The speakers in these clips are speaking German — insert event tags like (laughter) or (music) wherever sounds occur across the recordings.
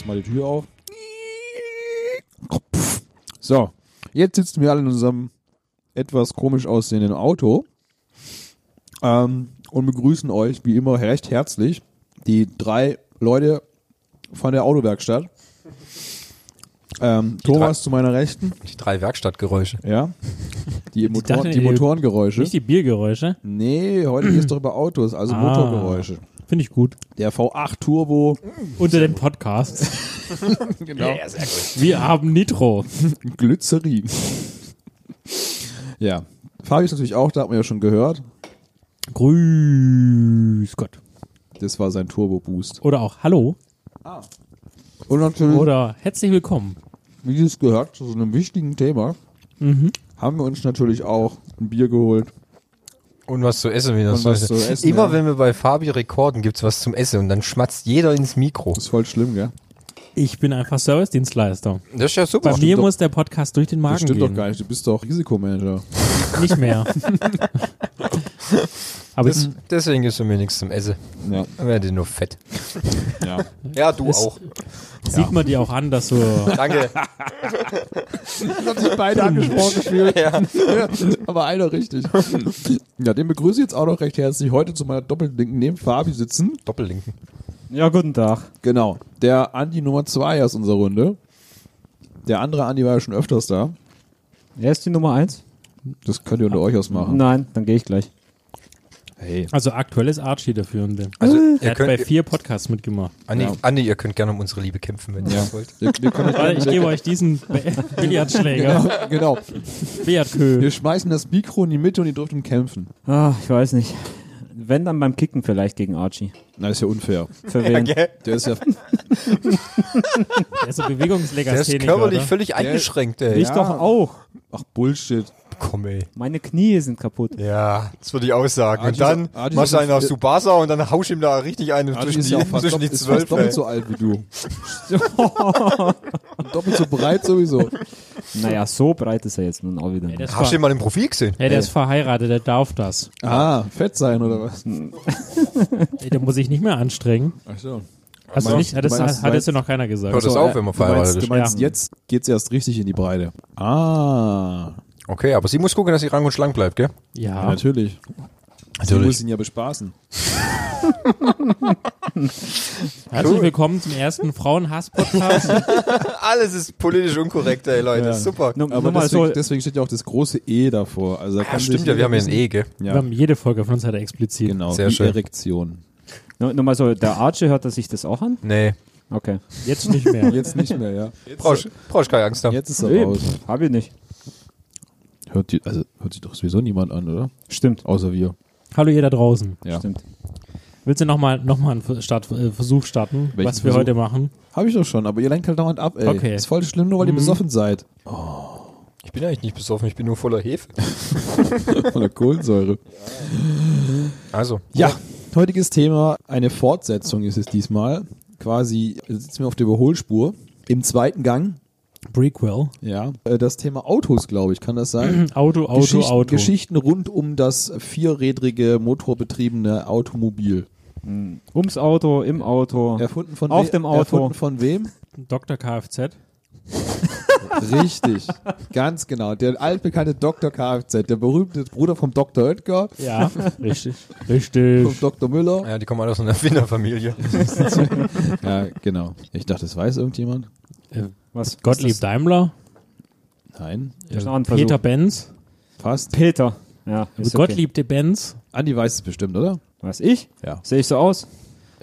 Jetzt mal die Tür auf. So, jetzt sitzen wir alle in unserem etwas komisch aussehenden Auto ähm, und begrüßen euch wie immer recht herzlich die drei Leute von der Autowerkstatt. Ähm, Thomas zu meiner Rechten, Die drei Werkstattgeräusche. ja. Die, (laughs) Motor, dachte, die die- Motorengeräusche. Nicht die Biergeräusche. Nee, heute geht es doch über Autos, also Ah. Motorgeräusche. Finde ich gut. Der V8 Turbo. Unter den Podcasts. (laughs) Genau. Wir haben Nitro. (laughs) Glycerin. ja. Fabi ist natürlich auch da, hat man ja schon gehört. Grüß Gott. Das war sein Turbo-Boost. Oder auch Hallo. Und natürlich, Oder herzlich willkommen. wie es gehört, zu so einem wichtigen Thema, Mhm. haben wir uns natürlich auch ein Bier geholt. Und was zu essen, wie das Und was so zu essen, Immer ja. wenn wir bei Fabi rekorden, gibt's was zum Essen und dann schmatzt jeder ins Mikro. Das ist voll schlimm, gell? Ich bin einfach Service-Dienstleister. Das ist ja super. Bei mir muss der Podcast durch den Magen Das stimmt gehen. doch gar nicht. Du bist doch Risikomanager. Nicht mehr. (laughs) Aber Das, ich, deswegen ist mir nichts zum Essen. Ja. Dann werdet ihr nur fett. ja. Ja, du Es- auch. sieht man dir auch an, dass du Danke. haben sich beide angesprochen gefühlt. ja. (laughs) Aber einer richtig. ja, den begrüße ich jetzt auch noch recht herzlich. Heute zu meiner Doppellinken neben Fabi sitzen. Doppellinken. Ja, guten Tag. Genau. Der Andi Nummer 2 aus unserer Runde. Der andere Andi war ja schon öfters da. Er ist die Nummer eins? Das könnt ihr unter euch ausmachen. Nein, dann gehe ich gleich. Hey. Also aktuell ist Archie der Führende. Also, Er ihr hat bei könnt, vier Podcasts mitgemacht. Andi, Ja. Andi, ihr könnt gerne um unsere Liebe kämpfen, wenn ihr Ja. das wollt. Ihr, ihr Warte, ich gebe euch diesen Bi- (laughs) Billardschläger. genau. Billardkö. Wir schmeißen das Mikro in die Mitte und ihr dürft um kämpfen. Ah, ich weiß nicht. Wenn dann beim Kicken vielleicht gegen Archie. Na, ist ja unfair. Für wen? (laughs) Der ist ja. (laughs) Der ist so Der ist Bewegungslegastheniker, körperlich oder? völlig eingeschränkt, ey. ich Ja. doch auch. Ach, Bullshit. Komm, ey. Meine Knie sind kaputt. Ja, das würde ich auch sagen. Adi Und dann ist- Adi machst du ist- einen auf Subasa und dann haust du ihm da richtig einen Adi zwischen ist die, ja zwischen die ist fast zwölf, doppelt ey. so alt wie du. (laughs) (laughs) Doppelt so breit sowieso. Naja, so breit ist er jetzt nun auch wieder. Ist, Hast du ihn mal im Profil gesehen? ja, der ist verheiratet, der darf das. Ah, fett sein oder was? (laughs) Ey, Der muss sich nicht mehr anstrengen. Ach so. Hast du meinst- nicht? Hat, du das, meinst- hat es ja noch keiner gesagt. Hört das So, auf, äh, wenn man du verheiratet meinst, ist. du meinst Ja. jetzt geht's erst richtig in die Breite. Ah, Okay, aber sie muss gucken, dass sie rang und schlank bleibt, gell? ja, Ja. natürlich. Sie muss ihn ja bespaßen. (laughs) Herzlich willkommen zum ersten Frauenhass-Podcast. (laughs) Alles ist politisch unkorrekt, ey, Leute. Ja. Super. Nur, Aber nur mal deswegen, so, deswegen steht ja auch das große E davor. Also da Ja, stimmt ja, wir haben ja ein E, gell? Wir Ja, haben jede Folge von uns hat er explizit. genau. Sehr die schön. Erektion. nur, nur mal so, der Archie hört er sich das auch an? Nee, Okay. Jetzt nicht mehr. Jetzt nicht mehr, ja. brauchst brauchst keine Angst haben. Jetzt ist er Nee, raus. pff, hab ich nicht. Hört, die, also, hört sich doch sowieso niemand an, oder? Stimmt. Außer wir. Hallo ihr da draußen. Ja. Stimmt. Willst du nochmal noch mal einen Start, äh, Versuch starten, Welchen was wir Versuch? heute machen? Habe ich doch schon, aber ihr lenkt halt dauernd ab, ey. Okay. Ist voll schlimm, nur weil ihr Mhm. besoffen seid. Ich bin eigentlich nicht besoffen, ich bin nur voller Hefe. (laughs) Voller Kohlensäure. Also, Ja, heutiges Thema, eine Fortsetzung ist es diesmal. Quasi sitzen wir auf der Überholspur. Im zweiten Gang, Prequel. ja. Äh, Das Thema Autos, glaube ich, kann das sein? (clears throat) Auto, Auto, Geschichten, Auto. Geschichten rund um das vierrädrige, motorbetriebene Automobil. Ums Auto, im Auto. Erfunden von Auf we- dem Auto. Erfunden von wem? Dr. Kfz. (laughs) Richtig, ganz genau. Der altbekannte Dr. Kfz, der berühmte Bruder vom Dr. Oetker, Ja, (laughs) richtig. Richtig. vom Dr. Müller. ja, die kommen alle aus einer Erfinderfamilie. (laughs) Ja, genau. Ich dachte, das weiß irgendjemand. Was? Gottlieb Daimler. Nein, noch ein Peter Versuch. Benz. fast. Peter. Ja, ist okay. Gottlieb de Benz. Andi weiß es bestimmt, oder? Was, ich? Ja. Sehe ich so aus?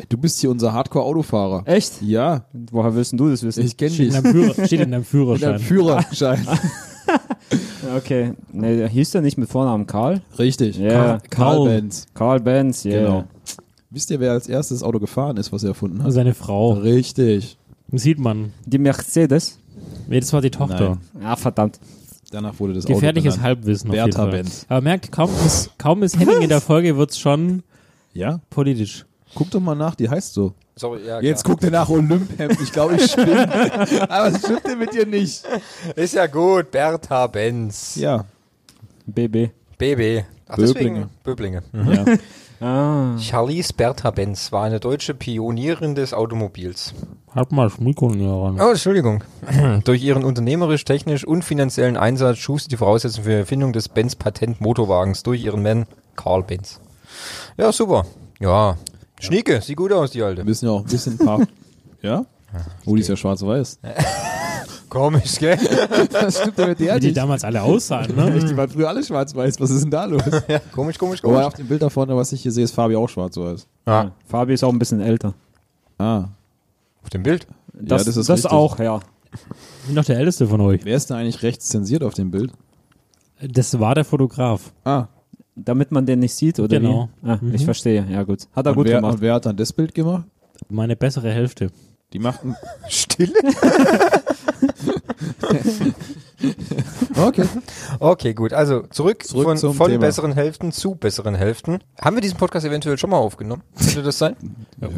Du bist hier unser Hardcore-Autofahrer. Echt? Ja, Woher willst du das wissen? ich kenne Steht dich. in, deinem Führer, steht in deinem (laughs) Führerschein. Führerschein. (laughs) Okay. Ne, der hieß der nicht mit Vornamen Karl? Richtig. Ja. Karl, Karl. Benz. Karl Benz, ja. Genau. Wisst ihr, wer als erstes Auto gefahren ist, was er erfunden hat? Seine Frau. Richtig. Sieht man. Die Mercedes? Nee, das war die Tochter. Nein. Ja, verdammt. Danach wurde das Gefährliches Auto. Halbwissen. Bertha. Benz. Aber merkt, kaum ist, kaum ist Henning in der Folge, wird's schon Ja? politisch. Guck doch mal nach, die heißt so. Sorry, ja, Jetzt guckt er nach Olymphemd. Ich glaube, ich spinne. (laughs) Aber es stimmt denn mit dir nicht. Ist ja gut, Bertha Benz. Ja. BB. BB. Ach, Böblinge. deswegen. Böblinge. Mhm. Ja. (laughs) Ah. Charlize Bertha Benz war eine deutsche Pionierin des Automobils. Halt mal näher ran. Oh, Entschuldigung. (clears throat) Durch ihren unternehmerisch, technisch und finanziellen Einsatz schuf sie die Voraussetzungen für die Erfindung des Benz-Patent-Motorwagens durch ihren Mann Karl Benz. Ja, super. Ja. Schnieke, sieht gut aus, die Wir Alte. müssen ja auch ein bisschen paar. (laughs) Ja? Oh, die ist ja schwarz-weiß. (laughs) Komisch, gell? (laughs) Das stimmt ja mit der Wie die damals alle aussahen, ne? Die waren früher alle schwarz-weiß. Was ist denn da los? (laughs) ja, komisch, komisch, Wobei komisch. auf dem Bild da vorne, was ich hier sehe, ist Fabi auch schwarz-weiß. Ja, Fabi ist auch ein bisschen älter. Ah. auf dem Bild. Das, das ist das richtig. auch, ja. Ich (laughs) bin noch der Älteste von euch. Wer ist da eigentlich rechts zensiert auf dem Bild? Das war der Fotograf. Ah. Damit man den nicht sieht, oder Genau. wie? Ah, Ich verstehe, ja gut. Hat er Und gut wer, gemacht. und wer hat dann das Bild gemacht? Meine bessere Hälfte. Die machten. (laughs) Stille? (laughs) Okay. Okay, gut. Also zurück, Zurück von, zum von besseren Hälften zu besseren Hälften. Haben wir diesen Podcast eventuell schon mal aufgenommen? Könnte das sein?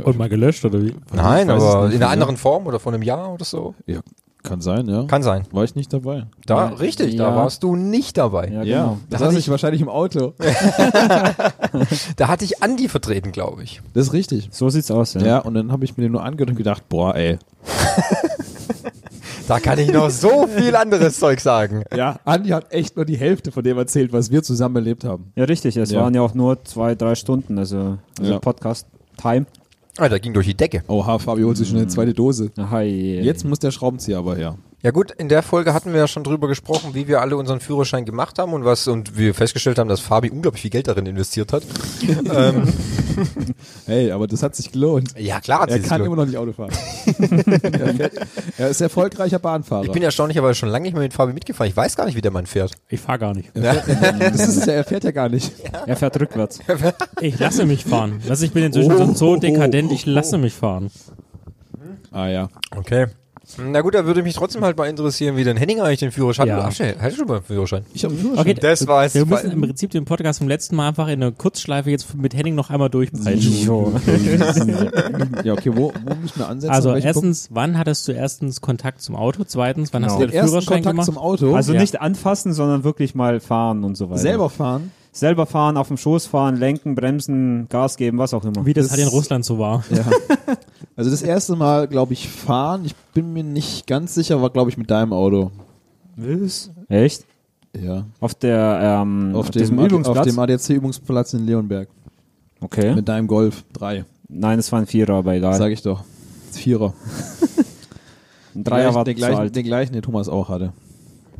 Und mal gelöscht, oder wie? Nein, aber in einer ja. anderen Form oder vor einem Jahr oder so. Ja, kann sein, ja. Kann sein. War ich nicht dabei. Da, Ja. richtig, da Ja. warst du nicht dabei. Ja, Ja, genau. da Da saß hatte ich wahrscheinlich im Auto. (laughs) Da hatte ich Andi vertreten, glaube ich. Das ist richtig. So sieht's aus, ja. Ja, und dann habe ich mir den nur angehört und gedacht, boah, ey. (laughs) Da kann ich noch so viel anderes Zeug sagen. Ja, Andi hat echt nur die Hälfte von dem erzählt, was wir zusammen erlebt haben. Ja, richtig. Es Ja. waren ja auch nur zwei, drei Stunden, also, also Ja. Podcast-Time. Ah, da ging durch die Decke. Oha, Fabi holt sich schon eine zweite Dose. Hi. Jetzt muss der Schraubenzieher aber her. Ja gut, in der Folge hatten wir ja schon drüber gesprochen, wie wir alle unseren Führerschein gemacht haben und was und wir festgestellt haben, dass Fabi unglaublich viel Geld darin investiert hat. (laughs) ähm, Hey, aber das hat sich gelohnt. ja klar, hat Er sie kann das immer gelohnt. noch nicht Auto fahren. er, (laughs) fährt, er ist erfolgreicher Bahnfahrer. Ich bin erstaunlicherweise schon lange nicht mehr mit Fabi mitgefahren. Ich weiß gar nicht, wie der Mann fährt. Ich fahr gar nicht. das ist es ja, er fährt ja gar nicht. Er fährt rückwärts. (laughs) Ich lasse mich fahren. Also ich bin inzwischen so- so dekadent, ich lasse mich fahren. Ah ja. Okay. Na gut, da würde mich trotzdem halt mal interessieren, wie denn Henning eigentlich den Führerschein Ja. hat. Ach, hast du schon mal einen Führerschein? Ich habe einen Führerschein. Okay, Das war es. wir müssen im Prinzip den Podcast vom letzten Mal einfach in eine Kurzschleife jetzt mit Henning noch einmal durchpeitschen. (laughs) (laughs) Ja, okay, wo, wo müssen wir ansetzen? Also erstens, wann hattest du erstens Kontakt zum Auto? Zweitens, wann hast Punkt? du den den Führerschein Kontakt gemacht? zum Auto. Also Ja. nicht anfassen, sondern wirklich mal fahren und so weiter. selber fahren. Selber fahren, auf dem Schoß fahren, lenken, bremsen, Gas geben, was auch immer. Wie das, Das- halt in Russland so war. Ja. (laughs) Also das erste Mal, glaube ich, fahren. Ich bin mir nicht ganz sicher, war, glaube ich, mit deinem Auto. Was? Echt? Ja. Auf der, ähm, Auf, diesem dem, Übungsplatz? auf dem ADAC-Übungsplatz in Leonberg. okay. Mit deinem Golf 3. Nein, es war ein Vierer, aber egal. Sag ich doch. Vierer. ein Dreier war zu gleichen, alt. den gleichen, den Thomas auch hatte.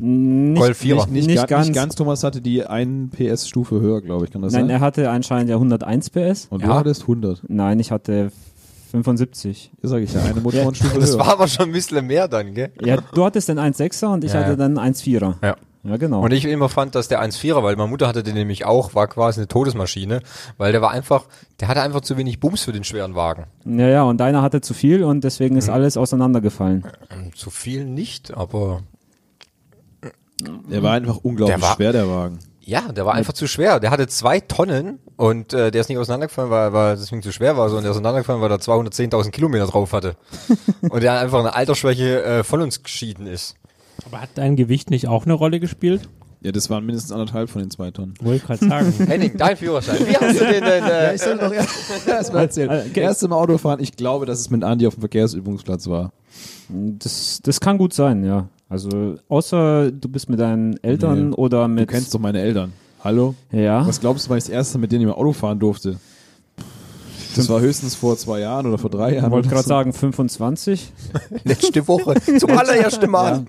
Nicht, Golf Vierer. Nicht, nicht, Nicht ga- ganz. nicht ganz. Thomas hatte die 1 PS-Stufe höher, glaube ich. Kann das Nein, sein? er hatte anscheinend ja 101 PS. Und du Ja. hattest 100. Nein, ich hatte 75. Das sage ich ja. Eine Motorenstufe Das höher. war aber schon ein bisschen mehr dann, gell? Ja, du hattest den 1,6er und ich Ja, hatte ja. dann 1,4er. Ja. Ja, genau. Und ich immer fand, dass der 1,4er, weil meine Mutter hatte den nämlich auch, war quasi eine Todesmaschine, weil der war einfach, der hatte einfach zu wenig Bums für den schweren Wagen. ja, ja, und deiner hatte zu viel und deswegen Mhm. ist alles auseinandergefallen. Zu viel nicht, aber Der war einfach unglaublich Der war- schwer, der Wagen. ja, der war einfach zu schwer. Der hatte zwei Tonnen und äh, der ist nicht auseinandergefallen, weil, weil deswegen zu schwer war, sondern der ist auseinandergefallen, weil er 210.000 Kilometer drauf hatte. (laughs) und der einfach eine Altersschwäche äh, von uns geschieden ist. Aber hat dein Gewicht nicht auch eine Rolle gespielt? Ja, das waren mindestens anderthalb von den zwei Tonnen. Wollte ich gerade sagen. (laughs) Henning, dein Führerschein. Wie hast du den denn? Äh, soll doch erst (laughs) mal erzählen. Äh, ge- Erst im Autofahren, ich glaube, dass es mit Andi auf dem Verkehrsübungsplatz war. Das, das kann gut sein, ja. Also, außer du bist mit deinen Eltern Nee. oder Du mit. kennst doch meine Eltern. Hallo? Ja. Was glaubst du, wann ich das erste Mal mit denen im Auto fahren durfte? Das war höchstens vor zwei Jahren oder vor drei Jahren. Ich wollte gerade so. sagen 25. (laughs) letzte Woche. Zum (laughs) allerersten Mal.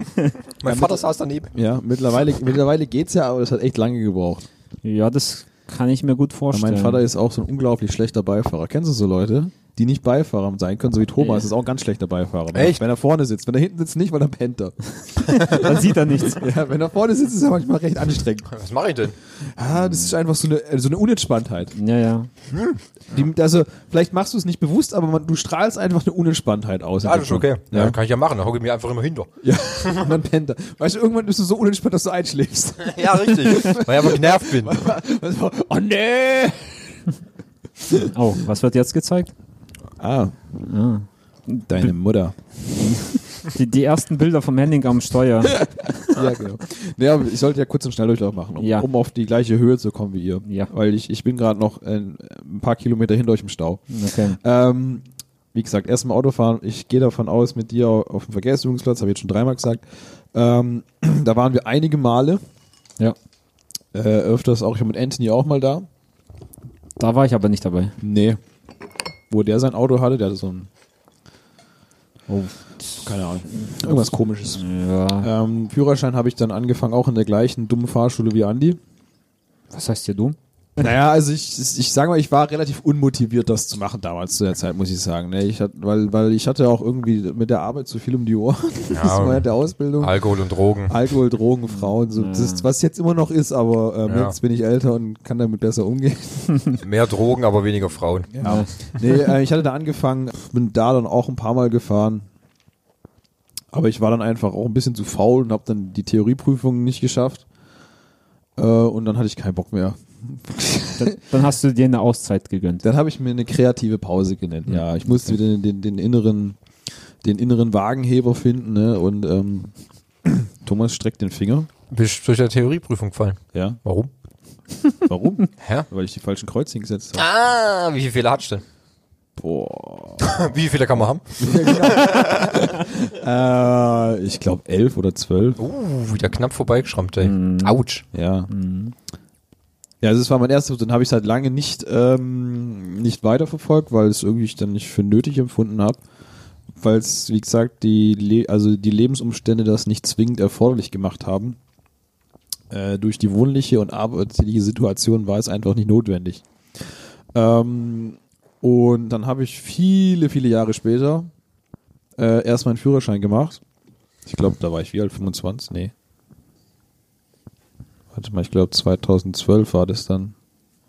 Mein Vater saß daneben. Ja, mittlerweile, mittlerweile geht's ja, aber das hat echt lange gebraucht. Ja, das kann ich mir gut vorstellen. mein Vater ist auch so ein unglaublich schlechter Beifahrer. Kennst du so Leute, die nicht Beifahrer sein können, so wie Thomas, ist auch ein ganz schlechter Beifahrer. Echt? Wenn er vorne sitzt. Wenn er hinten sitzt, nicht, weil er pennt er. (laughs) Dann sieht er nichts. (laughs) Ja, wenn er vorne sitzt, ist er manchmal recht anstrengend. Was mache ich denn? Ah, das ist einfach so eine, so eine Unentspanntheit. Ja, ja. Die, also, vielleicht machst du es nicht bewusst, aber man, du strahlst einfach eine Unentspanntheit aus. Ja, das ist okay. Ja. Ja. kann ich ja machen. Da hocke ich mir einfach immer hinter. Ja, (laughs) und dann pennt er. Weißt du, irgendwann bist du so unentspannt, dass du einschläfst. Ja, richtig. Weil ich einfach genervt bin. oh nee! Oh, was wird jetzt gezeigt? Ah, deine Mutter. Die, die ersten Bilder vom Henning am Steuer. (laughs) ja, genau. Aber ich sollte ja kurz einen Schnelldurchlauf machen, um, Ja. um auf die gleiche Höhe zu kommen wie ihr. Ja. Weil ich, ich bin gerade noch ein, ein paar Kilometer hinter euch im Stau. Okay. Ähm, wie gesagt, erstmal Autofahren. Ich gehe davon aus, mit dir auf dem Verkehrsübungsplatz, habe ich jetzt schon dreimal gesagt. Ähm, (clears throat) da waren wir einige Male. Ja. Äh, öfters auch, ich war mit Anthony auch mal da. Da war ich aber nicht dabei. Nee. Wo der sein Auto hatte, der hatte so ein, Oh. keine Ahnung, irgendwas komisches. Ja. Ähm, Führerschein habe ich dann angefangen, auch in der gleichen dummen Fahrschule wie Andi. Was heißt hier du? Naja, also ich, ich sage mal, ich war relativ unmotiviert, das zu machen damals zu der Zeit, muss ich sagen. Ne? Ich hatte, weil, weil ich hatte auch irgendwie mit der Arbeit zu viel um die Ohren. (laughs) das war ja der Ausbildung. Alkohol und Drogen. Alkohol, Drogen, Frauen, so, das ist, was jetzt immer noch ist, aber ähm, Ja. jetzt bin ich älter und kann damit besser umgehen. (laughs) Mehr Drogen, aber weniger Frauen. Ja. Nee, äh, ich hatte da angefangen, bin da dann auch ein paar Mal gefahren. Aber ich war dann einfach auch ein bisschen zu faul und habe dann die Theorieprüfung nicht geschafft. Äh, und dann hatte ich keinen Bock mehr. Dann, dann hast du dir eine Auszeit gegönnt. Dann habe ich mir eine kreative Pause genannt. Ja, ich musste wieder den, den, den inneren, den inneren Wagenheber finden. Ne? Und ähm, Thomas streckt den Finger. Bist du durch der Theorieprüfung gefallen. Ja. Warum? Warum? (laughs) Hä? Weil ich die falschen Kreuze hingesetzt habe. Ah, wie viele Fehler hattest du denn? Boah. (laughs) Wie viele kann man haben? (laughs) Äh, ich glaube elf oder zwölf. Uh, wieder knapp vorbeigeschrammt, ey. Autsch. Ja. Ja, also es war mein erstes, dann habe ich es halt lange nicht, ähm, nicht weiterverfolgt, weil es irgendwie ich dann nicht für nötig empfunden habe. Weil es, wie gesagt, die, Le also die Lebensumstände das nicht zwingend erforderlich gemacht haben. Äh, durch die wohnliche und arbeitsliche Situation war es einfach nicht notwendig. Ähm, und dann habe ich viele, viele Jahre später äh, erst meinen Führerschein gemacht. Ich glaube, da war ich wie alt? 25? Nee. Warte mal, ich glaube 2012 war das dann.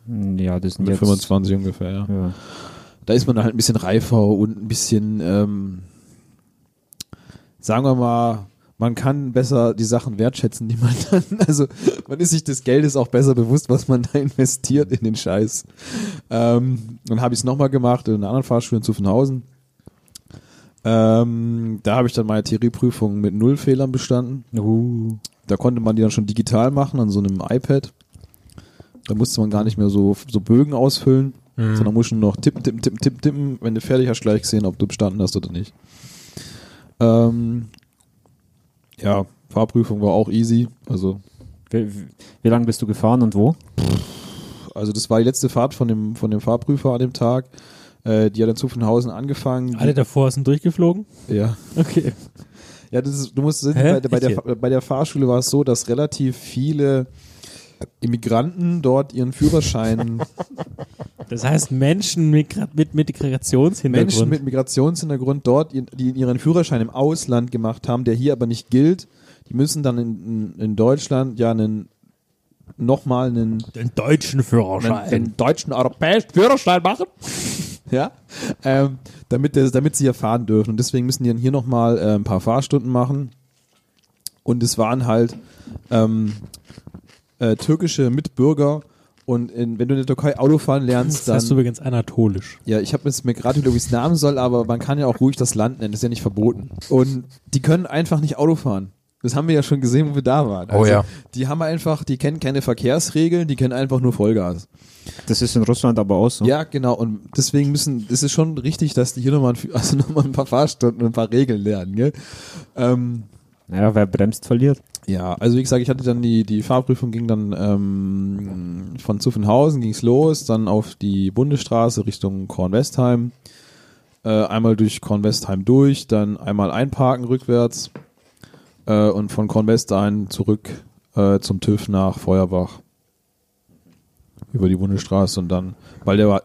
Ja, das sind Mit jetzt 25 ungefähr, ja. Ja. Da ist man halt ein bisschen reifer und ein bisschen, ähm, sagen wir mal, man kann besser die Sachen wertschätzen, die man (laughs) dann, also man ist sich des Geldes auch besser bewusst, was man da investiert in den Scheiß. Ähm, dann habe ich es nochmal gemacht in einer anderen Fahrschule in Zuffenhausen. Ähm, da habe ich dann meine Theorieprüfung mit null Fehlern bestanden. Uh. Da konnte man die dann schon digital machen an so einem iPad. Da musste man gar nicht mehr so, so Bögen ausfüllen, sondern musste nur noch tippen, tippen, tippen, tippen, tippen. Wenn du fertig hast, gleich sehen, ob du bestanden hast oder nicht. Ähm, ja, Fahrprüfung war auch easy. Also, Wie, wie lange bist du gefahren und wo? also das war die letzte Fahrt von dem, von dem Fahrprüfer an dem Tag. Äh, die hat in Zuffenhausen angefangen. Alle davor sind durchgeflogen? ja. Okay. Ja, das ist, du musst sehen, bei, bei, der, bei der Fahrschule war es so, dass relativ viele Immigranten dort ihren Führerschein (laughs) Das heißt Menschen mit, mit Migrationshintergrund. Menschen mit Migrationshintergrund dort, die ihren Führerschein im Ausland gemacht haben, der hier aber nicht gilt, die müssen dann in, in Deutschland ja einen nochmal einen, den deutschen Führerschein. einen deutschen europäischen Führerschein machen. (laughs) ja, ähm, damit, das, damit sie hier fahren dürfen. Und deswegen müssen die dann hier nochmal äh, ein paar Fahrstunden machen. Und es waren halt ähm, äh, türkische Mitbürger. Und in, wenn du in der Türkei Auto fahren lernst, das dann heißt übrigens anatolisch. ja, ich habe jetzt mir gerade überlegt, wie ich es Namen soll, aber man kann ja auch ruhig das Land nennen, das ist ja nicht verboten. Und die können einfach nicht Auto fahren. Das haben wir ja schon gesehen, wo wir da waren. Also, Oh ja. Die haben einfach, die kennen keine Verkehrsregeln, die kennen einfach nur Vollgas. Das ist in Russland aber auch so. Ja, genau. Und deswegen müssen, es ist schon richtig, dass die hier nochmal ein, (laughs) also noch mal ein paar Fahrstunden und ein paar Regeln lernen. Gell? Ähm, Naja, wer bremst, verliert. ja, also wie gesagt, ich hatte dann die, die Fahrprüfung ging dann ähm, von Zuffenhausen ging's los, dann auf die Bundesstraße Richtung Kornwestheim, äh, einmal durch Kornwestheim durch, dann einmal einparken rückwärts äh, und von Kornwestheim zurück äh, zum TÜV nach Feuerbach. Über die Bundesstraße und dann, weil der war,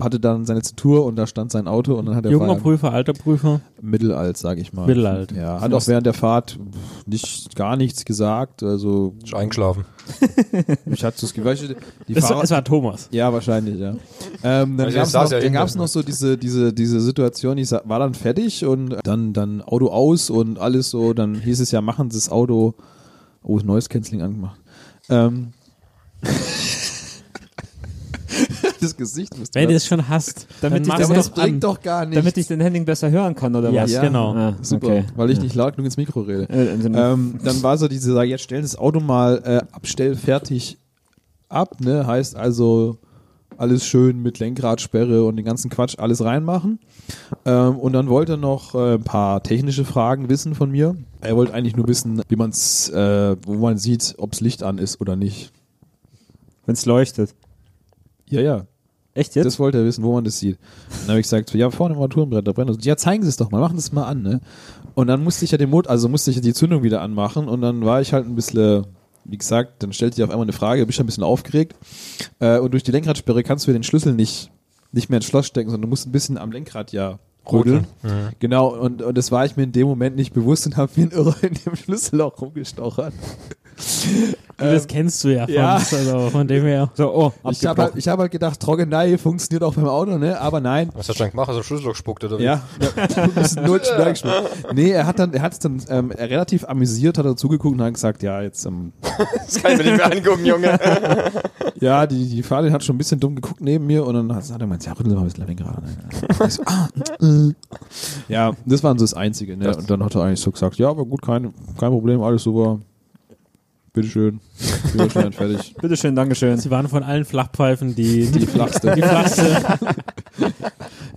hatte dann seine Tour und da stand sein Auto und dann hat er Junger Prüfer, alter Prüfer. Mittelalt, sag ich mal. Mittelalt. Ja, hat auch während der Fahrt nicht gar nichts gesagt. Also Ist eingeschlafen. (laughs) ich hatte das Gefühl, die Es, Fahrer, es war Thomas. ja wahrscheinlich, ja. Ähm, dann Also gab's es noch, ja dann noch so diese diese diese Situation. Ich war dann fertig und dann dann Auto aus und alles so. Dann hieß es ja, machen Sie das Auto. Oh, Noise Cancelling angemacht. Ähm, (laughs) das Gesicht musst Wenn du es schon hast, (laughs) Damit dann ich es das an. bringt doch gar nichts. Damit ich den Henning besser hören kann, oder Ja, was? ja. genau. Ah, Super, okay. weil ich nicht laut genug ins Mikro rede. Äh, Ähm, dann war so diese, jetzt stellen das Auto mal äh, abstellfertig ab, ne? Heißt also alles schön mit Lenkradsperre und den ganzen Quatsch alles reinmachen. Ähm, und dann wollte er noch äh, ein paar technische Fragen wissen von mir. Er wollte eigentlich nur wissen, wie man es, äh, wo man sieht, ob's Licht an ist oder nicht. Wenn's leuchtet. Ja, ja. Echt jetzt? Das wollte er wissen, wo man das sieht. Dann habe ich gesagt, so, ja, vorne im Armaturenbrett, da brennt das. Ja, zeigen Sie es doch mal, machen Sie es mal an, ne? Und dann musste ich ja den Motor, also musste ich ja die Zündung wieder anmachen und dann war ich halt ein bisschen, wie gesagt, dann stellte ich auf einmal eine Frage, bin ich ein bisschen aufgeregt. Äh, und durch die Lenkradsperre kannst du den Schlüssel nicht, nicht mehr ins Schloss stecken, sondern du musst ein bisschen am Lenkrad ja rudeln. Genau, und, und das war ich mir in dem Moment nicht bewusst und habe wie ein Irrer in dem Schlüsselloch rumgestochert. Das kennst du ja von, ja. also von dem her. so, oh, Ich habe halt, ich hab halt gedacht, Trockenei funktioniert auch beim Auto, ne? Aber nein, Was hast du dann gemacht? Hast du Schlüsselloch gespuckt oder wie? Ja, (laughs) ja. null. Nee, er hat dann, er hat es dann ähm, relativ amüsiert, hat er zugeguckt und hat gesagt, ja, jetzt, ähm, Das kann ich mir nicht mehr angucken, Junge. (laughs) ja, die, die Fahrlehrerin hat schon ein bisschen dumm geguckt neben mir und dann hat, hat er gemeint, ja, rüttel mal ein bisschen Lenkrad. Ich so, ah, äh. (laughs) Ja, das war so das Einzige, ne? Und dann hat er eigentlich so gesagt, ja, aber gut, kein, kein Problem, alles super. Bitteschön. Führerschein fertig. (laughs) Bitteschön, Dankeschön. Sie waren von allen Flachpfeifen die, die, Die flachste. die flachste. (laughs)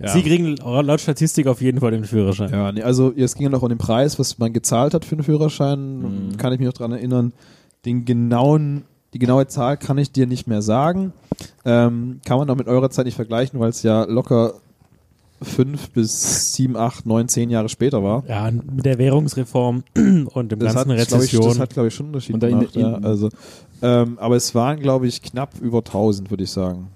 Ja. Sie kriegen laut Statistik auf jeden Fall den Führerschein. Ja, nee, also es ging ja noch um den Preis, was man gezahlt hat für den Führerschein. Kann ich mich noch dran erinnern. Den genauen, die genaue Zahl kann ich dir nicht mehr sagen. Ähm, kann man auch mit eurer Zeit nicht vergleichen, weil es ja locker fünf bis sieben, acht, neun, zehn Jahre später war. Ja, mit der Währungsreform (clears throat) und dem Das hat, ganzen ich, Rezession. das hat, glaube ich, schon einen Unterschied da in- gemacht. ja, in- also, ähm, aber es waren, glaube ich, knapp über 1000, würde ich sagen.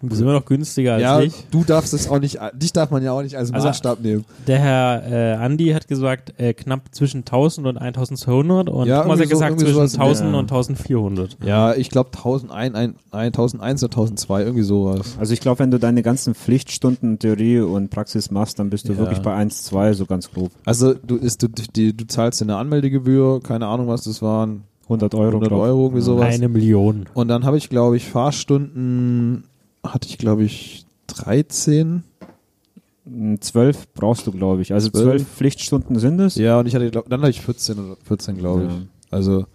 Du bist immer noch günstiger als ja, ich. du darfst es auch nicht, dich darf man ja auch nicht als Also- Maßstab nehmen. Der Herr äh, Andi hat gesagt, äh, knapp zwischen 1000 und 1200 und Ja, Thomas hat so- gesagt irgendwie zwischen sowas in der- 1000 ja. und 1400. Ja, ich glaube 1001, ein- ein- 1001 oder 1002, irgendwie sowas. Also ich glaube, wenn du deine ganzen Pflichtstunden Theorie und Praxis machst, dann bist du Ja. wirklich bei 1, 2, so ganz grob. Also du, ist, du, die, du zahlst eine Anmeldegebühr, keine Ahnung was das waren, 100 Euro. 100 glaub. Euro, irgendwie sowas. Eine Million. Und dann habe ich, glaube ich, Fahrstunden, hatte ich, glaube ich, 13. Mm, 12 brauchst du, glaube ich. Also 12? 12 Pflichtstunden sind es. Ja, und ich hatte, glaub, dann hatte ich 14 oder 14, glaube ich. Ja. Also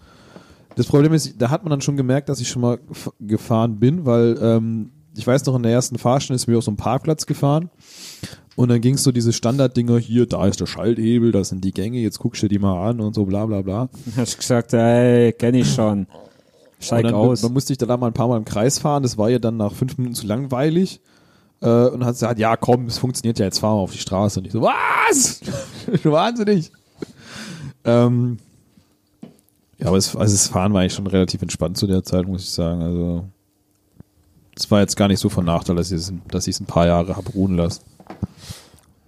das Problem ist, da hat man dann schon gemerkt, dass ich schon mal gef- gefahren bin, weil ähm, ich weiß noch, in der ersten Fahrstunde ist mir auf so einem Parkplatz gefahren und dann ging es so diese Standarddinger, hier, da ist der Schalthebel, das sind die Gänge, jetzt guckst du dir die mal an und so bla bla bla. Hast gesagt, ey, kenne ich schon. Steig dann, aus. dann musste ich da mal ein paar Mal im Kreis fahren, das war ja dann nach fünf Minuten zu langweilig. Äh, und hat gesagt, ja komm, es funktioniert ja, jetzt fahren wir auf die Straße. Und ich so, was? (laughs) Wahnsinnig. Ähm, ja, aber es, also das Fahren war eigentlich schon relativ entspannt zu der Zeit, muss ich sagen. Also es war jetzt gar nicht so von Nachteil, dass ich es, dass ich es ein paar Jahre habe ruhen lassen.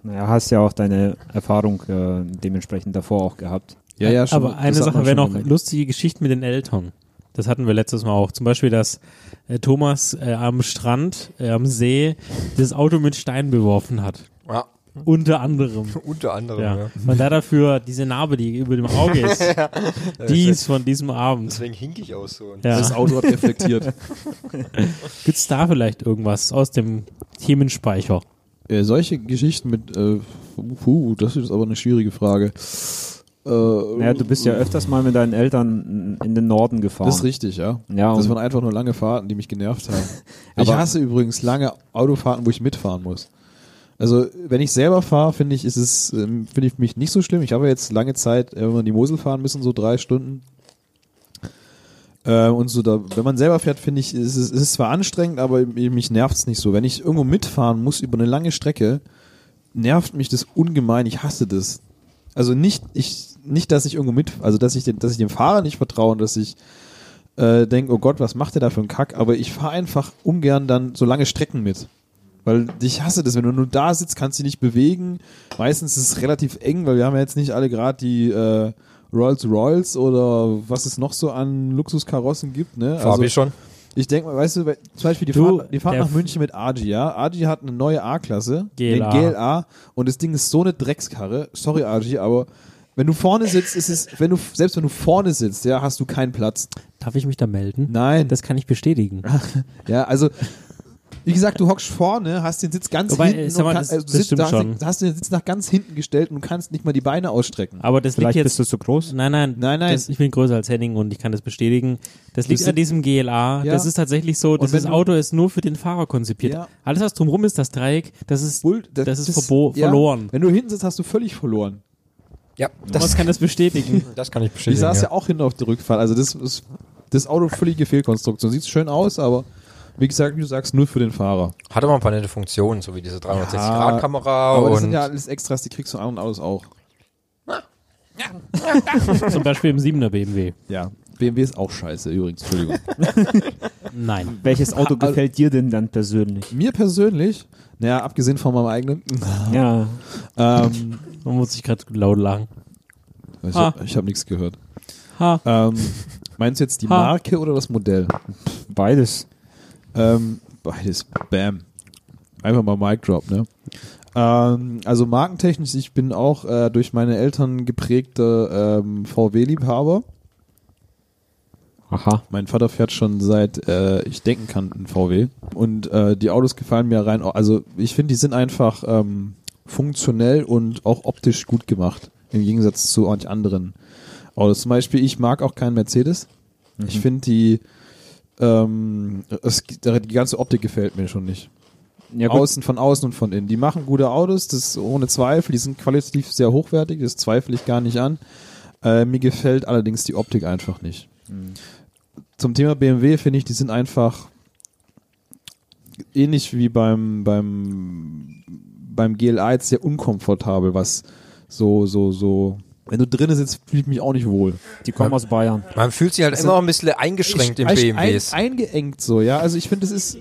Naja, hast ja auch deine Erfahrung äh, dementsprechend davor auch gehabt. Ja, ja, schon, Aber eine Sache man wäre noch lustige Geschichten mit den Eltern. Das hatten wir letztes Mal auch. Zum Beispiel, dass äh, Thomas äh, am Strand, äh, am See, das Auto mit Steinen beworfen hat. Ja, Unter anderem. (laughs) unter anderem, Ja. ja. Und da dafür diese Narbe, die über dem Auge (laughs) ist, die ist von diesem Abend. Deswegen hink ich aus so. Ja. Das Auto hat reflektiert. (laughs) Gibt's da vielleicht irgendwas aus dem Themenspeicher? Äh, solche Geschichten mit, äh, puh, das ist aber eine schwierige Frage. Äh, Naja, du bist ja öfters mal mit deinen Eltern in den Norden gefahren. Das ist richtig, ja. Ja, das waren einfach nur lange Fahrten, die mich genervt haben. (laughs) ich hasse übrigens lange Autofahrten, wo ich mitfahren muss. Also, wenn ich selber fahre, finde ich, ist es, ähm, finde ich mich nicht so schlimm. Ich habe jetzt lange Zeit, wenn wir in die Mosel fahren müssen, so drei Stunden. Äh, und so da, wenn man selber fährt, finde ich, ist es, ist es zwar anstrengend, aber mich nervt es nicht so. Wenn ich irgendwo mitfahren muss über eine lange Strecke, nervt mich das ungemein. Ich hasse das. Also nicht, ich, nicht, dass ich irgendwo mit, also dass ich dem, dass ich dem Fahrer nicht vertraue und dass ich äh, denke, oh Gott, was macht der da für einen Kack? Aber ich fahre einfach ungern dann so lange Strecken mit. Weil ich hasse das, wenn du nur da sitzt, kannst du dich nicht bewegen. Meistens ist es relativ eng, weil wir haben ja jetzt nicht alle gerade die äh, Rolls Royals oder was es noch so an Luxuskarossen gibt. Ne? Fabi schon. Ich denke mal, weißt du, zum Beispiel die Du, Fahrt, die Fahrt nach München mit Aji, ja. Aji hat eine neue A-Klasse, GLA. den GLA, und das Ding ist so eine Dreckskarre. Sorry, Aji, aber wenn du vorne sitzt, ist es, wenn du, selbst wenn du vorne sitzt, ja, hast du keinen Platz. Darf ich mich da melden? Nein. Das kann ich bestätigen. (laughs) Ja, also Wie gesagt, du hockst vorne, hast den Sitz ganz Wobei, hinten sag mal, und das- kannst, also, das du sitzt, da hast, hast den Sitz nach ganz hinten gestellt und kannst nicht mal die Beine ausstrecken. Aber das Vielleicht liegt bist jetzt. du so groß. Nein, nein, Nein, nein. Das, ich bin größer als Henning und ich kann das bestätigen. Das liegt sind- an diesem GLA. Ja. Das ist tatsächlich so, du- Auto ist nur für den Fahrer konzipiert. Ja. Alles, was drumherum ist, das Dreieck, das ist, Bull- das, ist verbo- ja, verloren. Wenn du hinten sitzt, hast du völlig verloren. Ja, Das das, kann das bestätigen. (laughs) das kann ich Ich bestätigen. saß ja. ja auch hinten auf der Rückfahrt. Also das ist das Auto völlige Fehlkonstruktion. Sieht schön aus, aber wie gesagt, wie du sagst, nur für den Fahrer. Hat aber ein paar nette Funktionen, so wie diese 360-Grad-Kamera aber das sind ja alles Extras, die kriegst du an und Autos auch. (laughs) Zum Beispiel im 7er BMW. Ja. BMW ist auch scheiße übrigens, Entschuldigung. (laughs) Nein. Welches Auto gefällt dir denn dann persönlich? Mir persönlich, naja, abgesehen von meinem eigenen, Ja, ähm, Man muss sich gerade laut lachen. ich Ha. habe hab nichts gehört. Ha. Ähm, meinst du jetzt die Ha. Marke oder das Modell? beides. Ähm, beides. Bam. Einfach mal Mic Drop, ne? Ähm, also markentechnisch, ich bin auch äh, durch meine Eltern geprägter ähm, VW-Liebhaber. Aha. Mein Vater fährt schon seit äh, ich denken kann einen VW. Und äh, die Autos gefallen mir rein. Also ich finde, die sind einfach ähm, funktionell und auch optisch gut gemacht. Im Gegensatz zu manch anderen Autos. Zum Beispiel, ich mag auch keinen Mercedes. Ich finde die ähm, es, die ganze Optik gefällt mir schon nicht. Ja, außen, von außen und von innen. Die machen gute Autos, das ohne Zweifel. Die sind qualitativ sehr hochwertig, das zweifle ich gar nicht an. Äh, mir gefällt allerdings die Optik einfach nicht. Zum Thema BMW finde ich, die sind einfach ähnlich wie beim, beim, beim GLA jetzt sehr unkomfortabel, was so, so, so. Wenn du drinnen sitzt, fühle ich mich auch nicht wohl. Die kommen aus Bayern. Man fühlt sich halt immer ein bisschen eingeschränkt im Ich- ein, BMWs. eingeengt so, ja. Also ich finde, das ist.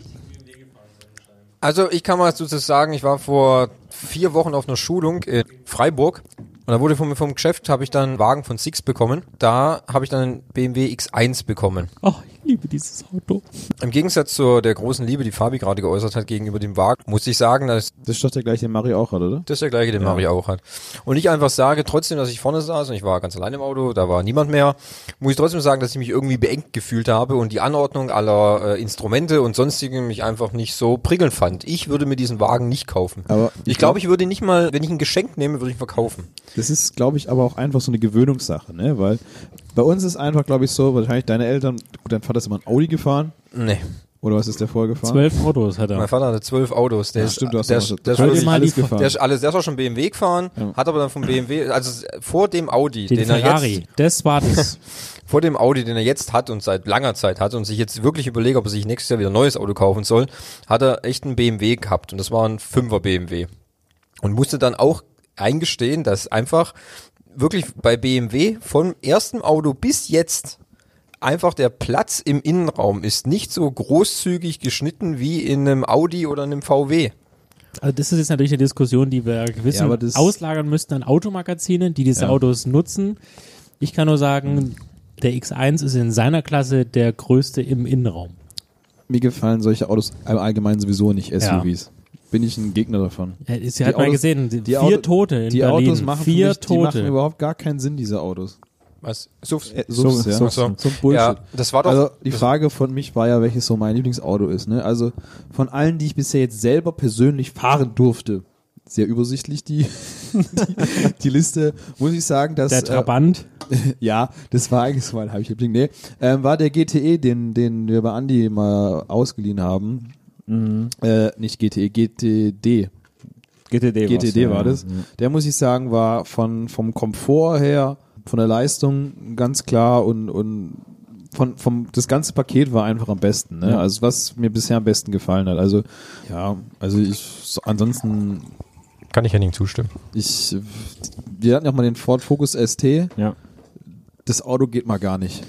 Also ich kann mal dazu sagen, ich war vor vier Wochen auf einer Schulung in Freiburg und da wurde vom, vom Geschäft, habe ich dann einen Wagen von Six bekommen. Da habe ich dann einen BMW X1 bekommen. Oh, ich liebe dieses Auto. Im Gegensatz zu der großen Liebe, die Fabi gerade geäußert hat gegenüber dem Wagen, muss ich sagen, dass Das ist doch der gleiche, den Mario auch hat, oder? das ist der gleiche, den Mario auch hat. Und ich einfach sage, trotzdem, dass ich vorne saß und ich war ganz allein im Auto, da war niemand mehr, muss ich trotzdem sagen, dass ich mich irgendwie beengt gefühlt habe und die Anordnung aller äh, Instrumente und sonstigen mich einfach nicht so prickelnd fand. Ich würde mir diesen Wagen nicht kaufen. Aber ich glaube, ich würde ihn nicht mal, wenn ich ein Geschenk nehme, würde ich ihn verkaufen. Das ist, glaube ich, aber auch einfach so eine Gewöhnungssache, ne? Weil bei uns ist einfach, glaube ich, so, wahrscheinlich deine Eltern, gut, dein Vater ist immer ein Audi gefahren, Nee. oder was ist der vorgefahren? Zwölf Autos hat Mein er. Vater hatte zwölf Autos. Der Ja, ist, stimmt, du hast der, ist, was- der, ist alles, mal alles gefahren. der ist alles, der ist auch schon BMW gefahren, Ja. hat aber dann vom BMW, also vor dem Audi, Den, den, er Ferrari. jetzt, Das war das. vor dem Audi, den er jetzt hat und seit langer Zeit hat und sich jetzt wirklich überlegt, ob er sich nächstes Jahr wieder ein neues Auto kaufen soll, hat er echt einen BMW gehabt und das war ein 5er BMW. Und musste dann auch eingestehen, dass einfach wirklich bei BMW vom ersten Auto bis jetzt einfach der Platz im Innenraum ist nicht so großzügig geschnitten wie in einem Audi oder einem VW. Also das ist jetzt natürlich eine Diskussion, die wir gewissen Ja, aber das- auslagern müssten an Automagazinen, die diese Ja. Autos nutzen. Ich kann nur sagen, der X1 ist in seiner Klasse der größte im Innenraum. Mir gefallen solche Autos im Allgemeinen sowieso nicht, SUVs. Bin ich ein Gegner davon. Ja, ist, Die hat mal Autos- gesehen, die die vier Auto- Tote in die Berlin. Autos machen vier für mich, die machen Tote. überhaupt gar keinen Sinn, diese Autos. Was? SUVs? Äh, Subs, ja. Subs. So ein Bullshit. Ja, das war doch. Also die Frage von mich war ja, welches so mein Lieblingsauto ist. Ne? Also von allen, die ich bisher jetzt selber persönlich fahren durfte, sehr übersichtlich die, (laughs) die, die Liste, muss ich sagen, dass der Trabant. Äh, (laughs) ja, das war eigentlich so mein Heimliebling. Nee, ähm, war der GTE, den, den wir bei Andi mal ausgeliehen haben. Äh, nicht GTE, GTD. GTD, GTD ja, war das. ja. Der muss ich sagen, war von vom Komfort her, von der Leistung ganz klar und und von vom das ganze Paket war einfach am besten. Ne? Ja. Also was mir bisher am besten gefallen hat. Also ja, also ich so, ansonsten Kann ich Henning zustimmen. ich wir hatten ja auch mal den Ford Focus ST. Ja. Das Auto geht mal gar nicht.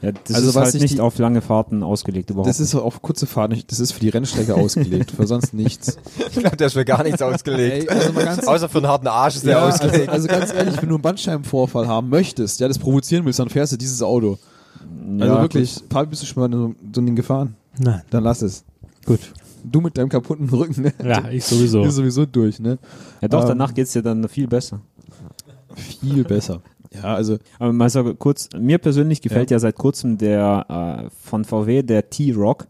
Ja, das Also ist was halt ich nicht die- auf lange Fahrten ausgelegt überhaupt. Das ist auf kurze Fahrt nicht. Das ist für die Rennstrecke ausgelegt, für sonst nichts. (laughs) Ich glaube, der ist für gar nichts ausgelegt. Ey, also ganz Außer für einen harten Arsch ist der Ja, also, ausgelegt. also ganz ehrlich, wenn du einen Bandscheibenvorfall haben möchtest, ja, das provozieren willst, dann fährst du dieses Auto. Ja, Also gut. wirklich, Paul, bist du schon mal so so ein Ding gefahren? Nein. Dann lass es. Gut. Du mit deinem kaputten Rücken, ne? Ja, ich sowieso. Bist sowieso durch, ne? Ja doch, Ähm, danach geht's dir dann viel besser. Viel besser. Ja, also, Aber mal so kurz, mir persönlich gefällt ja, seit kurzem der äh, von VW der T-Rock.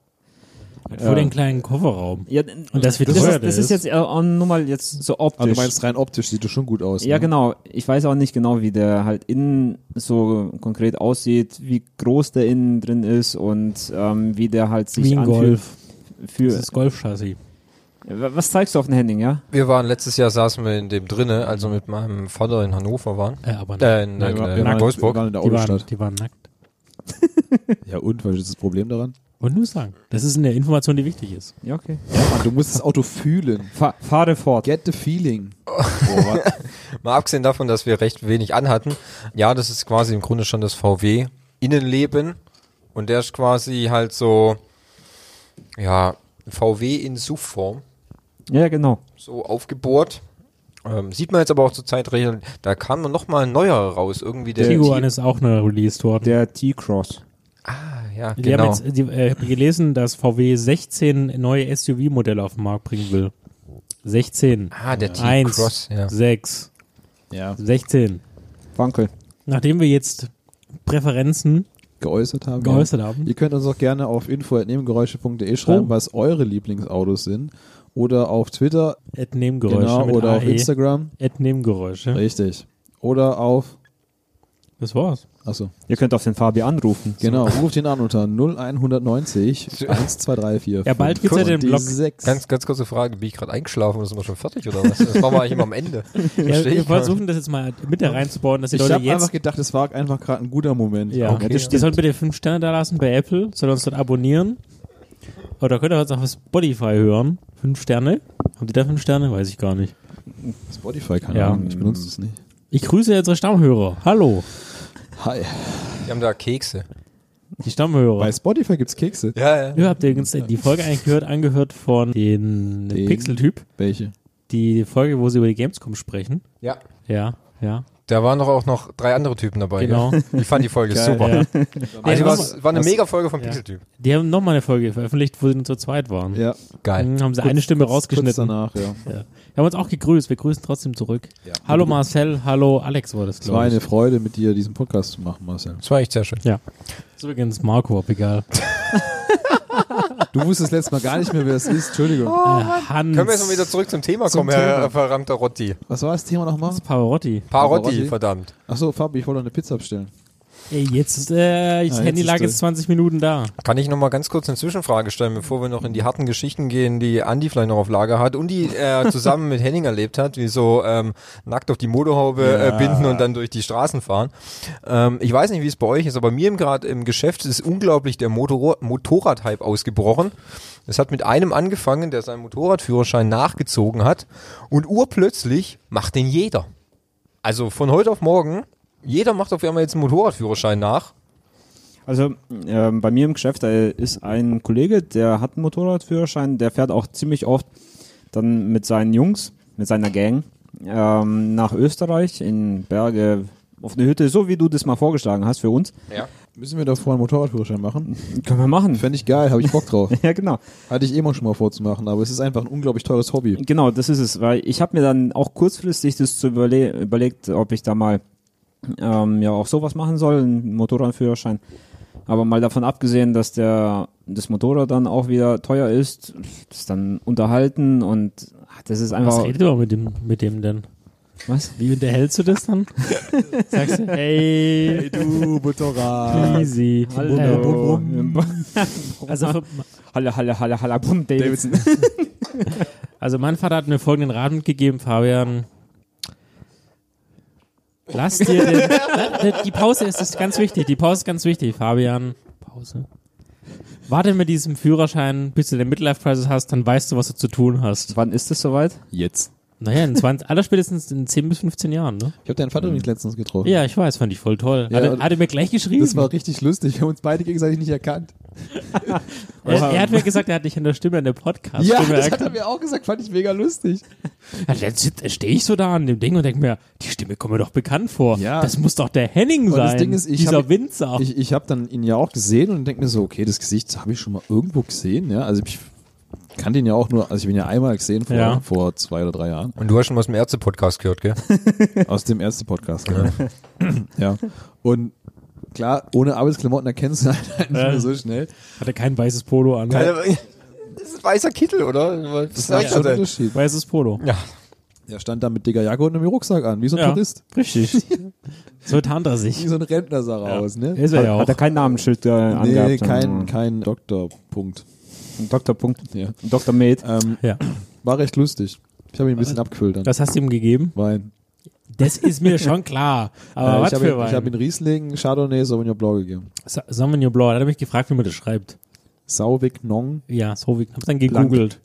Vor den kleinen Kofferraum. Ja, Und das wird das, teuer, ist, das ist jetzt auch nur mal jetzt so optisch. Aber du meinst rein optisch sieht das schon gut aus. ja, ne? genau. Ich weiß auch nicht genau, wie der halt innen so konkret aussieht, wie groß der innen drin ist und ähm, wie der halt sich Wie ein anfühlt. Golf. Für, Das ist Golfchassis. Was zeigst du auf dem Handing, ja? Wir waren letztes Jahr saßen wir in dem drinne, also mit meinem Vater in Hannover waren. Äh, aber Äh, in, Ja, in, wir, äh, waren, wir Wolfsburg. waren in der die, waren, Autostadt. die waren nackt. (laughs) Ja und, was ist das Problem daran? Und nur sagen. Das ist eine Information, die wichtig ist. Ja, okay. Mann, du musst das Auto fühlen. Fa fahre fort. Get the feeling. (laughs) Mal abgesehen davon, dass wir recht wenig anhatten. Ja, das ist quasi im Grunde schon das VW Innenleben. Und der ist quasi halt so, ja, VW in SUV-Form. Ja, genau. So aufgebohrt. Ähm, sieht man jetzt aber auch zur Zeit, da kam noch mal ein neuer raus. Irgendwie der Tiguan ist auch neu released worden. Der T-Cross. Ah, ja, Die genau. haben jetzt die, äh, gelesen, dass VW 16 neue SUV-Modelle auf den Markt bringen will. 16. ah, der T-Cross, ja. 6, Ja, 16. Wankel. Nachdem wir jetzt Präferenzen geäußert haben. geäußert haben, Ihr könnt uns auch gerne auf info.nebengeräusche.de schreiben, Oh. was eure Lieblingsautos sind. Oder auf Twitter, Ad Nebengeräusche genau, oder auf AE. Instagram. Ad Nebengeräusche. Richtig. Oder auf, Das war's. achso, Ihr könnt auf den Fabi anrufen. genau, ruft ihn an unter 0190 1234. (laughs) Ja, bald gibt's ja den Blog. 6. Ganz, ganz kurze Frage, bin ich gerade eingeschlafen oder sind wir schon fertig oder was? Das machen wir eigentlich immer am Ende. (laughs) Ja, wir ich versuchen das jetzt mal mit da reinzubauen, dass die ich Leute habe jetzt einfach gedacht, es war einfach gerade ein guter Moment. Ja, Okay. okay. die sollen bitte fünf Sterne da lassen bei Apple, sollen uns dort abonnieren. Oder könnt ihr auch auf Spotify hören. Fünf Sterne. Haben die da fünf Sterne? Weiß ich gar nicht. Spotify, keine Ja. Ahnung, ich benutze das nicht. Ich grüße unsere Stammhörer. Hallo. Hi. Wir haben da Kekse. Die Stammhörer. Bei Spotify gibt's Kekse. Ja, ja. Ihr habt übrigens die Folge eigentlich gehört, angehört von den, Den? Pixel-Typ. Welche? Die Folge, wo sie über die Gamescom sprechen. Ja. Ja, ja. Da waren doch auch noch drei andere Typen dabei. Genau. Gell? Ich fand die Folge (laughs) Geil. super. ja. (laughs) Also was, war eine mega Folge vom Ja. Pixeltyp. Die haben nochmal eine Folge veröffentlicht, wo sie nur zu zweit waren. Ja. Geil. Mhm, haben sie eine Stimme Kurz rausgeschnitten. danach, ja. Ja. Wir haben uns auch gegrüßt. Wir grüßen trotzdem zurück. Ja. Hallo Marcel, hallo Alex war das, Es war glaube eine ich. Freude, mit dir diesen Podcast zu machen, Marcel. Das war echt sehr schön. Ja. Das ist übrigens Marco, ob egal. (laughs) Du wusstest letztes Mal gar nicht mehr, wer es ist. Entschuldigung. Äh, Hans Können wir jetzt mal wieder zurück zum Thema Zum kommen, Herr Thema. verdammter Rotti? Was war das Thema nochmal? Pavarotti. Parotti, Pavarotti? verdammt. Achso, Fabi, ich wollte noch eine Pizza bestellen. Ey, jetzt, äh, das Ah, Handy lag ist jetzt 20 Minuten da. Kann ich noch mal ganz kurz eine Zwischenfrage stellen, bevor wir noch in die harten Geschichten gehen, die Andi vielleicht noch auf Lager hat und die er (laughs) zusammen mit Henning erlebt hat, wie so ähm, nackt auf die Motorhaube Ja. äh, binden und dann durch die Straßen fahren. Ähm, ich weiß nicht, wie es bei euch ist, aber mir gerade im Geschäft ist unglaublich der Motor Motorradhype ausgebrochen. Es hat mit einem angefangen, der seinen Motorradführerschein nachgezogen hat und urplötzlich macht den jeder. Also von heute auf morgen, jeder macht auf einmal jetzt einen Motorradführerschein nach. Also ähm, bei mir im Geschäft da ist ein Kollege, der hat einen Motorradführerschein, der fährt auch ziemlich oft dann mit seinen Jungs, mit seiner Gang ähm, nach Österreich in Berge auf eine Hütte, so wie du das mal vorgeschlagen hast für uns. Ja. Müssen wir davor einen Motorradführerschein machen? (laughs) Können wir machen. Fände ich geil, habe ich Bock drauf. (laughs) Ja, genau. Hatte ich eh mal schon mal vorzumachen, aber es ist einfach ein unglaublich teures Hobby. Genau, das ist es, weil ich habe mir dann auch kurzfristig das zu überle überlegt, ob ich da mal ähm, ja auch sowas machen soll, einen Motorradführerschein. Aber mal davon abgesehen, dass der das Motorrad dann auch wieder teuer ist, das dann unterhalten und ach, das ist Was einfach redet ihr mit dem, mit dem denn? was? Wie unterhältst du das dann? (laughs) Sagst du, hey, du Motorrad. (laughs) easy. Hallo. (laughs) Also, für, Halle, Halle, Halle, Halle, Bum, Davidson. also mein Vater hat mir folgenden Rat mitgegeben, Fabian. Lass dir den, (laughs) die Pause ist, ist ganz wichtig. Die Pause ist ganz wichtig, Fabian. Pause. Warte mit diesem Führerschein, bis du den Midlife Crisis hast, dann weißt du, was du zu tun hast. Wann ist es soweit? Jetzt. Naja, in 20, (laughs) allerspätestens in 10 bis 15 Jahren, ne? Ich habe deinen Vater übrigens letztens getroffen. Ja, ich weiß, fand ich voll toll. Ja, hat, er, und- hat er mir gleich geschrieben. Das war richtig lustig. Wir haben uns beide gegenseitig nicht erkannt. (laughs) er, er hat mir gesagt, er hat dich in der Stimme, in der Podcast. Ja, das hat er erkannt. mir auch gesagt. Fand ich mega lustig. Ja, Jetzt stehe ich so da an dem Ding und denke mir, die Stimme kommt mir doch bekannt vor. Ja. Das muss doch der Henning Und sein. das Ding ist, ich dieser hab- Winzer. Ich, ich habe dann ihn ja auch gesehen und denke mir so, okay, das Gesicht habe ich schon mal irgendwo gesehen. Ja, also ich kannte ihn ja auch nur, also ich ihn ja einmal gesehen vor, Ja. vor zwei oder drei Jahren. Und du hast schon was im Ärzte-Podcast gehört, gell? (laughs) Aus dem ersten Podcast. Genau. ja. Und klar, ohne Arbeitsklamotten erkennst du halt (laughs) nicht Ja. mehr so schnell. Hat er kein weißes Polo an. Ja, Das ist weißer Kittel, oder? Was Das denn? einen Unterschied. Weißes Polo. Ja. Er stand da mit dicker Jacke und einem Rucksack an, wie so ein Ja, Tourist. richtig. (laughs) so tarnt er Wie sich. so ein Rentner sah er aus, ne? Ist er ja auch. Hat er kein Namensschild äh, Nee, angehabt? kein, kein Doktorpunkt. Dr. Punkt. Ja. Dr. Med. Ähm, Ja. war recht lustig. Ich habe ihn ein bisschen abgefüllt dann. Das hast du ihm gegeben? Wein. Das ist mir schon klar. Aber Äh, was ich habe für ihn, ich hab Wein? ihn Riesling, Chardonnay, Sauvignon Blanc gegeben. Sa- Sauvignon Blanc. Da hat er mich gefragt, wie man das schreibt. Sauvignon, Ja, Sauvignon. Hab dann gegoogelt.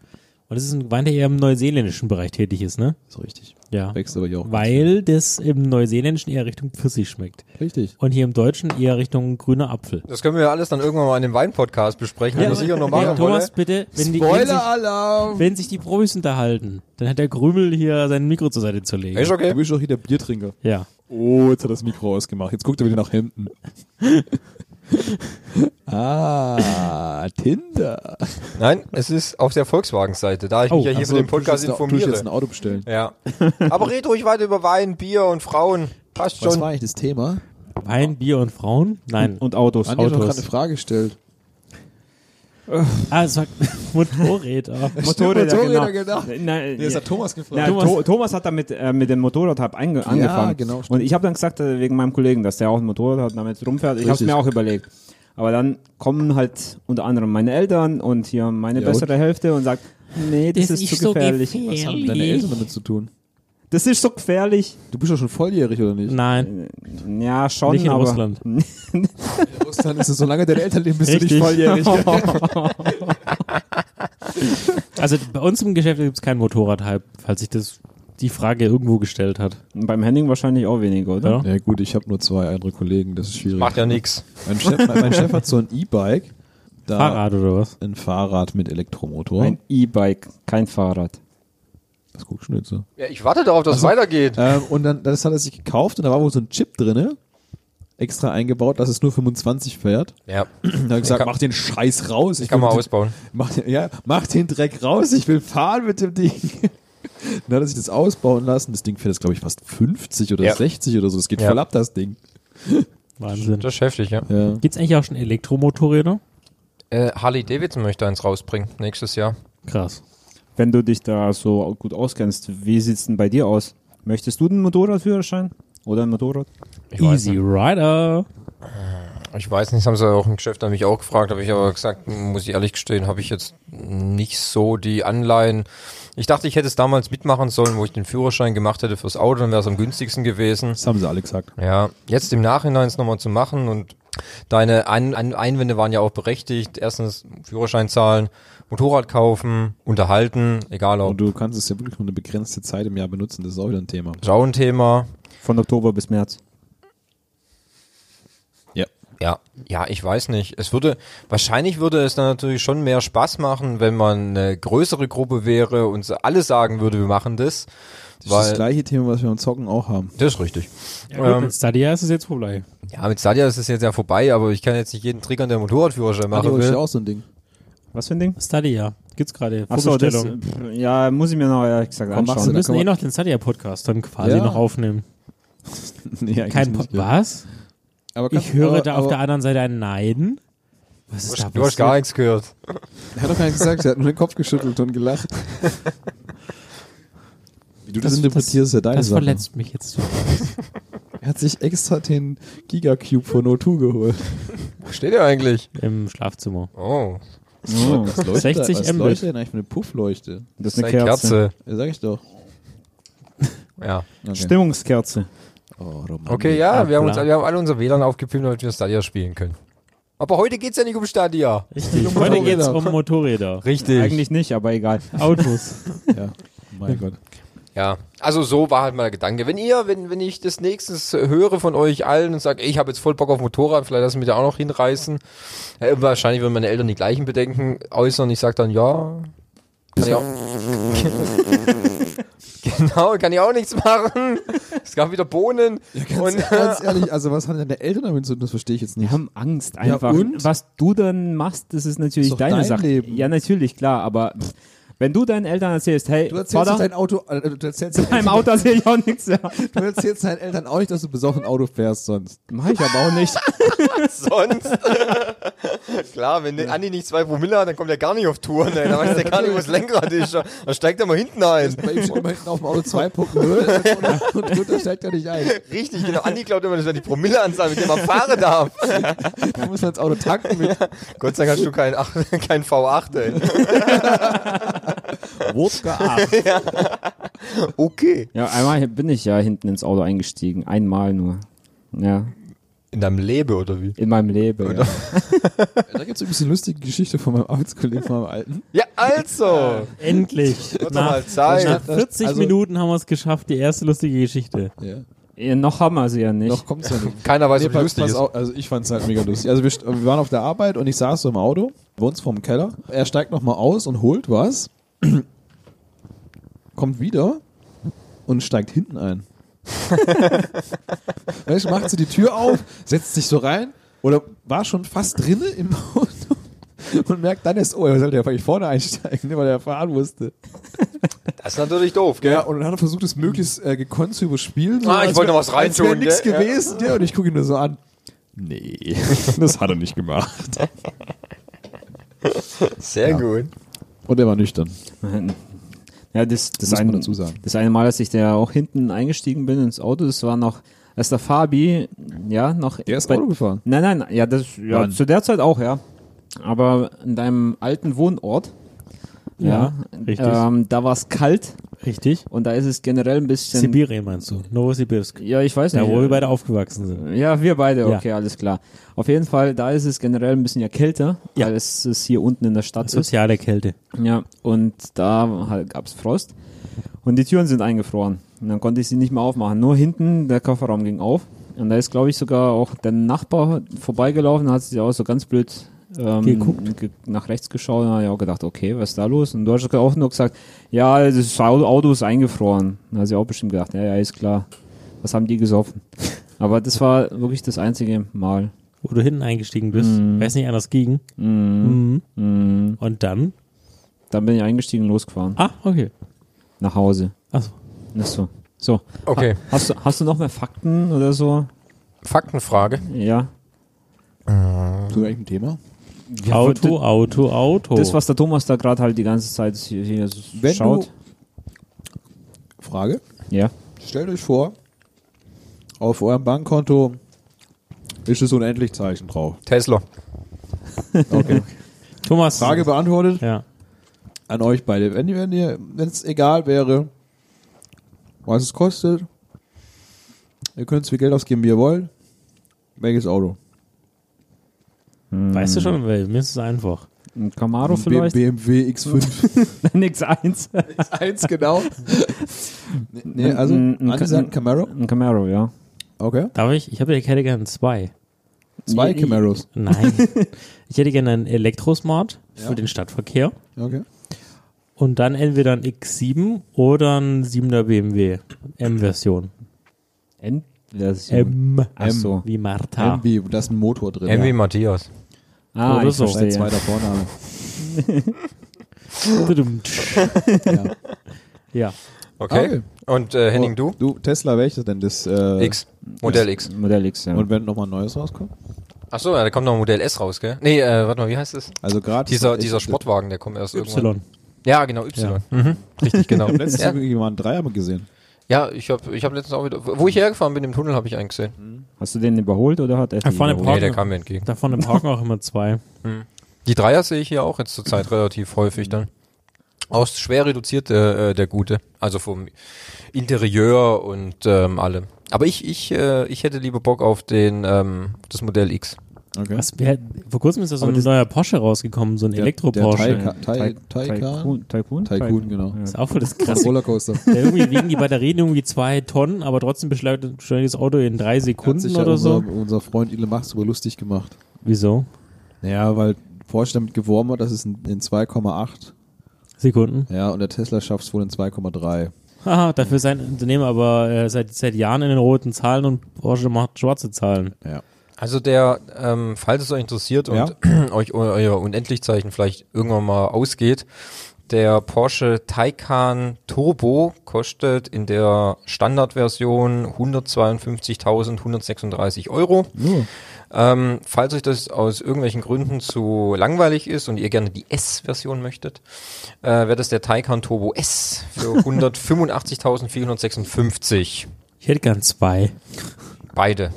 Und das ist ein Wein, der eher im neuseeländischen Bereich tätig ist, ne? ist richtig. Ja. Wächst aber hier auch. Weil das im neuseeländischen eher Richtung Pfirsich schmeckt. Richtig. Und hier im Deutschen eher Richtung grüner Apfel. Das können wir ja alles dann irgendwann mal in dem Wein-Podcast besprechen, den wir sicher noch machen Ja, Thomas, wollen. bitte, wenn, die, wenn, sich, Spoiler-Alarm! wenn sich die Profis unterhalten, dann hat der Krümel hier sein Mikro zur Seite zu legen. Ist Du okay. bist doch hier der Biertrinker. Ja. Oh, jetzt hat er das Mikro ausgemacht. Jetzt guckt er wieder nach hinten. (laughs) (laughs) ah, Tinder. Nein, es ist auf der Volkswagen-Seite, da ich mich Oh, ja hier Ach so, für den Podcast jetzt- Du jetzt informiere. ein Auto bestellen. Ja. Aber red ruhig weiter über Wein, Bier und Frauen. Passt Was schon. war eigentlich das Thema? Wein, Bier und Frauen? Nein. Und Autos. Hat doch Autos. gerade eine Frage gestellt. Ah, es war (laughs) Motorräder. Motorräder, Motorräder, genau. genau. Nein, Nee, das ja. hat Thomas gefragt. Ja, Thomas- Thomas, Thomas hat damit äh, mit dem Motorrad hab einge angefangen. genau, Und ich habe dann gesagt, äh, wegen meinem Kollegen, dass der auch ein Motorrad hat und damit rumfährt. Ich habe es mir auch überlegt. Aber dann kommen halt unter anderem meine Eltern und hier meine Ja, bessere Hälfte und sagt, nee, das, Das ist, ist zu so gefährlich. gefährlich. Was haben deine Eltern damit zu tun? Das ist so gefährlich. Du bist doch schon volljährig, oder nicht? Nein, Ja, schon, nicht in aber Russland. (laughs) In Russland ist es, solange deine Eltern leben, bist du Richtig. nicht volljährig. (laughs) Also bei uns im Geschäft gibt es keinen Motorradhype, falls sich das die Frage irgendwo gestellt hat. Beim Henning wahrscheinlich auch weniger, oder? Ja. ja gut, ich habe nur zwei andere Kollegen, das ist schwierig. Macht ja nix. Mein Chef, mein, mein Chef hat so ein E-Bike. Da Fahrrad oder was? Ein Fahrrad mit Elektromotor. Ein E-Bike, kein Fahrrad. Das guckst du nicht so. Ja, ich warte darauf, dass es weitergeht. Ähm, und dann das hat er sich gekauft und da war wohl so ein Chip drinne, extra eingebaut, dass es nur 25 fährt. Ja, Da habe ich gesagt, kann- mach den Scheiß raus. Ich kann mit dem- ausbauen. Mach den, ja, mach den Dreck raus, ich will fahren mit dem Ding. (laughs) Dann hat er sich das ausbauen lassen. Das Ding fährt jetzt, glaube ich, fast 50 oder Ja. 60 oder so. Das geht Ja. voll ab, das Ding. Wahnsinn. Das ist heftig, ja. Ja. Gibt es eigentlich auch schon Elektromotorräder? Äh, Harley Davidson möchte eins rausbringen, nächstes Jahr. Krass. Wenn du dich da so gut auskennst, wie sieht's denn bei dir aus? Möchtest du einen Motorradführerschein? Oder ein Motorrad? Ich Easy nicht. Rider. Ich weiß nicht, das haben sie auch im Geschäft an mich auch gefragt, habe ich aber gesagt, muss ich ehrlich gestehen, habe ich jetzt nicht so die Anleihen. Ich dachte, ich hätte es damals mitmachen sollen, wo ich den Führerschein gemacht hätte fürs Auto, dann wäre es am günstigsten gewesen. Das haben sie alle gesagt. Ja, jetzt im Nachhinein es nochmal zu machen und deine Ein Ein Einwände waren ja auch berechtigt. Erstens Führerschein zahlen, Motorrad kaufen, unterhalten, egal ob Und du kannst es ja wirklich nur eine begrenzte Zeit im Jahr benutzen. Das ist auch wieder ein Thema. Schauenthema. Von Oktober bis März. Ja. Ja, ja, ich weiß nicht. Es würde, wahrscheinlich würde es dann natürlich schon mehr Spaß machen, wenn man eine größere Gruppe wäre und alle sagen würde, wir machen das. Das ist Weil- das gleiche Thema, was wir beim Zocken auch haben. Das ist richtig. Ja, gut, Ähm, mit Stadia ist es jetzt vorbei. Ja, mit Stadia ist es jetzt ja vorbei, aber ich kann jetzt nicht jeden triggern, der Motorradführerschein machen das ist ja auch so ein Ding. Was für ein Ding? Stadia. Gibt's gerade. Achso, das, pff, ja, muss ich mir noch ehrlich gesagt Komm, machst Wir da anschauen. müssen eh noch den Stadia-Podcast dann quasi Ja. noch aufnehmen. (laughs) nee, eigentlich Kein nicht, po ja. Was? Aber kannst- Ich höre aber, da auf aber, der anderen Seite ein Nein. Was Du ist da hast, du hast gar passiert? nichts gehört. Er hat doch gar nichts gesagt, er hat nur den Kopf geschüttelt und gelacht. Wie du das, Das- interpretierst, ist ja deine Das Sache. verletzt mich jetzt. Er hat sich extra den Gigacube von O2 geholt. Wo steht er eigentlich? Im Schlafzimmer. Oh, Oh, Was leuchtet 60 da? Was Mbit. leuchtet denn eigentlich für eine Puffleuchte? das das ist eine Kerze. Ja, sag ich doch. (laughs) Ja. Okay. Stimmungskerze. Oh. Okay, ja, Ah, wir haben, uns, wir haben alle unser WLAN aufgepimpt, damit wir Stadia spielen können. Aber heute geht's ja nicht um Stadia. Richtig. Um Heute Motorräder. geht's um Motorräder. Richtig. Eigentlich nicht, aber egal. Autos. (laughs) Ja, mein (laughs) Gott. Ja, also so war halt mal der Gedanke. Wenn ihr, wenn, wenn ich das nächstes höre von euch allen und sage, ey, ich habe jetzt voll Bock auf Motorrad, vielleicht lassen wir da auch noch hinreißen. Ja, wahrscheinlich würden meine Eltern die gleichen Bedenken äußern. Ich sage dann, ja, kann ich auch. (laughs) genau, kann ich auch nichts machen. Es gab wieder Bohnen. Ganz, und, ganz ehrlich, also was haben denn deine Eltern damit zu tun? Das verstehe ich jetzt Die nicht. haben Angst einfach. und? Was du dann machst, das ist natürlich Ist deine dein Sache. Leben. Ja, natürlich, klar, aber pff, Wenn du deinen Eltern erzählst, hey, Du erzählst Vater, dein Auto, äh, du erzählst deinen beim Eltern- Auto erzähle ich auch nichts. Ja. Du erzählst deinen Eltern auch nicht, dass du besoffen Auto fährst sonst. Mach ich aber auch nicht. (laughs) Sonst. (laughs) Klar, wenn der Andi nicht zwei Promille hat, dann kommt er gar nicht auf Touren. Ey. Dann weiß der gar nicht, wo das Lenkrad ist. (laughs) Dann steigt er mal hinten ein. Bei ihm steht immer hinten auf dem Auto 2.0 und drunter steigt er nicht ein. Richtig, genau. Andi glaubt immer, das wäre die Promilleanzahl, mit der man fahren darf. Da muss man das Auto tanken mit Gott sei Dank hast du kein, ach, kein V8, ey. (laughs) Wodka 8. (laughs) Okay. Ja, einmal bin ich ja hinten ins Auto eingestiegen. Einmal nur. Ja, In deinem Leben, oder wie? in meinem Leben. Ja. (laughs) Da gibt es übrigens eine lustige Geschichte von meinem Arbeitskollegen, von meinem Alten. Ja, also. Endlich. Wird Nach, mal Zeit. nach 40 Also- Minuten haben wir es geschafft, die erste lustige Geschichte. Ja. Ja, noch haben wir sie ja nicht. Noch kommt's ja nicht. Keiner weiß, Nee, wie lustig ist. auf, also ich fand's halt mega lustig. Also wir, wir waren auf der Arbeit und ich saß so im Auto, bei uns vorm Keller. Er steigt nochmal aus und holt was, (clears throat) kommt wieder und steigt hinten ein. (laughs) weißt du, macht sie die Tür auf, setzt sich so rein oder war schon fast drinne im Auto (laughs) und merkt dann erst, oh, er sollte ja vielleicht vorne einsteigen, ne, weil er fahren musste. Das ist natürlich doof, gell? Ja, und dann hat er versucht, es möglichst äh, gekonnt zu überspielen. So, Ah, ich als wollte noch was als reintun, nix gell? Ja. gewesen. Ja. und ich gucke ihn nur so an. Nee, (laughs) das hat er nicht gemacht. Sehr gut. Und er war nüchtern. Ja, das, das, Muss man eine, dazu sagen. das eine Mal, als ich da auch hinten eingestiegen bin ins Auto, das war noch, als der Fabi, ja, noch. Der ist bei- Auto gefahren. Nein, nein, ja, das, ja, Wann? zu der Zeit auch, ja. Aber in deinem alten Wohnort, ja, richtig. ähm, da war es kalt Richtig. und da ist es generell ein bisschen. Sibirien meinst du? Novosibirsk. Ja, ich weiß nicht. Da, wo wir beide aufgewachsen sind. Ja, wir beide, Ja. okay, alles klar. Auf jeden Fall, da ist es generell ein bisschen ja kälter, Ja. als es hier unten in der Stadt ist. Soziale Kälte. Ja, und da halt gab's Frost und die Türen sind eingefroren. Und dann konnte ich sie nicht mehr aufmachen. Nur hinten, der Kofferraum ging auf. Und da ist, glaube ich, sogar auch der Nachbar vorbeigelaufen, hat sich auch so ganz blöd ähm, Geguckt. ge nach rechts geschaut und ja auch gedacht, okay, was ist da los? Und du hast auch nur gesagt, ja, das Au- Auto ist eingefroren. Da hat sie auch bestimmt gedacht, ja, ja, ist klar. Was haben die gesoffen? (laughs) Aber das war wirklich das einzige Mal. Wo du hinten eingestiegen bist. Weiß nicht anders ging. Mhm. Mhm. Und dann? Dann bin ich eingestiegen und losgefahren. Ah, okay. Nach Hause. Achso. Ist so. So. Okay. Hast du, hast du noch mehr Fakten oder so? Faktenfrage. Ja. Hast du eigentlich Thema? Auto, Auto, Auto. Das, was der Thomas da gerade halt die ganze Zeit hier, Wenn schaut. Frage. Ja. Stellt euch vor, auf eurem Bankkonto ist es unendlich Zeichen drauf. Tesla. Okay. (laughs) Thomas. Frage beantwortet Ja. an euch beide. Wenn ihr, wenn ihr, wenn es egal wäre, was es kostet, ihr könnt so viel Geld ausgeben, wie ihr wollt. Welches Auto? Weißt du schon, weil mir ist es einfach. Ein Camaro B- vielleicht? BMW X5. Nix eins. Eins genau. (laughs) nee, also, Ein- Camaro. Ein Camaro, ja. Okay. Darf ich? Ich habe ja hätte gerne zwei. Zwei Nee, Camaros. Nein. (laughs) ich hätte gerne einen Elektrosmart Ja. für den Stadtverkehr. Okay. Und dann entweder ein X7 oder ein 7er BMW. M-Version. M. Ach so. Wie Martha. MB, da ist ein Motor drin. MW ja. Matthias. Ah, Oder ich so. Verstehe. zweiter Vorname. (laughs) ja. ja. Okay. Okay. Und äh, Henning, du? Du, Tesla, welches denn? Das, äh, X. Modell X. Modell X, ja. Und wenn nochmal ein neues rauskommt? Achso, ja, da kommt noch ein Modell S raus, gell? Nee, äh, warte mal, wie heißt das? Also gerade Dieser, dieser Sportwagen, der kommt erst irgendwann. Y. Ja, genau, Y. Mhm. Richtig, (laughs) genau. Letztes ja, Jahr jemand einen Dreier gesehen. Ja, ich habe ich hab letztens auch wieder, wo ich hergefahren bin im Tunnel, habe ich einen gesehen. Hast du den überholt oder hat er Da vorne überholt? Nee, der kam mir entgegen. Da vorne parken auch immer zwei. Die Dreier sehe ich hier auch jetzt zurzeit relativ häufig dann. Aus schwer reduziert äh, äh, der Gute. Also vom Interieur und ähm, allem. Aber ich, ich, äh, ich hätte lieber Bock auf den ähm, das Modell X. Okay. Was, wer, vor kurzem ist da so ein neuer Porsche rausgekommen, so ein Elektro-Porsche. Tycoon? Tycoon? Tycoon, genau. ist auch voll das krasse. Rollercoaster. Ja, irgendwie wiegen die Batterien irgendwie zwei Tonnen, aber trotzdem beschleunigt das Auto in drei Sekunden oder unser, so. unser Freund Elon Musk darüber lustig gemacht. Wieso? Naja, weil Porsche damit geworben hat, dass es in, in 2,8. Sekunden. Ja, und der Tesla schafft es wohl in 2,3. Haha, dafür sein Unternehmen aber äh, seit, seit Jahren in den roten Zahlen und Porsche macht schwarze Zahlen. Ja. Also der, ähm, falls es euch interessiert und (clears throat) euch eu- euer Unendlichzeichen vielleicht irgendwann mal ausgeht, Der Porsche Taycan Turbo kostet in der Standardversion 152.136 Euro. Ähm, falls euch das aus irgendwelchen Gründen zu langweilig ist und ihr gerne die S-Version möchtet, äh, wäre das der Taycan Turbo S für (laughs) 185.456. Ich hätte gern zwei. Beide.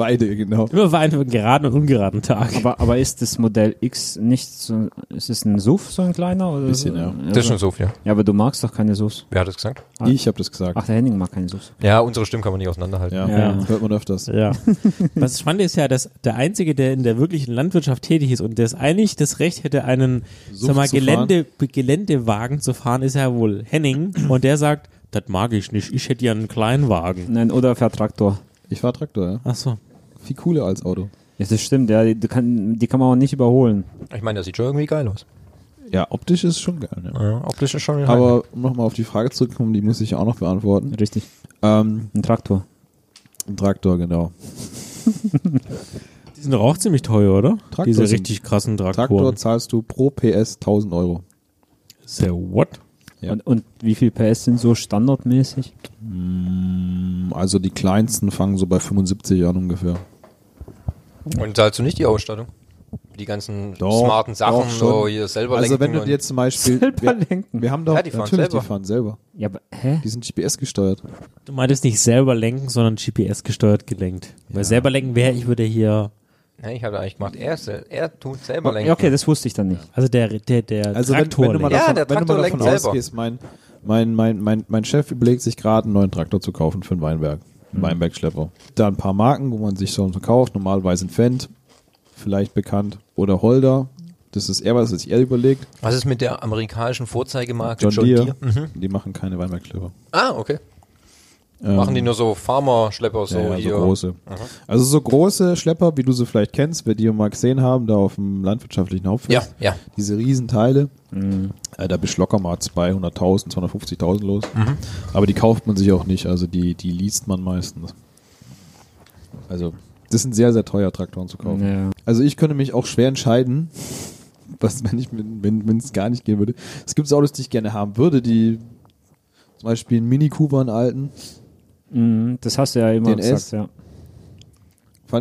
Beide, genau. Immer für einen geraden und ungeraden Tag. Aber, aber ist das Modell X nicht so, ist es ein SUV, so ein kleiner? Oder Bisschen, so? ja. Das ist schon so viel. Ja, aber du magst doch keine SUVs. Wer hat das gesagt? Ich habe das gesagt. Ach, der Henning mag keine SUVs. Ja, unsere Stimmen kann man nicht auseinanderhalten. ja, Ja. hört man öfters. Ja. (laughs) Was spannend ist ja, dass der Einzige, der in der wirklichen Landwirtschaft tätig ist und der eigentlich das Recht hätte, einen sag mal, Gelände, Geländewagen zu fahren, ist ja wohl Henning. Und der sagt, das mag ich nicht, ich hätte ja einen Kleinwagen. Nein, oder fährt Traktor. Ich fahr Traktor, ja. Ach so. Viel cooler als Auto. Ja, das stimmt, ja, die, kann, die kann man auch nicht überholen. Ich meine, das sieht schon irgendwie geil aus. Ja, optisch ist schon geil. Ja. Ja, optisch ist schon Aber um nochmal auf die Frage zurückkommen, die muss ich auch noch beantworten. Richtig. Ähm, Ein Traktor. ein Traktor, genau. Die sind doch auch ziemlich teuer, oder? Traktor Diese sind- richtig krassen Traktor Traktoren. zahlst du pro PS 1000 Euro. So, what? Ja. Und, und wie viel PS sind so standardmäßig? Also die kleinsten fangen so bei 75 an ungefähr. Und zahlst du nicht die Ausstattung? Die ganzen Doch, smarten Sachen, so hier selber Also wenn lenken du und- jetzt zum Beispiel, Selber wir, lenken. wir haben doch Ja, die fahren natürlich selber. die fahren selber. Ja, aber, hä? Die sind GPS gesteuert. Du meintest nicht selber lenken, sondern GPS gesteuert gelenkt. Weil selber lenken wäre, ich würde hier, Nein, ich habe eigentlich gemacht, er, er tut selber lenken. Ja, okay, das wusste ich dann nicht. also der, der, der Also wenn, Traktor wenn du mal lenkt. Ja, davon, der wenn du Traktor mal davon selber. ausgehst, mein, mein, mein, mein, mein Chef überlegt sich gerade einen neuen Traktor zu kaufen für einen Weinberg. Weinbergschlepper. Da ein paar Marken, wo man sich so kauft. Normalerweise ein Fendt, vielleicht bekannt. Oder Holder. Das ist eher was, was sich er überlegt. Was ist mit der amerikanischen Vorzeigemarke John, Deere. Mhm. Die machen keine Weinbergschlepper. Ah, okay. Ähm, Machen die nur so Farmer-Schlepper, so ja, ja, hier. so große. Also so große Schlepper, wie du sie vielleicht kennst, wer die mal gesehen haben, da auf dem landwirtschaftlichen Ja, Hauptfest. ja. Diese Riesenteile, äh, da bist du locker mal 200.000, 250.000 los. Mhm. Aber die kauft man sich auch nicht, also die, die liest man meistens. Also, das sind sehr, sehr teuer, Traktoren zu kaufen. Ja. Also ich könnte mich auch schwer entscheiden, was, wenn ich, wenn es gar nicht gehen würde. Es gibt Autos, die ich gerne haben würde, die zum Beispiel einen Mini Cooper, einen alten, Mhm, das hast du ja immer DNS. gesagt, ja.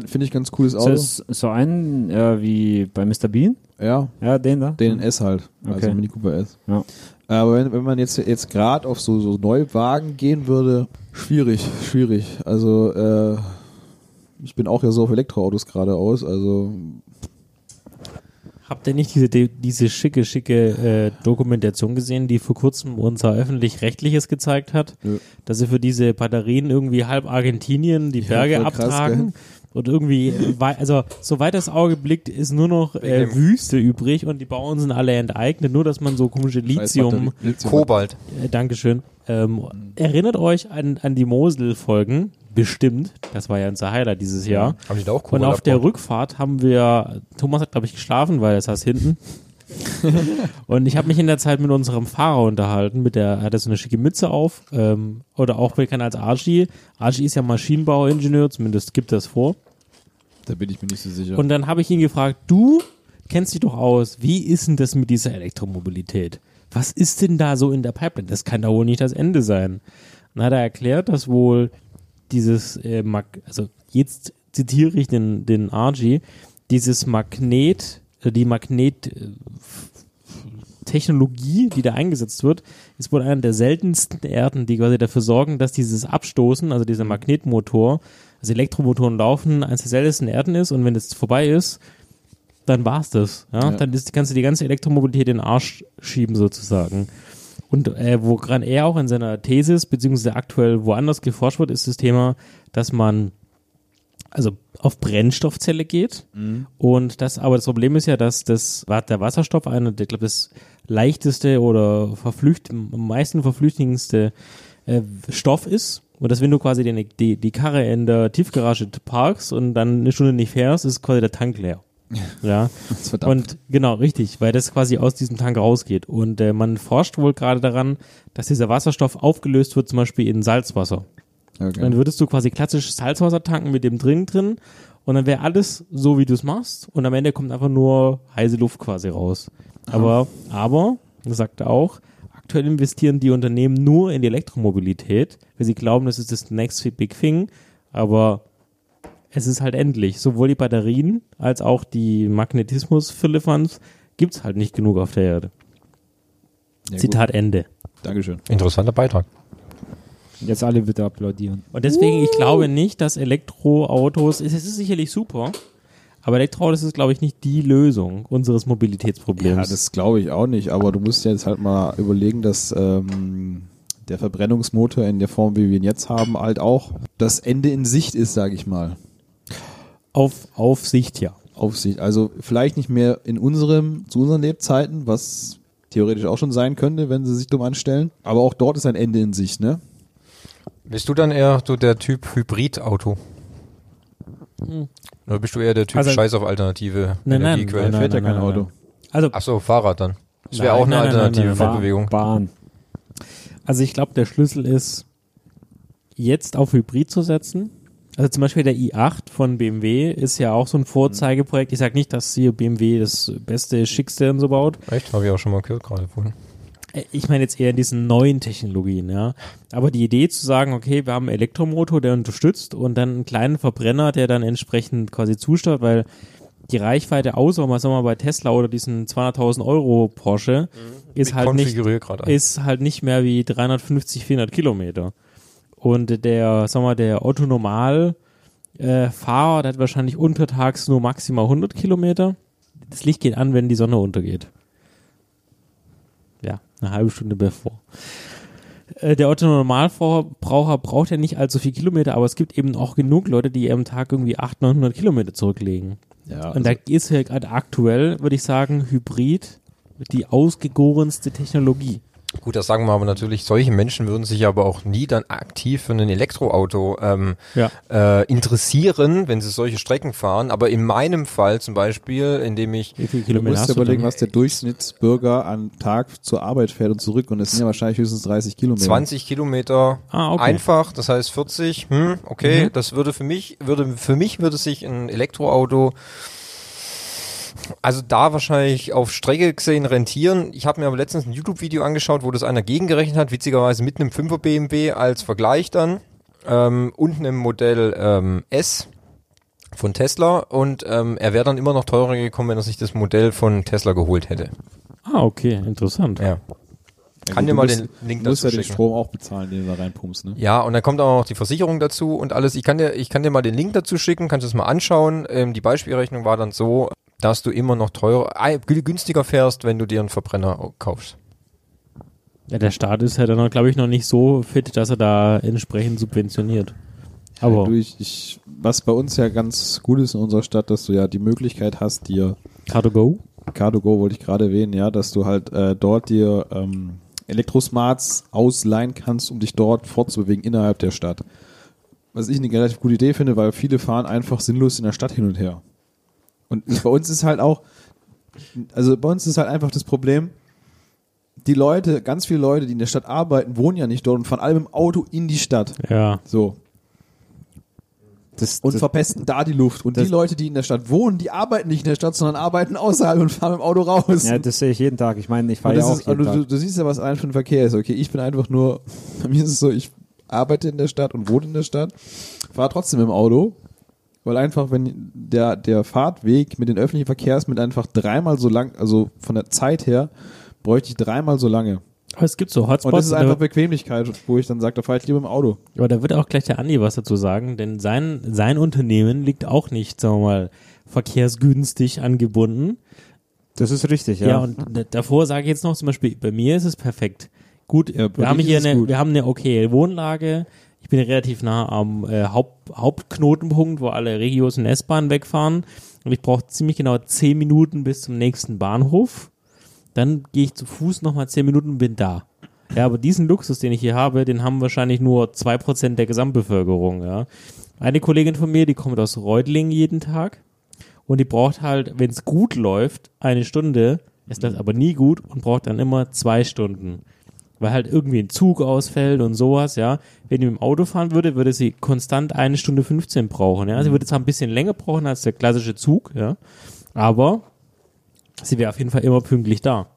Finde ich ganz cooles So, Auto. ist so ein äh, wie bei Mr. Bean? ja, Ja, den da? den S halt, also Okay. Mini Cooper S. Ja. Aber wenn, wenn man jetzt jetzt gerade auf so, so Neuwagen gehen würde, schwierig, schwierig. Also äh, ich bin auch ja so auf Elektroautos gerade aus, also Habt ihr nicht diese, die- diese schicke, schicke äh, Dokumentation gesehen, die vor kurzem unser öffentlich-rechtliches gezeigt hat? Nö. Dass sie für diese Batterien irgendwie halb Argentinien die Berge krass, abtragen. Und irgendwie, also soweit das Auge blickt, ist nur noch äh, Wüste übrig und die Bauern sind alle enteignet, nur dass man so komische Lithium, Lithium. Kobalt. äh, Dankeschön, ähm, erinnert euch an, an die Mosel-Folgen, bestimmt, das war ja unser Highlight dieses Jahr. Haben die da auch Und Kobalt auf der? Rückfahrt haben wir, Thomas hat glaube ich geschlafen, weil er saß hinten. (laughs) und ich habe mich in der Zeit mit unserem Fahrer unterhalten, mit der, er hatte so eine schicke Mütze auf, ähm, oder auch bekannt als Archie. Archie ist ja Maschinenbauingenieur, zumindest gibt das vor. Da bin ich mir nicht so sicher. Und dann habe ich ihn gefragt, du kennst dich doch aus, wie ist denn das mit dieser Elektromobilität? Was ist denn da so in der Pipeline? Das kann doch wohl nicht das Ende sein. Dann hat er erklärt, dass wohl dieses, äh, Mag also jetzt zitiere ich den, den Archie, dieses Magnet, äh, die Magnet, äh, die da eingesetzt wird, ist wohl einer der seltensten Erden, die quasi dafür sorgen, dass dieses Abstoßen, also dieser Magnetmotor, also Elektromotoren laufen, eines der seltensten Erden ist und wenn es vorbei ist, dann war's das. Ja? Ja. Dann ist, kannst du die ganze Elektromobilität in den Arsch schieben sozusagen. Und äh, woran er auch in seiner Thesis, beziehungsweise aktuell woanders geforscht wird, ist das Thema, dass man also auf Brennstoffzelle geht. Und das, aber das Problem ist ja, dass das der Wasserstoff einer, der glaube das leichteste oder verflücht, am meisten verflüchtigendste äh, Stoff ist. Und dass wenn du quasi die, die, die Karre in der Tiefgarage parkst und dann eine Stunde nicht fährst, ist quasi der Tank leer. (laughs) Ja. Das. Und genau, richtig, weil das quasi aus diesem Tank rausgeht. Und äh, man forscht wohl gerade daran, dass dieser Wasserstoff aufgelöst wird, zum Beispiel in Salzwasser. okay. Dann würdest du quasi klassisch Salzwasser tanken mit dem Drink drin und dann wäre alles so, wie du es machst und am Ende kommt einfach nur heiße Luft quasi raus. Aber, aber sagt auch, aktuell investieren die Unternehmen nur in die Elektromobilität, weil sie glauben, das ist das next big thing, aber es ist halt endlich. Sowohl die Batterien als auch die Magnetismus-Firlefanz gibt es halt nicht genug auf der Erde. Ja, gut. Zitat Ende. Dankeschön. Interessanter Beitrag. Jetzt alle bitte applaudieren. Und deswegen, ich glaube nicht, dass Elektroautos, es ist sicherlich super, aber Elektroautos ist, glaube ich, nicht die Lösung unseres Mobilitätsproblems. Ja, das glaube ich auch nicht, aber du musst jetzt halt mal überlegen, dass ähm, der Verbrennungsmotor in der Form, wie wir ihn jetzt haben, halt auch das Ende in Sicht ist, sage ich mal. Auf, auf Sicht, ja. Auf Sicht. Also vielleicht nicht mehr in unserem, zu unseren Lebzeiten, was theoretisch auch schon sein könnte, wenn sie sich dumm anstellen. Aber auch dort ist ein Ende in Sicht, ne? Bist du dann eher so der Typ Hybridauto? Oder bist du eher der Typ Also- Scheiß auf alternative Nein, nein, Energiequellen? nein, Fährt ja nein, kein nein, Auto. nein. Also, Ach so, Fahrrad dann. Das wäre Nein, auch eine nein, nein, alternative nein, nein, Fortbewegung. Bahn. also ich glaube, der Schlüssel ist, jetzt auf Hybrid zu setzen. Also zum Beispiel der i8 von BMW ist ja auch so ein Vorzeigeprojekt. Ich sage nicht, dass hier BMW das beste, schickste und so baut. Echt? Habe ich auch schon mal gehört gerade vorhin. Äh, Ich meine jetzt eher in diesen neuen Technologien, ja. Aber die Idee zu sagen, okay, wir haben einen Elektromotor, der unterstützt und dann einen kleinen Verbrenner, der dann entsprechend quasi zusteuert, weil die Reichweite außer, mal sagen wir mal bei Tesla oder diesen 200.000 Euro Porsche ist Ich halt nicht, ist halt nicht mehr wie 350, 400 Kilometer. Und der, sagen wir mal, der Otto Normal äh, Fahrer, der hat wahrscheinlich untertags nur maximal 100 Kilometer. Das Licht geht an, wenn die Sonne untergeht. Ja, eine halbe Stunde bevor. Äh, Der Otto Normalverbraucher braucht ja nicht allzu viel Kilometer, aber es gibt eben auch genug Leute, die am Tag irgendwie 800, 900 Kilometer zurücklegen. Ja, Und da ist ja gerade aktuell, würde ich sagen, Hybrid die ausgegorenste Technologie. Gut, das sagen wir aber natürlich, solche Menschen würden sich aber auch nie dann aktiv für ein Elektroauto ähm, Ja. äh, interessieren, wenn sie solche Strecken fahren. Aber in meinem Fall zum Beispiel, indem ich Wie viele Du Kilometer musst hast überlegen, denn? was der Durchschnittsbürger am Tag zur Arbeit fährt und zurück. Und das sind ja wahrscheinlich höchstens 30 Kilometer. 20 Kilometer Ah, okay. einfach, das heißt 40, hm, okay, Mhm. das würde für mich, würde, für mich würde sich ein Elektroauto also da wahrscheinlich auf Strecke gesehen rentieren. Ich habe mir aber letztens ein YouTube-Video angeschaut, wo das einer gegengerechnet hat, witzigerweise mit einem 5er BMW als Vergleich dann ähm, und einem Modell ähm, S von Tesla und ähm, er wäre dann immer noch teurer gekommen, wenn er sich das Modell von Tesla geholt hätte. Ah, okay, interessant. Ja. Ja, Kann dir mal musst, den Link Du musst dazu ja den schicken. Strom auch bezahlen, den du da reinpumpst, ne? Ja, und dann kommt auch noch die Versicherung dazu und alles. Ich kann dir, ich kann dir mal den Link dazu schicken, kannst du es mal anschauen. Ähm, die Beispielrechnung war dann so, dass du immer noch teurer, gü- günstiger fährst, wenn du dir einen Verbrenner kaufst. Ja, der Staat ist ja dann, glaube ich, noch nicht so fit, dass er da entsprechend subventioniert. Aber Du, ich, ich, was bei uns ja ganz gut ist in unserer Stadt, dass du ja die Möglichkeit hast, dir Car2Go? Car2Go wollte ich gerade erwähnen, ja, dass du halt äh, dort dir ähm, Elektrosmarts ausleihen kannst, um dich dort fortzubewegen innerhalb der Stadt. Was ich eine relativ gute Idee finde, weil viele fahren einfach sinnlos in der Stadt hin und her. Und bei uns ist halt auch, also bei uns ist halt einfach das Problem, die Leute, ganz viele Leute, die in der Stadt arbeiten, wohnen ja nicht dort und fahren alle mit dem Auto in die Stadt. Ja. So. Das, Und das, verpesten da die Luft. Und das- die Leute, die in der Stadt wohnen, die arbeiten nicht in der Stadt, sondern arbeiten außerhalb und fahren mit dem Auto raus. ja, das sehe ich jeden Tag. Ich meine, ich fahre ja das auch ist, jeden also du, Tag. du siehst ja, was allein für ein Verkehr ist. Okay, ich bin einfach nur, (laughs) bei mir ist es so, ich arbeite in der Stadt und wohne in der Stadt, fahre trotzdem im Auto, weil einfach, wenn der, der Fahrtweg mit den öffentlichen Verkehrsmitteln einfach dreimal so lang, also von der Zeit her, bräuchte ich dreimal so lange. Aber es gibt so Und Hotspots. das ist einfach Bequemlichkeit, wo ich dann sage, da fahre ich lieber im Auto. Aber da wird auch gleich der Andi was dazu sagen, denn sein, sein Unternehmen liegt auch nicht, sagen wir mal, verkehrsgünstig angebunden. Das ist richtig, Ja, ja. und davor sage ich jetzt noch zum Beispiel, bei mir ist es perfekt. Gut, Ja, wir haben hier eine, gut. wir haben eine okay Wohnlage. Ich bin relativ nah am äh, Haupt, Hauptknotenpunkt, wo alle Regios und S-Bahnen wegfahren. Und ich brauche ziemlich genau zehn Minuten bis zum nächsten Bahnhof. Dann gehe ich zu Fuß nochmal zehn Minuten und bin da. Ja, aber diesen Luxus, den ich hier habe, den haben wahrscheinlich nur zwei Prozent der Gesamtbevölkerung, ja. Eine Kollegin von mir, die kommt aus Reutlingen jeden Tag und die braucht halt, wenn es gut läuft, eine Stunde, ist das aber nie gut und braucht dann immer zwei Stunden. Weil halt irgendwie ein Zug ausfällt und sowas, ja. Wenn die mit dem Auto fahren würde, würde sie konstant eine Stunde 15 brauchen, ja. Sie würde zwar ein bisschen länger brauchen als der klassische Zug, ja. Aber sie wäre auf jeden Fall immer pünktlich da.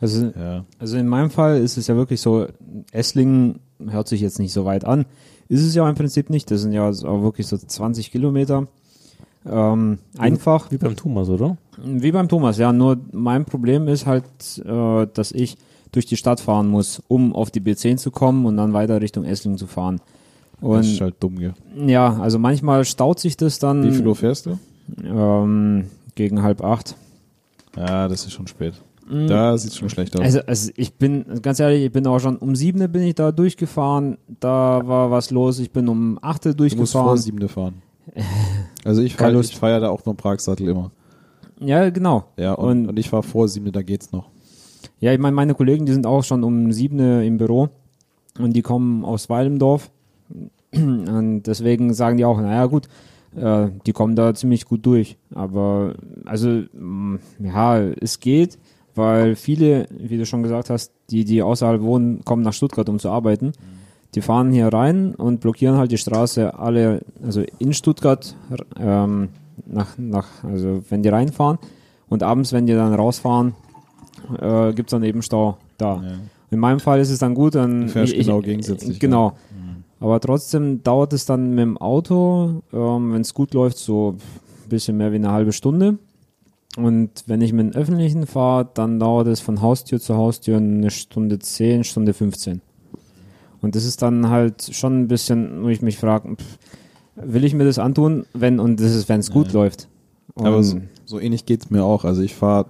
Also, Ja. also in meinem Fall ist es ja wirklich so, Esslingen hört sich jetzt nicht so weit an. Ist es ja im Prinzip nicht. Das sind ja auch wirklich so 20 Kilometer. Ähm, einfach. Wie beim Thomas, oder? Wie beim Thomas, ja. Nur mein Problem ist halt, äh, dass ich durch die Stadt fahren muss, um auf die B10 zu kommen und dann weiter Richtung Esslingen zu fahren. Das ist Und halt dumm, gell? ja, also manchmal staut sich das dann Wie viel Uhr fährst du? ähm, gegen halb acht. Ja, das ist schon spät. Da sieht's schon schlecht aus. Also, also ich bin, ganz ehrlich, ich bin auch schon um sieben bin ich da durchgefahren, da war was los, ich bin um acht du musst vor durchgefahren. siebene fahren. (laughs) Also ich fahr ja da auch nur Pragsattel immer. Ja, genau. Ja, und, Und- und ich fahre vor siebene, da geht's noch. Ja, ich meine, meine Kollegen, die sind auch schon um sieben im Büro und die kommen aus Weilendorf. (clears throat) Und deswegen sagen die auch, naja gut, äh, die kommen da ziemlich gut durch. Aber also mm, ja, es geht, weil viele, wie du schon gesagt hast, die, die außerhalb wohnen, kommen nach Stuttgart, um zu arbeiten. Die fahren hier rein und blockieren halt die Straße alle, also in Stuttgart, ähm, nach, nach, also wenn die reinfahren und abends, wenn die dann rausfahren, äh, gibt es dann eben Stau da. Ja. In meinem Fall ist es dann gut, dann Du fährst genau gegensätzlich, Genau. Aber trotzdem dauert es dann mit dem Auto, ähm, wenn es gut läuft, so ein bisschen mehr wie eine halbe Stunde. Und wenn ich mit dem Öffentlichen fahre, dann dauert es von Haustür zu Haustür eine Stunde 10, Stunde 15. Und das ist dann halt schon ein bisschen, wo ich mich frage, will ich mir das antun, wenn, und das ist, wenn es gut Ja. läuft. Und Aber so, so ähnlich geht's mir auch. Also ich fahre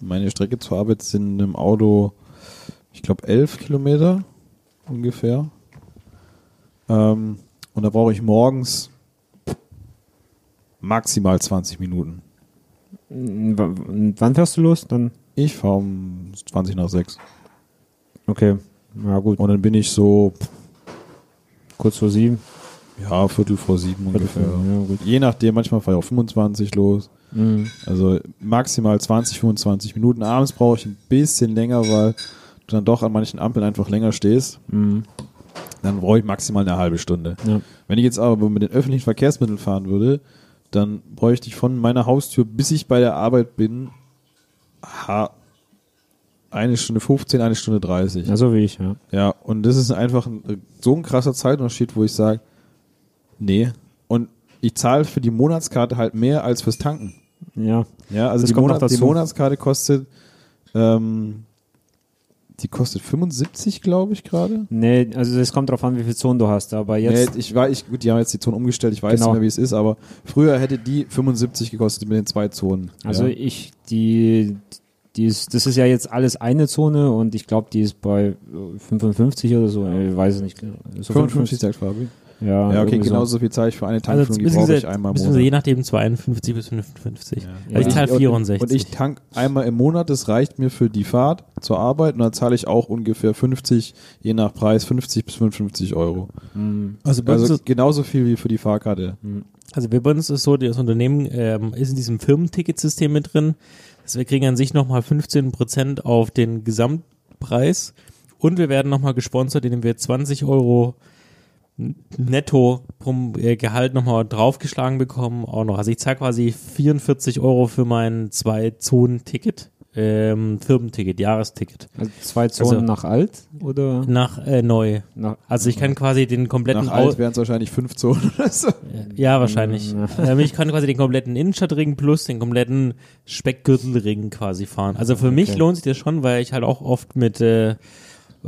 meine Strecke zur Arbeit sind im Auto, ich glaube, elf Kilometer ungefähr. Ähm, und da brauche ich morgens maximal 20 Minuten. w- wann fährst du los? Dann, Ich fahre um 20 nach 6. okay, ja gut, Und dann bin ich so, kurz vor sieben. ja, Viertel vor sieben ungefähr. Ja, gut. Je nachdem, manchmal fahre ich auch 25 los. Mhm. Also maximal 20, 25 Minuten. Abends brauche ich ein bisschen länger, weil du dann doch an manchen Ampeln einfach länger stehst. Mhm. Dann brauche ich maximal eine halbe Stunde. Ja. Wenn ich jetzt aber mit den öffentlichen Verkehrsmitteln fahren würde, dann bräuchte ich von meiner Haustür, bis ich bei der Arbeit bin, ha, eine Stunde 15, eine Stunde 30. Ja, so wie ich, ja. Ja, und das ist einfach ein, so ein krasser Zeitunterschied, wo ich sage, nee. Und ich zahle für die Monatskarte halt mehr als fürs Tanken. Ja, Ja, also die, Monat, die. Monatskarte kostet, ähm, die kostet 75, glaube ich, gerade. nee, also es kommt drauf an, wie viel Zonen du hast, aber jetzt, Nee, ich war, ich, gut, die haben jetzt die Zonen umgestellt, ich weiß Genau. nicht mehr, wie es ist, aber früher hätte die 75 gekostet mit den zwei Zonen. also ja. ich, die, die ist, das ist ja jetzt alles eine Zone und ich glaube, die ist bei äh, 55 oder so, ich weiß es nicht. So 55 sagt Fabi. Ja, Ja, okay, genauso viel zahle ich für eine Also Tankfüllung, die brauche ich einmal im beziehungsweise je Monat. nachdem 52 bis 55. Ja. Also ich zahle und- 64. Und ich tank einmal im Monat, das reicht mir für die Fahrt zur Arbeit und dann zahle ich auch ungefähr 50, je nach Preis, 50 bis 55 Euro. also bei uns Also ist, genauso viel wie für die Fahrkarte. also bei uns ist so, das Unternehmen ähm, ist in diesem Firmenticketsystem mit drin. Also wir kriegen an sich nochmal 15% auf den Gesamtpreis und wir werden nochmal gesponsert, indem wir 20 Euro netto pro äh, Gehalt nochmal draufgeschlagen bekommen auch noch. Also ich zahle quasi 44 Euro für mein Zwei-Zonen-Ticket, ähm, Firmenticket, Jahresticket. Also zwei Zonen Also- nach alt oder Nach äh, neu. nach, Also ich kann quasi den kompletten Nach alt wären es wahrscheinlich fünf Zonen oder so. Ja, wahrscheinlich. (laughs) ähm, ich kann quasi den kompletten Innenstadtring plus den kompletten Speckgürtelring quasi fahren. Also für mich Okay. lohnt sich das schon, weil ich halt auch oft mit äh,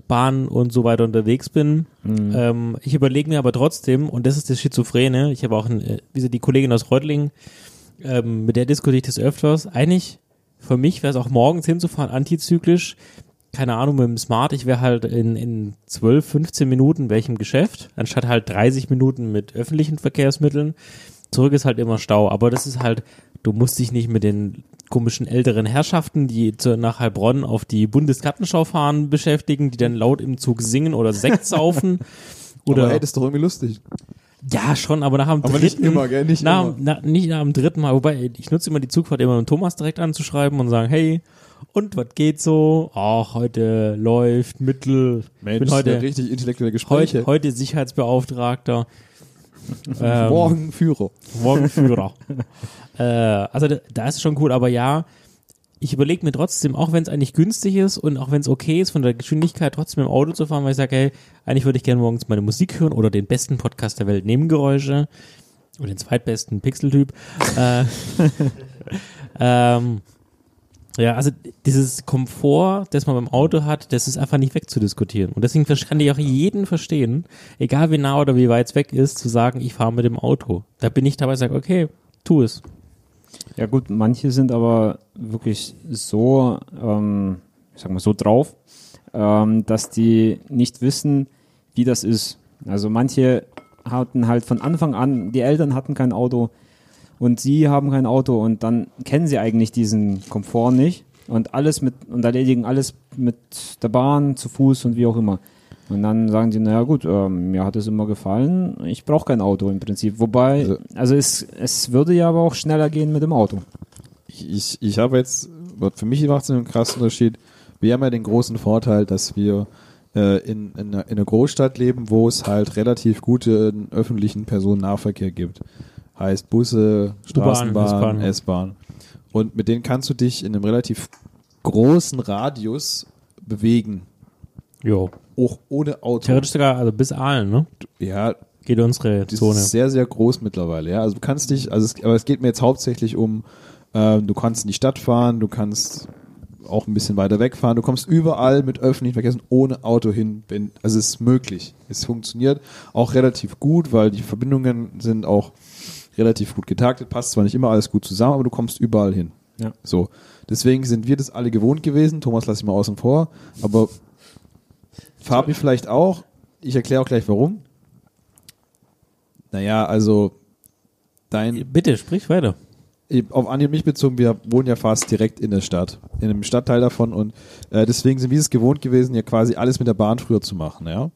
Bahn und so weiter unterwegs bin. Ähm, ich überlege mir aber trotzdem, und das ist das Schizophrene, ich habe auch, ein, äh, wie gesagt, die Kollegin aus Reutlingen, ähm, mit der diskutiere ich das öfters. Eigentlich, für mich wäre es auch morgens hinzufahren, antizyklisch, keine Ahnung, mit dem Smart, ich wäre halt in, in 12, 15 Minuten welchem Geschäft, anstatt halt 30 Minuten mit öffentlichen Verkehrsmitteln. Zurück ist halt immer Stau, aber das ist halt, du musst dich nicht mit den komischen älteren Herrschaften, die zu, nach Heilbronn auf die Bundesgartenschau fahren, beschäftigen, die dann laut im Zug singen oder Sekt saufen. (laughs) Oder, aber hey, das ist doch irgendwie lustig. ja, schon, aber nach dem Aber nicht dritten, immer, gell? Nicht nach, immer. Na, nicht nach dem dritten Mal, wobei ich nutze immer die Zugfahrt immer mit Thomas direkt anzuschreiben und sagen, hey, und was geht so? Ach, heute läuft Mittel. Mensch, ich bin heute, richtig intellektuelle Gespräche. heute, heute Sicherheitsbeauftragter. Ähm, Morgen Führer. Morgenführer. (laughs) äh, also da, da ist es schon cool, aber ja, ich überlege mir trotzdem, auch wenn es eigentlich günstig ist und auch wenn es okay ist, von der Geschwindigkeit trotzdem im Auto zu fahren, weil ich sage, hey, eigentlich würde ich gerne morgens meine Musik hören oder den besten Podcast der Welt, Nebengeräusche oder den zweitbesten Pixeltyp. äh, (laughs) ähm, ja, also dieses Komfort, das man beim Auto hat, das ist einfach nicht wegzudiskutieren. Und deswegen kann ich auch jeden verstehen, egal wie nah oder wie weit es weg ist, zu sagen, ich fahre mit dem Auto. Da bin ich dabei, sage, okay, tu es. Ja gut, manche sind aber wirklich so, ähm, ich sag mal, so drauf, ähm, dass die nicht wissen, wie das ist. Also manche hatten halt von Anfang an, die Eltern hatten kein Auto und sie haben kein Auto und dann kennen sie eigentlich diesen Komfort nicht und alles mit und erledigen alles mit der Bahn, zu Fuß und wie auch immer. Und dann sagen sie, naja gut, ähm, mir hat es immer gefallen, ich brauche kein Auto im Prinzip. Wobei, Also- also es, es würde ja aber auch schneller gehen mit dem Auto. Ich, ich, ich habe jetzt, für mich macht es einen krassen Unterschied. Wir haben ja den großen Vorteil, dass wir äh, in, in, einer, in einer Großstadt leben, wo es halt relativ guten öffentlichen Personennahverkehr gibt. Heißt Busse, Straßenbahn, S-Bahn. Und mit denen kannst du dich in einem relativ großen Radius bewegen. Jo. Auch ohne Auto. Theoretisch sogar, also bis Aalen, ne? Ja, Geht unsere die Zone. ist sehr, sehr groß mittlerweile. Ja, also du kannst dich, also es, aber es geht mir jetzt hauptsächlich um, äh, du kannst in die Stadt fahren, du kannst auch ein bisschen weiter wegfahren, du kommst überall mit öffentlichen Verkehrsmitteln ohne Auto hin. Wenn, also es ist möglich. Es funktioniert auch relativ gut, weil die Verbindungen sind auch relativ gut getaktet, passt zwar nicht immer alles gut zusammen, aber du kommst überall hin. Ja. So. Deswegen sind wir das alle gewohnt gewesen. Thomas lasse ich mal außen vor. Aber Fabi vielleicht auch. Ich erkläre auch gleich warum. Naja, also dein, Bitte, sprich weiter. auf Andi und mich bezogen, wir wohnen ja fast direkt in der Stadt, in einem Stadtteil davon und äh, deswegen sind wir es gewohnt gewesen, ja quasi alles mit der Bahn früher zu machen, ja.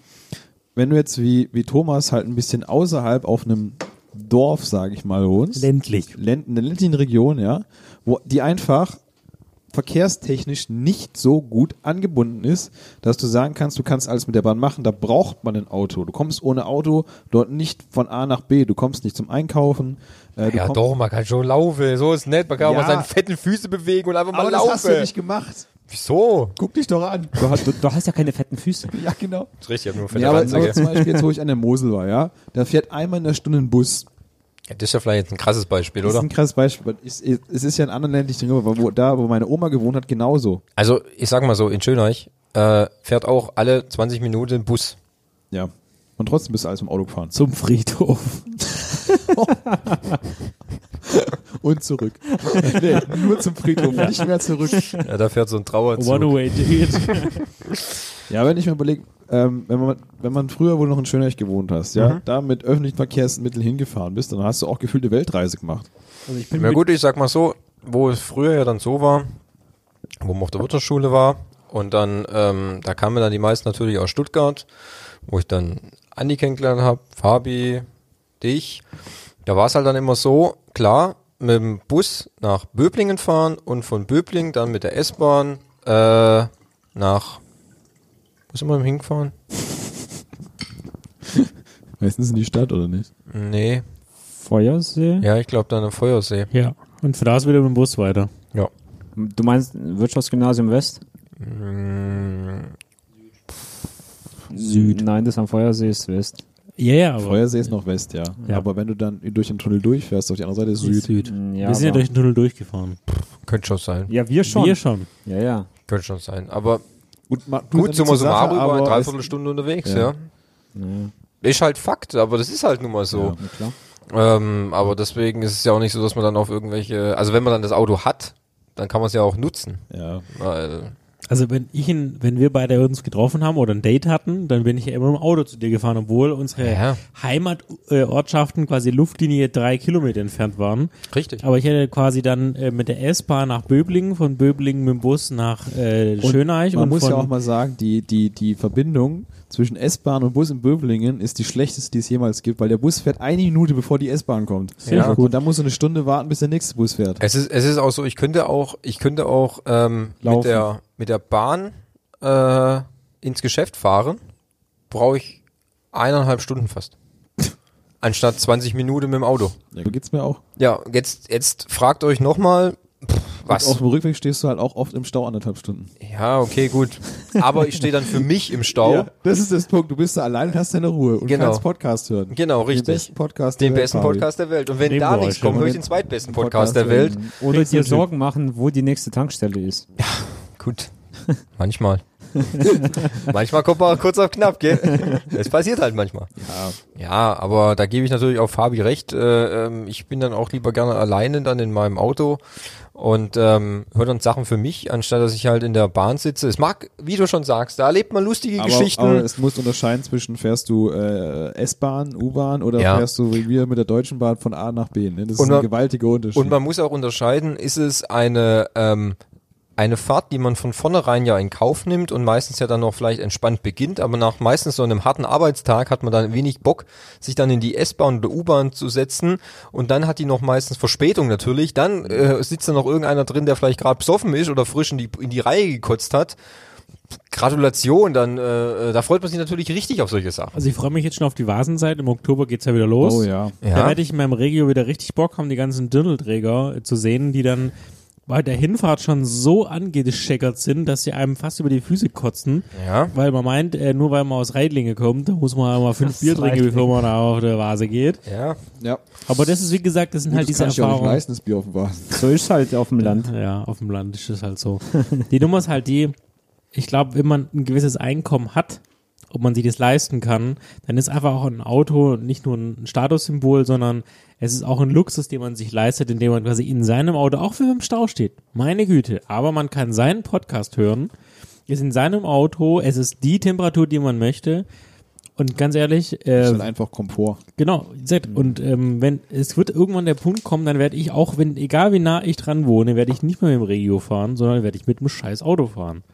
Wenn du jetzt wie, wie Thomas halt ein bisschen außerhalb auf einem Dorf, sage ich mal, wohnst, Ländlich. Länd, in der ländlichen Region, ja, wo die einfach verkehrstechnisch nicht so gut angebunden ist, dass du sagen kannst, du kannst alles mit der Bahn machen, da braucht man ein Auto. Du kommst ohne Auto dort nicht von A nach B, du kommst nicht zum Einkaufen. Äh, Ja doch, man kann schon laufen, so ist nett, man kann auch Ja. mal seine fetten Füße bewegen und einfach mal aber das laufen. hast du nicht gemacht. Wieso? Guck dich doch an. Du, hast- du, du hast ja keine fetten Füße. Ja, genau. Das ist richtig, ich hab nur fette Ja, aber, aber zum Beispiel jetzt, wo ich an der Mosel war, ja, da fährt einmal in der Stunde ein Bus. ja, das ist ja vielleicht jetzt ein krasses Beispiel, Das ist oder? ein krasses Beispiel. Es es ist ja in anderen ländlichen Regionen, aber wo, da, wo meine Oma gewohnt hat, genauso. Also, ich sag mal so, in Schöneich äh, fährt auch alle 20 Minuten ein Bus. Ja. Und trotzdem bist du alles im Auto gefahren. Zum Friedhof. (laughs) (laughs) Und zurück. (laughs) nee, nur zum Friedhof, nicht mehr zurück. Ja, da fährt so ein Trauerzug. One-Way Ticket. (laughs) Ja, wenn ich mir überlege, ähm, wenn, man, wenn man früher wohl noch in Schönreich gewohnt hast, ja, Mhm. da mit öffentlichen Verkehrsmitteln hingefahren bist, dann hast du auch gefühlt eine Weltreise gemacht. Also ich bin Ja mit- gut, ich sag mal so, wo es früher ja dann so war, wo man auf der Wirtschaftsschule war und dann, ähm, da kamen dann die meisten natürlich aus Stuttgart, wo ich dann Andi kennengelernt habe, Fabi, dich. Da war es halt dann immer so, klar, mit dem Bus nach Böblingen fahren und von Böblingen dann mit der S-Bahn äh, nach, wo sind wir hingefahren? (laughs) Meistens in die Stadt, oder nicht? Nee, Feuersee? ja, ich glaube dann am Feuersee. Ja. Und für das wieder mit dem Bus weiter. Ja. Du meinst Wirtschaftsgymnasium West? Mm, Süd. Nein, das am Feuersee ist West. Ja, ja, aber Feuersee ist noch West, ja. Ja. Aber wenn du dann durch den Tunnel durchfährst, auf die andere Seite ist Süd. Süd. Süd. Ja, Wir sind ja durch den Tunnel durchgefahren. könnte schon sein. Ja, wir schon. Wir schon. Ja, ja. Könnte schon sein. Aber Gut, ma- gut, summa Sache, summarum, war eine Dreiviertelstunde unterwegs, Ja. ja. ja. Ist halt Fakt, aber das ist halt nun mal so. Ja. Klar. Ähm, aber deswegen ist es ja auch nicht so, dass man dann auf irgendwelche, also wenn man dann das Auto hat, dann kann man es ja auch nutzen. Ja. Weil, Also wenn ich in, wenn wir beide uns getroffen haben oder ein Date hatten, dann bin ich ja immer im Auto zu dir gefahren, obwohl unsere Ja. Heimatortschaften quasi Luftlinie drei Kilometer entfernt waren. richtig. Aber ich hätte quasi dann äh, mit der S-Bahn nach Böblingen, von Böblingen mit dem Bus nach äh, Und Schöneich Man und muss von, ja auch mal sagen, die, die, die Verbindung zwischen S-Bahn und Bus in Böblingen ist die schlechteste, die es jemals gibt, weil der Bus fährt eine Minute, bevor die S-Bahn kommt. Ja. Und dann musst du eine Stunde warten, bis der nächste Bus fährt. Es ist, es ist auch so, ich könnte auch, ich könnte auch ähm, mit der mit der Bahn äh, ins Geschäft fahren, brauche ich eineinhalb Stunden fast. (laughs) Anstatt 20 Minuten mit dem Auto. Ja, so geht's mir auch. Ja, jetzt, jetzt fragt euch nochmal, Was? Auf dem Rückweg stehst du halt auch oft im Stau anderthalb Stunden. Ja, okay, gut. Aber ich stehe dann für mich im Stau. (laughs) das ist das Punkt. Du bist da allein und hast deine Ruhe und Genau. kannst Podcast hören. Genau, Den richtig. besten Podcast Den der besten Welt, Podcast der Welt. Und wenn da Nebengeräusche. nichts kommt, höre ich den zweitbesten Podcast der Welt. Oder dir. Sorgen machen, wo die nächste Tankstelle ist. (laughs) Gut. Manchmal. (laughs) manchmal kommt man kurz auf knapp, gell? Es passiert halt manchmal. Ja. Ja, aber da gebe ich natürlich auch Fabi recht. Äh, ähm, ich bin dann auch lieber gerne alleine dann in meinem Auto und ähm, höre dann Sachen für mich, anstatt dass ich halt in der Bahn sitze. Es mag, wie du schon sagst, da erlebt man lustige Aber, Geschichten. aber es muss unterscheiden zwischen fährst du äh, S-Bahn, U-Bahn oder Ja. fährst du wie wir mit der Deutschen Bahn von A nach B. Ne? Das Und ist man- ein gewaltiger Unterschied. Und man muss auch unterscheiden, ist es eine, ähm, eine Fahrt, die man von vornherein ja in Kauf nimmt und meistens ja dann noch vielleicht entspannt beginnt, aber nach meistens so einem harten Arbeitstag hat man dann wenig Bock, sich dann in die S-Bahn oder U-Bahn zu setzen und dann hat die noch meistens Verspätung natürlich. Dann äh, sitzt da noch irgendeiner drin, der vielleicht gerade besoffen ist oder frisch in die, in die Reihe gekotzt hat. Gratulation, dann äh, da freut man sich natürlich richtig auf solche Sachen. Also ich freue mich jetzt schon auf die Vasenzeit. Im Oktober geht's ja wieder los. oh ja. Da Ja. werde ich in meinem Regio wieder richtig Bock haben, die ganzen Dirndlträger äh, zu sehen, die dann bei der Hinfahrt schon so angescheckert sind, dass sie einem fast über die Füße kotzen, Ja. weil man meint, äh, nur weil man aus Reitlinge kommt, da muss man mal fünf Bier trinken, bevor man da auf der Vase geht. Ja. Ja. Aber das ist, wie gesagt, das sind halt das diese kann ich auch nicht Erfahrungen. leisten, das Bier auf dem Wagen. (laughs) So ist halt auf dem Land. Ja, auf dem Land ist es halt so. Die Nummer ist halt die, ich glaube, wenn man ein gewisses Einkommen hat, ob man sich das leisten kann, dann ist einfach auch ein Auto nicht nur ein Statussymbol, sondern es ist auch ein Luxus, den man sich leistet, indem man quasi in seinem Auto, auch wenn man im Stau steht, meine Güte, aber man kann seinen Podcast hören, ist in seinem Auto, es ist die Temperatur, die man möchte und ganz ehrlich, Das äh, ist halt einfach Komfort. Genau, gesagt, und ähm, wenn es wird irgendwann der Punkt kommen, dann werde ich auch, wenn egal wie nah ich dran wohne, werde ich nicht mehr mit dem Regio fahren, sondern werde ich mit dem scheiß Auto fahren.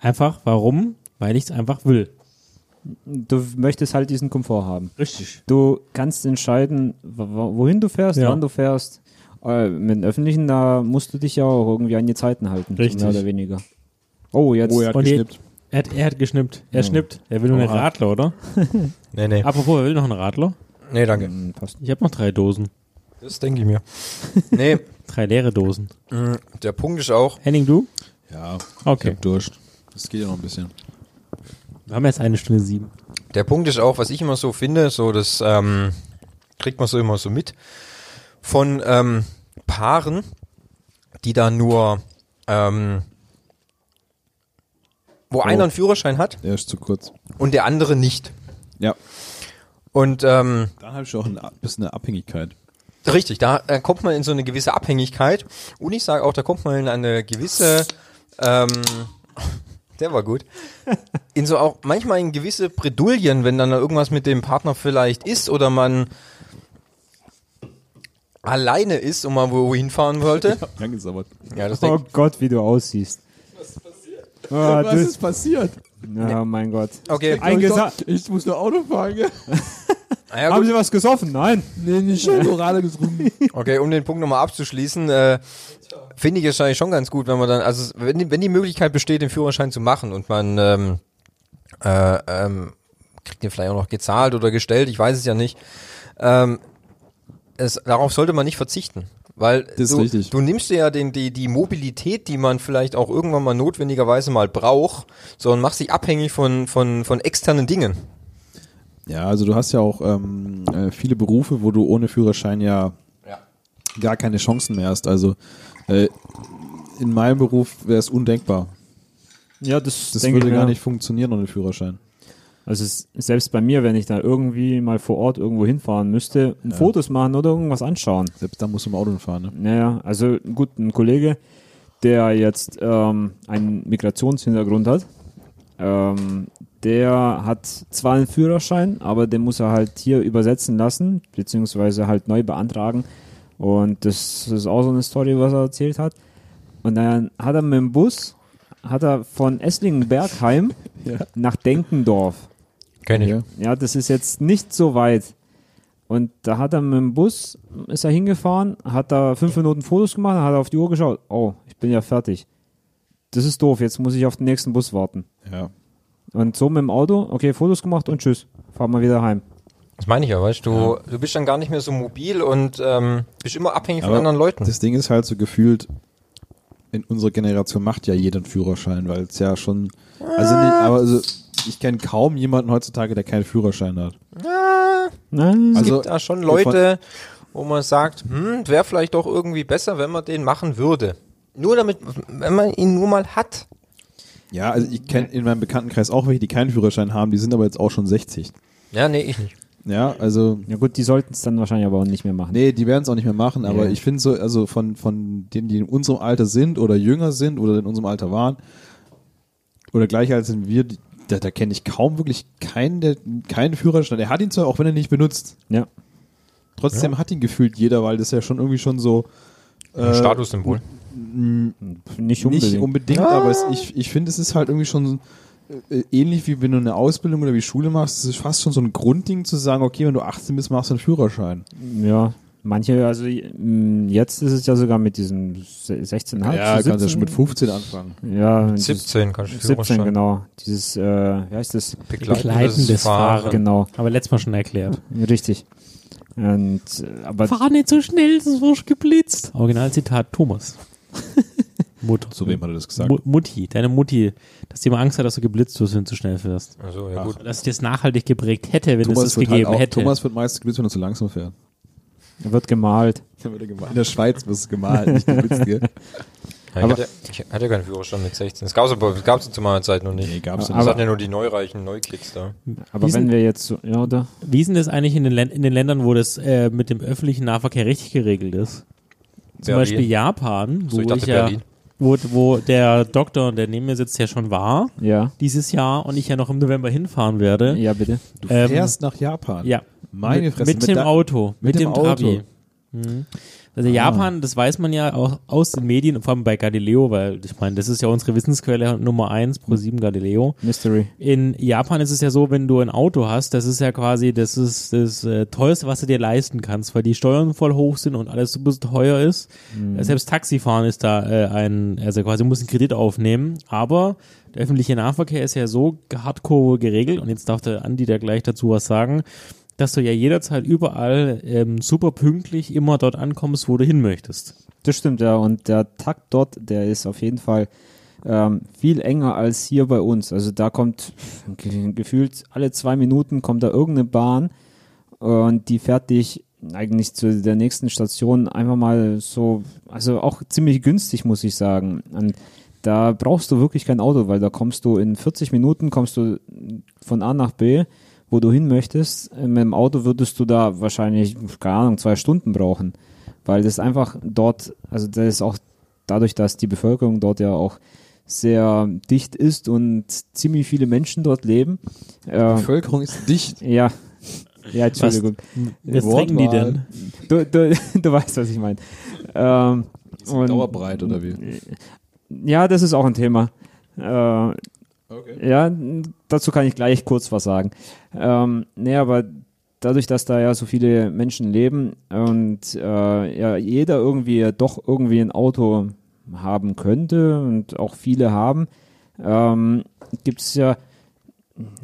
Einfach, warum? Weil ich es einfach will. Du möchtest halt diesen Komfort haben. Richtig. Du kannst entscheiden, wohin du fährst, Ja. wann du fährst. Äh, mit den Öffentlichen, da musst du dich ja auch irgendwie an die Zeiten halten. Richtig. Mehr oder weniger. Oh, jetzt. Oh, er hat Und geschnippt. Er hat, er hat geschnippt. Er schnippt. Er will nur einen. Radler, oder? (laughs) Nee, nee. Apropos, er will noch einen Radler. Nee, danke. Hm, passt. Ich habe noch drei Dosen. Das denke ich mir. (laughs) Nee, Drei leere Dosen. mh, der Punkt ist auch, Henning, du? Ja, ich Okay. hab Durst. Das geht ja noch ein bisschen. Wir haben jetzt eine Stunde sieben. Der Punkt ist auch, was ich immer so finde, so das ähm, kriegt man so immer so mit von ähm, Paaren, die da nur, ähm, wo einer einen Führerschein hat Der ist zu kurz. und der andere nicht. Ja. Und ähm, Dann habe ich auch ein bisschen eine Abhängigkeit. richtig, da äh, kommt man in so eine gewisse Abhängigkeit und ich sage auch, da kommt man in eine gewisse, ähm, der war gut, in so auch manchmal in gewisse Bredouillen, wenn dann irgendwas mit dem Partner vielleicht ist oder man alleine ist und mal wohin fahren wollte. (laughs) Ja, das Oh Gott, wie du aussiehst. Was passiert? Ah, Was das, ist passiert? oh mein Gott. okay. Eingesa Ich muss nur Auto fahren, gell? (laughs) Ja, Haben. Sie was gesoffen? Nein. Nee, nicht schon Orale getrunken. (laughs) Okay, um den Punkt nochmal abzuschließen, äh, finde ich es eigentlich schon ganz gut, wenn man dann, also wenn die, wenn die Möglichkeit besteht, den Führerschein zu machen und man ähm, äh, ähm, kriegt den vielleicht auch noch gezahlt oder gestellt, ich weiß es ja nicht. Ähm, es, darauf sollte man nicht verzichten. Weil du, du nimmst dir ja den, die, die Mobilität, die man vielleicht auch irgendwann mal notwendigerweise mal braucht, sondern machst dich abhängig von, von, von externen Dingen. Ja, also du hast ja auch ähm, äh, viele Berufe, wo du ohne Führerschein ja, Ja. gar keine Chancen mehr hast. Also äh, in meinem Beruf wäre es undenkbar. Ja, das, Das würde gar nicht funktionieren ohne Führerschein. Also es, selbst bei mir, wenn ich da irgendwie mal vor Ort irgendwo hinfahren müsste, ein Fotos machen oder irgendwas anschauen. Selbst dann musst du im Auto fahren. Ne? Naja, also gut, ein Kollege, der jetzt ähm, einen Migrationshintergrund hat, ähm, der hat zwar einen Führerschein, aber den muss er halt hier übersetzen lassen, beziehungsweise halt neu beantragen. Und das ist auch so eine Story, was er erzählt hat. Und dann hat er mit dem Bus, hat er von Esslingen-Bergheim (laughs) Ja. nach Denkendorf Kenn ich. Ja. ja, das ist jetzt nicht so weit. Und da hat er mit dem Bus, ist er hingefahren, hat da fünf Minuten Fotos gemacht, hat auf die Uhr geschaut. Oh, ich bin ja fertig. Das ist doof, jetzt muss ich auf den nächsten Bus warten. Ja. Und so mit dem Auto, okay, Fotos gemacht und tschüss. Fahr mal wieder heim. Das meine ich ja, weißt du, du bist dann gar nicht mehr so mobil und ähm, bist immer abhängig von Aber anderen Leuten. Das Ding ist halt so gefühlt, in unserer Generation macht ja jeder einen Führerschein, weil es ja schon, also nicht, aber also, ich kenne kaum jemanden heutzutage, der keinen Führerschein hat. Ah, Na, es Also, gibt da schon Leute, wo man sagt, hm, wäre vielleicht doch irgendwie besser, wenn man den machen würde. Nur damit, wenn man ihn nur mal hat. Ja, also ich kenne in meinem Bekanntenkreis auch welche, die keinen Führerschein haben, die sind aber jetzt auch schon 60. Ja, nee, ich nicht. Ja, also ja gut, die sollten es dann wahrscheinlich aber auch nicht mehr machen. Nee, die werden es auch nicht mehr machen, aber Ja. ich finde so, also von, von denen, die in unserem Alter sind oder jünger sind oder in unserem Alter waren oder gleich alt sind wir, da, da kenne ich kaum wirklich keinen, der keinen Führerschein. Er hat ihn zwar, auch wenn er nicht benutzt. Ja. Trotzdem hat ihn gefühlt jeder, weil das ja schon irgendwie schon so Ein äh, Statussymbol. Nicht unbedingt. nicht unbedingt, aber es, ich, ich finde, es ist halt irgendwie schon ähnlich wie wenn du eine Ausbildung oder wie Schule machst, es ist fast schon so ein Grundding zu sagen, okay, wenn du 18 bist, machst du einen Führerschein. Ja, manche, also mh, jetzt ist es ja sogar mit diesem 16,5. ja, kannst ja schon mit 17. 15 anfangen. Ja, dieses- 17 kannst du 17, Führerschein. genau. Dieses, äh, wie heißt das? Begleitendes Fahren. Genau, Aber letztes Mal schon erklärt. richtig. Und, äh, aber Fahr nicht so schnell, sonst wirst du geblitzt. Originalzitat Thomas. (laughs) Mutter. Zu wem hat er das gesagt? Mu Mutti, deine Mutti, dass die immer Angst hat, dass du geblitzt wirst, wenn du zu schnell fährst. Also, ja gut. Dass das nachhaltig geprägt hätte, wenn es das gegeben halt auch, hätte. Thomas wird meist geblitzt, wenn er zu langsam fährt. er wird gemalt. In der Schweiz wird es gemalt, nicht geblitzt, gell? Ja, ich, hatte, ich hatte keinen Führerschein mit 16. Das gab es zu meiner Zeit noch nicht. Nee, gab's das nicht. hatten ja nur die neureichen Neukids da. Aber Diesen- wenn wir jetzt so, ja, oder? Wie ist denn das eigentlich in den, in den Ländern, wo das äh, mit dem öffentlichen Nahverkehr richtig geregelt ist? Zum Berlin. Beispiel Japan, wo So, ich dachte ich ja, Berlin. Wo, wo der Doktor, der neben mir sitzt, ja schon war Ja, dieses Jahr und ich ja noch im November hinfahren werde. ja, bitte. Du Ähm, fährst nach Japan. Ja, Meine mit, Fresse. mit, dem der- Auto, mit, mit dem, dem Trabi. Auto. Mhm. Also Japan, das weiß man ja auch aus den Medien, vor allem bei Galileo, weil ich meine, das ist ja unsere Wissensquelle Nummer eins pro sieben Galileo. Mystery. In Japan ist es ja so, wenn du ein Auto hast, das ist ja quasi, das ist das äh, teuerste, was du dir leisten kannst, weil die Steuern voll hoch sind und alles super teuer ist. Äh, Selbst Taxifahren ist da äh, ein, also quasi muss einen Kredit aufnehmen, aber der öffentliche Nahverkehr ist ja so hardcore geregelt und jetzt darf der Andi da gleich dazu was sagen, dass du ja jederzeit überall ähm, super pünktlich immer dort ankommst, wo du hin möchtest. Das stimmt, ja. Und der Takt dort, der ist auf jeden Fall ähm, viel enger als hier bei uns. Also da kommt ge (laughs) gefühlt alle zwei Minuten kommt da irgendeine Bahn und die fährt dich eigentlich zu der nächsten Station einfach mal so, also auch ziemlich günstig, muss ich sagen. Und da brauchst du wirklich kein Auto, weil da kommst du in 40 Minuten kommst du von A nach B, wo du hin möchtest. Äh, Mit dem Auto würdest du da wahrscheinlich, keine Ahnung, zwei Stunden brauchen. Weil das einfach dort, also das ist auch dadurch, dass die Bevölkerung dort ja auch sehr dicht ist und ziemlich viele Menschen dort leben. Die Äh, Bevölkerung ist dicht. (laughs) ja, ja, Entschuldigung. Was Wortwahl. trinken die denn? Du, du, (laughs) du weißt, was ich meine. Ähm, Dauerbreit oder wie? ja, das ist auch ein Thema. Äh, Okay. ja, dazu kann ich gleich kurz was sagen. Ähm, nee, aber dadurch, dass da ja so viele Menschen leben und äh, ja jeder irgendwie doch irgendwie ein Auto haben könnte und auch viele haben, ähm, gibt es ja,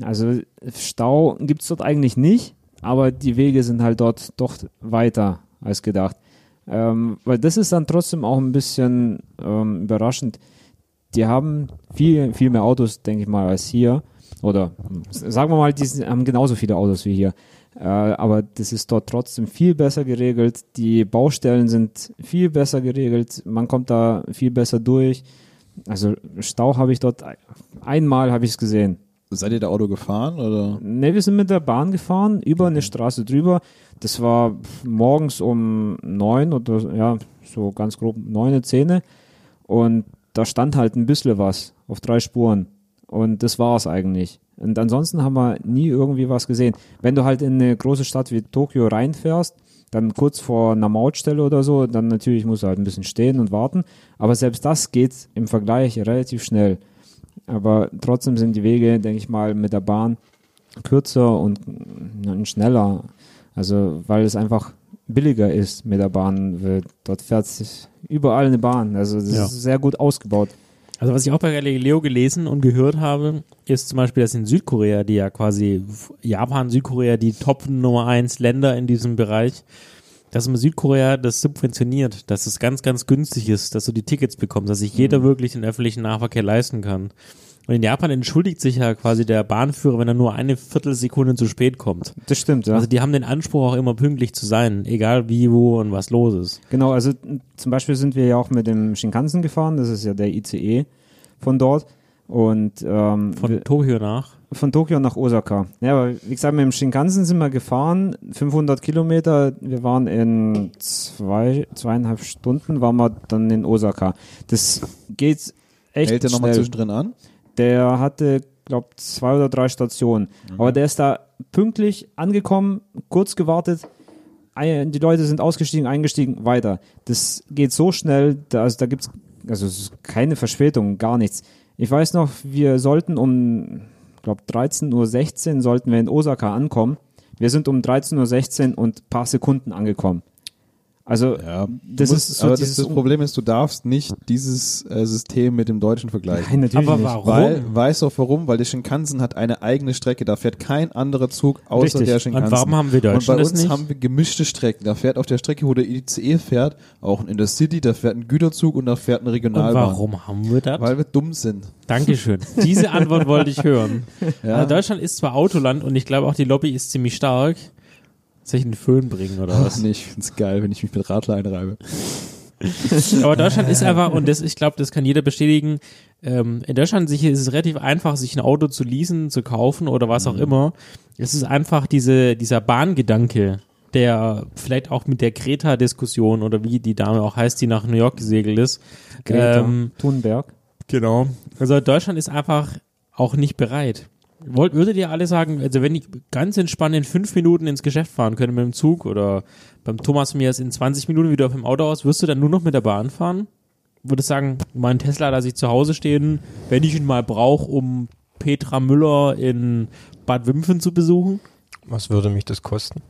also Stau gibt es dort eigentlich nicht, aber die Wege sind halt dort doch weiter als gedacht. Ähm, weil das ist dann trotzdem auch ein bisschen ähm, überraschend. Die haben viel, viel mehr Autos, denke ich mal, als hier. Oder sagen wir mal, die haben genauso viele Autos wie hier. Äh, aber das ist dort trotzdem viel besser geregelt. Die Baustellen sind viel besser geregelt. Man kommt da viel besser durch. Also Stau habe ich dort ein- einmal habe ich es gesehen. Seid ihr da Auto gefahren oder? Ne, wir sind mit der Bahn gefahren, über eine Straße drüber. Das war morgens um neun oder ja, so ganz grob neun, zehn. Und da stand halt ein bisschen was auf drei Spuren. Und das war es eigentlich. Und ansonsten haben wir nie irgendwie was gesehen. Wenn du halt in eine große Stadt wie Tokio reinfährst, dann kurz vor einer Mautstelle oder so, dann natürlich musst du halt ein bisschen stehen und warten. Aber selbst das geht im Vergleich relativ schnell. Aber trotzdem sind die Wege, denke ich mal, mit der Bahn kürzer und, und schneller. Also, weil es einfach billiger ist mit der Bahn. weil Dort fährt sich überall eine Bahn. Also, das Ja. ist sehr gut ausgebaut. Also was ich auch bei Galileo gelesen und gehört habe, ist zum Beispiel, dass in Südkorea, die ja quasi Japan, Südkorea die Top Nummer eins Länder in diesem Bereich, dass man Südkorea das subventioniert, dass es ganz, ganz günstig ist, dass du die Tickets bekommst, dass sich jeder Mhm. wirklich den öffentlichen Nahverkehr leisten kann. Und in Japan entschuldigt sich ja quasi der Bahnführer, wenn er nur eine Viertelsekunde zu spät kommt. Das stimmt, ja. Also die haben den Anspruch auch immer pünktlich zu sein, egal wie, wo und was los ist. Genau, also zum Beispiel sind wir ja auch mit dem Shinkansen gefahren, das ist ja der ICE von dort. Und ähm, Von wir, Tokio nach. von Tokio nach Osaka. Ja, aber wie gesagt, mit dem Shinkansen sind wir gefahren, 500 Kilometer. Wir waren in zwei, zweieinhalb Stunden, waren wir dann in Osaka. Das geht echt Hält der nochmal zwischendrin an? Der hatte, glaube zwei oder drei Stationen. Aber der ist da pünktlich angekommen, kurz gewartet. Ein- Die Leute sind ausgestiegen, eingestiegen, weiter. Das geht so schnell, da, also da gibt's also es ist keine Verspätung, gar nichts. Ich weiß noch, wir sollten um, glaube 13.16 Uhr sollten wir in Osaka ankommen. Wir sind um 13.16 Uhr und paar Sekunden angekommen. Also Ja, das du ist so aber das, dieses das Problem ist, du darfst nicht dieses äh, System mit dem deutschen vergleichen. Nein, natürlich Aber nicht. warum? Weil, weißt du auch warum? Weil der Shinkansen hat eine eigene Strecke. Da fährt kein anderer Zug außer Richtig. der Und Shinkansen. Und warum haben wir Und bei uns nicht? haben wir gemischte Strecken. Da fährt auf der Strecke, wo der ICE fährt, auch in der City, da fährt ein Güterzug und da fährt Und Regionalbahn. warum haben wir das? Weil wir dumm sind. Dankeschön. Diese Antwort wollte ich hören. (laughs) Ja. Also Deutschland ist zwar Autoland und ich glaube auch die Lobby ist ziemlich stark. Soll ich einen Föhn bringen oder Ach was? nee, ich find's geil, wenn ich mich mit Radler einreibe. (laughs) Aber Deutschland ist einfach, und das, ich glaube, das kann jeder bestätigen, ähm, in Deutschland sich, ist es relativ einfach, sich ein Auto zu leasen, zu kaufen oder was auch immer. Es ist einfach diese, dieser Bahngedanke, der vielleicht auch mit der Kreta-Diskussion oder wie die Dame auch heißt, die nach New York gesegelt ist. Greta Ähm, Thunberg. Genau. Also Deutschland ist einfach auch nicht bereit. Wollt, würdet ihr alle sagen, also wenn ich ganz entspannt in fünf Minuten ins Geschäft fahren könnte mit dem Zug oder beim Thomas mir ist in 20 Minuten wieder auf dem Auto aus, wirst du dann nur noch mit der Bahn fahren? Würdest sagen, mein Tesla lasse ich zu Hause stehen, wenn ich ihn mal brauche, um Petra Müller in Bad Wimpfen zu besuchen? Was würde mich das kosten?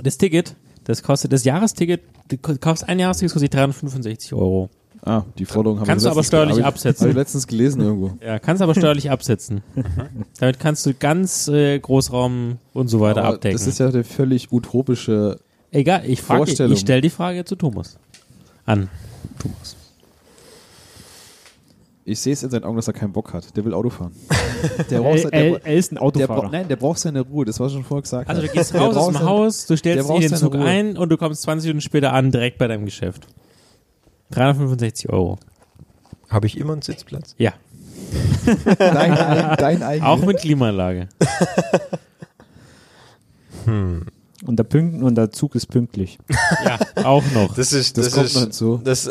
Das Ticket, das kostet, das Jahresticket, du kaufst ein Jahresticket, das kostet 365 Euro. Ah, die Forderung haben Kannst wir du aber steuerlich absetzen. Hab ich letztens gelesen irgendwo. Ja, kannst aber steuerlich absetzen. Damit kannst du ganz äh, Großraum und so weiter Aber abdecken. Das ist ja eine völlig utopische. Egal, ich frage, Vorstellung. ich stelle die Frage zu Thomas. An. Thomas. Ich sehe es in seinen Augen, dass er keinen Bock hat. Der will Auto fahren. Der Er, (laughs) braucht, der, er, er ist ein der Autofahrer. braucht, nein, der braucht seine Ruhe. Das war schon vorher gesagt. Also du gehst Der raus aus dem Haus, du der stellst in den Zug Ruhe. ein und du kommst 20 Minuten später an, direkt bei deinem Geschäft. 365 Euro. Habe ich immer einen Sitzplatz? Ja, (laughs) Dein, dein, eigener. auch mit Klimaanlage. (laughs) Und der, Pünkt, und der Zug ist pünktlich. (laughs) Ja, auch noch. Das ist, Das das, kommt ist, noch hinzu. Das,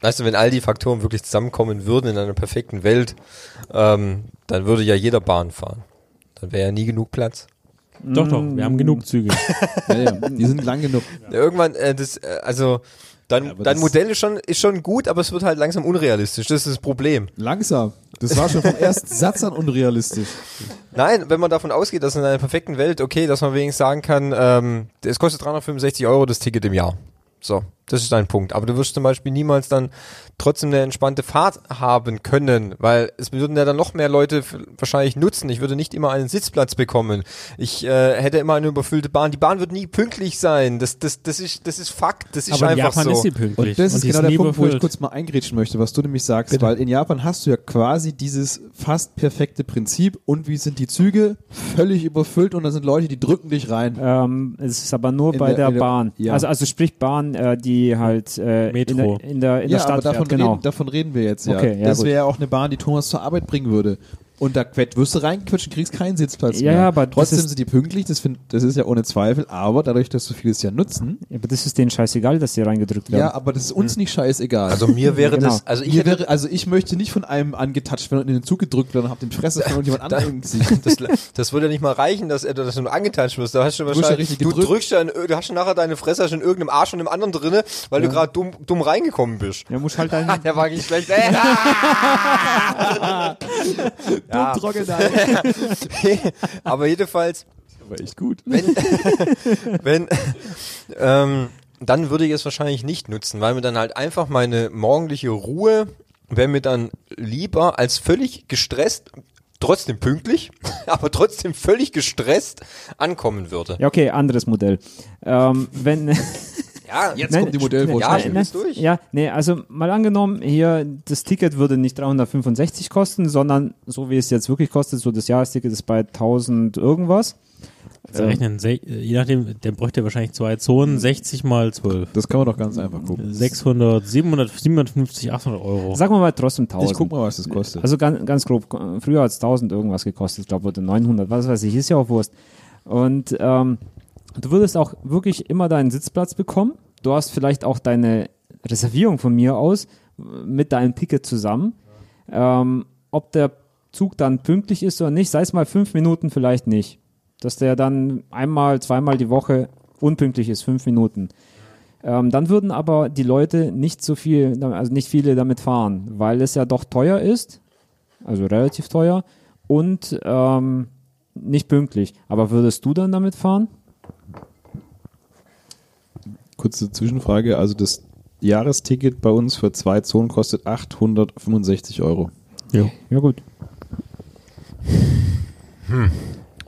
weißt du, wenn all die Faktoren wirklich zusammenkommen würden in einer perfekten Welt, ähm, dann würde ja jeder Bahn fahren. Dann wäre ja nie genug Platz. doch, doch, wir haben genug Züge. Ja, ja, die sind lang genug. Irgendwann, äh, das, äh, also, dein, Ja, dein Modell ist schon, ist schon gut, aber es wird halt langsam unrealistisch. Das ist das Problem. Langsam. Das war schon vom (laughs) ersten Satz an unrealistisch. Nein, wenn man davon ausgeht, dass in einer perfekten Welt, okay, dass man wenigstens sagen kann, ähm, es kostet 365 Euro das Ticket im Jahr. So, das ist dein Punkt. Aber du wirst zum Beispiel niemals dann trotzdem eine entspannte Fahrt haben können, weil es würden ja dann noch mehr Leute wahrscheinlich nutzen. Ich würde nicht immer einen Sitzplatz bekommen. Ich äh, hätte immer eine überfüllte Bahn. Die Bahn wird nie pünktlich sein. Das, das, das ist, das ist Fakt. Das ist Aber in einfach Japan so. ist sie pünktlich. Und das ist genau der nie Punkt, wo ich überfüllt. kurz mal eingrätschen möchte, was du nämlich sagst, weil in Japan hast du ja quasi dieses fast perfekte Prinzip und wie sind die Züge? Völlig überfüllt und da sind Leute, die drücken dich rein. Ähm, es ist aber nur In bei der- der, in der- Bahn. ja. Also, also sprich Bahn, äh, die halt äh, Metro. in der, in der, in ja, der Stadt aber davon, fährt. Genau. reden, davon reden wir jetzt, ja. Okay, ja, das wäre ja auch eine Bahn, die Thomas zur Arbeit bringen würde. Und da wirst du reinquetschen, kriegst keinen Sitzplatz Ja, mehr. ja, aber Trotzdem ist- sind die pünktlich, das, find, das ist ja ohne Zweifel, aber dadurch, dass so viele es ja nutzen, Aber das ist denen scheißegal, dass sie reingedrückt werden. ja, aber das ist uns nicht scheißegal. Also mir wäre Genau. das, also ich Mir hätte, wäre, also ich möchte nicht von einem angetatscht werden und in den Zug gedrückt werden und hab den Fresse von (laughs) irgendjemand anderem im Gesicht. (laughs) das, das würde ja nicht mal reichen, dass, er- dass du nur angetatscht wirst. Da hast du ja wahrscheinlich, du drückst ja, in, du hast schon nachher deine Fresse schon in irgendeinem Arsch und im anderen drinne, weil du gerade dumm, dumm reingekommen bist. Ja, muss halt (laughs) dann. Der war nicht schlecht. Ja. (laughs) Aber jedenfalls, Aber echt gut. wenn, (laughs) wenn ähm, dann würde ich es wahrscheinlich nicht nutzen, weil mir dann halt einfach meine morgendliche Ruhe wäre mir dann lieber als völlig gestresst, trotzdem pünktlich, (laughs) aber trotzdem völlig gestresst ankommen würde. Ja, okay, anderes Modell. Ähm, wenn, Ja, Jetzt Nein, kommt die Modellvorstellung. Ja, muss durch. Ja, nee, also mal angenommen, hier das Ticket würde nicht 365 kosten, sondern so wie es jetzt wirklich kostet, so das Jahresticket ist bei 1000 irgendwas. Also rechnen, se- je nachdem, der bräuchte wahrscheinlich zwei Zonen, 60 mal 12. Das kann man doch ganz einfach gucken. 600, 700, 750, 800 Euro. Sagen wir mal trotzdem 1000. Ich guck mal, was das kostet. Also ganz, ganz grob, früher hat es 1000 irgendwas gekostet, ich glaube, oder 900, was weiß ich, ist ja auch Wurst. Und ähm, du würdest auch wirklich immer deinen Sitzplatz bekommen. Du hast vielleicht auch deine Reservierung von mir aus äh, mit deinem Ticket zusammen. Ähm, ob der Zug dann pünktlich ist oder nicht, sei es mal fünf Minuten, vielleicht nicht. Dass der dann einmal, zweimal die Woche unpünktlich ist, fünf Minuten. Ähm, dann würden aber die Leute nicht so viel, also nicht viele damit fahren, weil es ja doch teuer ist, also relativ teuer und ähm, nicht pünktlich. Aber würdest du dann damit fahren? Kurze Zwischenfrage. Also das Jahresticket bei uns für zwei Zonen kostet 865 Euro. Ja. Ja gut.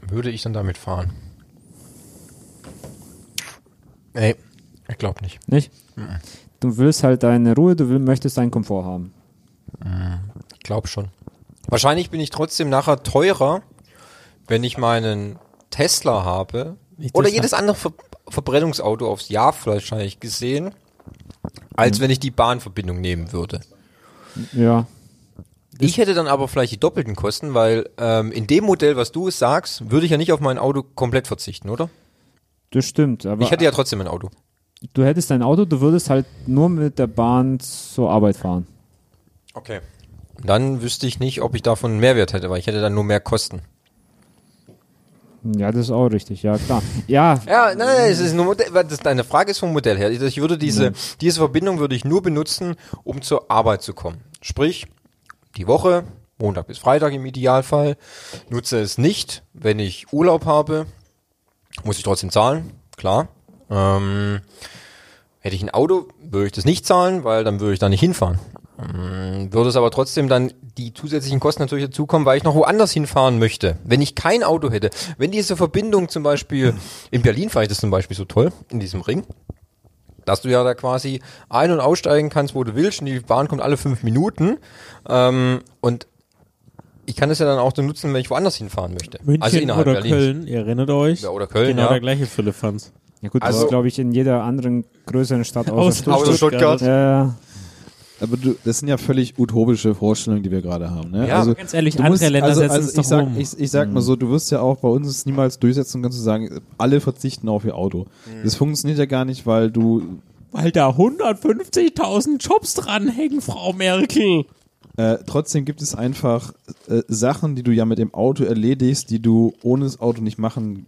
Würde ich dann damit fahren? Nee, ich glaube nicht. Nicht? Du willst halt deine Ruhe, du will, möchtest deinen Komfort haben. Ich glaube schon. Wahrscheinlich bin ich trotzdem nachher teurer, wenn ich meinen Tesla habe. Ich oder Tesla- jedes andere Ver Verbrennungsauto aufs Jahr wahrscheinlich gesehen, als wenn ich die Bahnverbindung nehmen würde. Ja. Ich hätte dann aber vielleicht die doppelten Kosten, weil ähm, in dem Modell, was du sagst, würde ich ja nicht auf mein Auto komplett verzichten, oder? Das stimmt, aber ich hätte ja trotzdem ein Auto. du hättest dein Auto, du würdest halt nur mit der Bahn zur Arbeit fahren. Okay. Dann wüsste ich nicht, ob ich davon einen Mehrwert hätte, weil ich hätte dann nur mehr Kosten. Ja, das ist auch richtig, ja klar. Ja, Ja, nein, nein, es ist nur Modell, das, deine Frage ist vom Modell her. Ich würde diese, diese Verbindung würde ich nur benutzen, um zur Arbeit zu kommen. Sprich, die Woche, Montag bis Freitag im Idealfall, nutze es nicht, wenn ich Urlaub habe, muss ich trotzdem zahlen, klar. Ähm, hätte ich ein Auto, würde ich das nicht zahlen, weil dann würde ich da nicht hinfahren. Ähm, würde es aber trotzdem dann die zusätzlichen Kosten natürlich dazukommen, weil ich noch woanders hinfahren möchte. Wenn ich kein Auto hätte, wenn diese Verbindung zum Beispiel, in Berlin fand ich das zum Beispiel so toll, in diesem Ring, dass du ja da quasi ein- und aussteigen kannst, wo du willst, und die Bahn kommt alle fünf Minuten, ähm, und ich kann das ja dann auch so nutzen, wenn ich woanders hinfahren möchte. München also innerhalb oder Berlins. Köln, ihr erinnert euch? Ja, oder Köln, Genau ja. der gleiche Philippans. ja gut, das Also- ist glaube ich in jeder anderen größeren Stadt Außer außer Außer Stuttgart. Stuttgart. Ja, Aber du, das sind ja völlig utopische Vorstellungen, die wir gerade haben. Ne? Ja, also, Ganz ehrlich, andere Länder also, setzen also es ich doch sag, um. ich, ich sag mal so, du wirst ja auch bei uns niemals durchsetzen, kannst du sagen, alle verzichten auf ihr Auto. Das funktioniert ja gar nicht, weil du Weil da 150.000 Jobs dranhängen, Frau Merkel. Äh, trotzdem gibt es einfach äh, Sachen, die du ja mit dem Auto erledigst, die du ohne das Auto nicht machen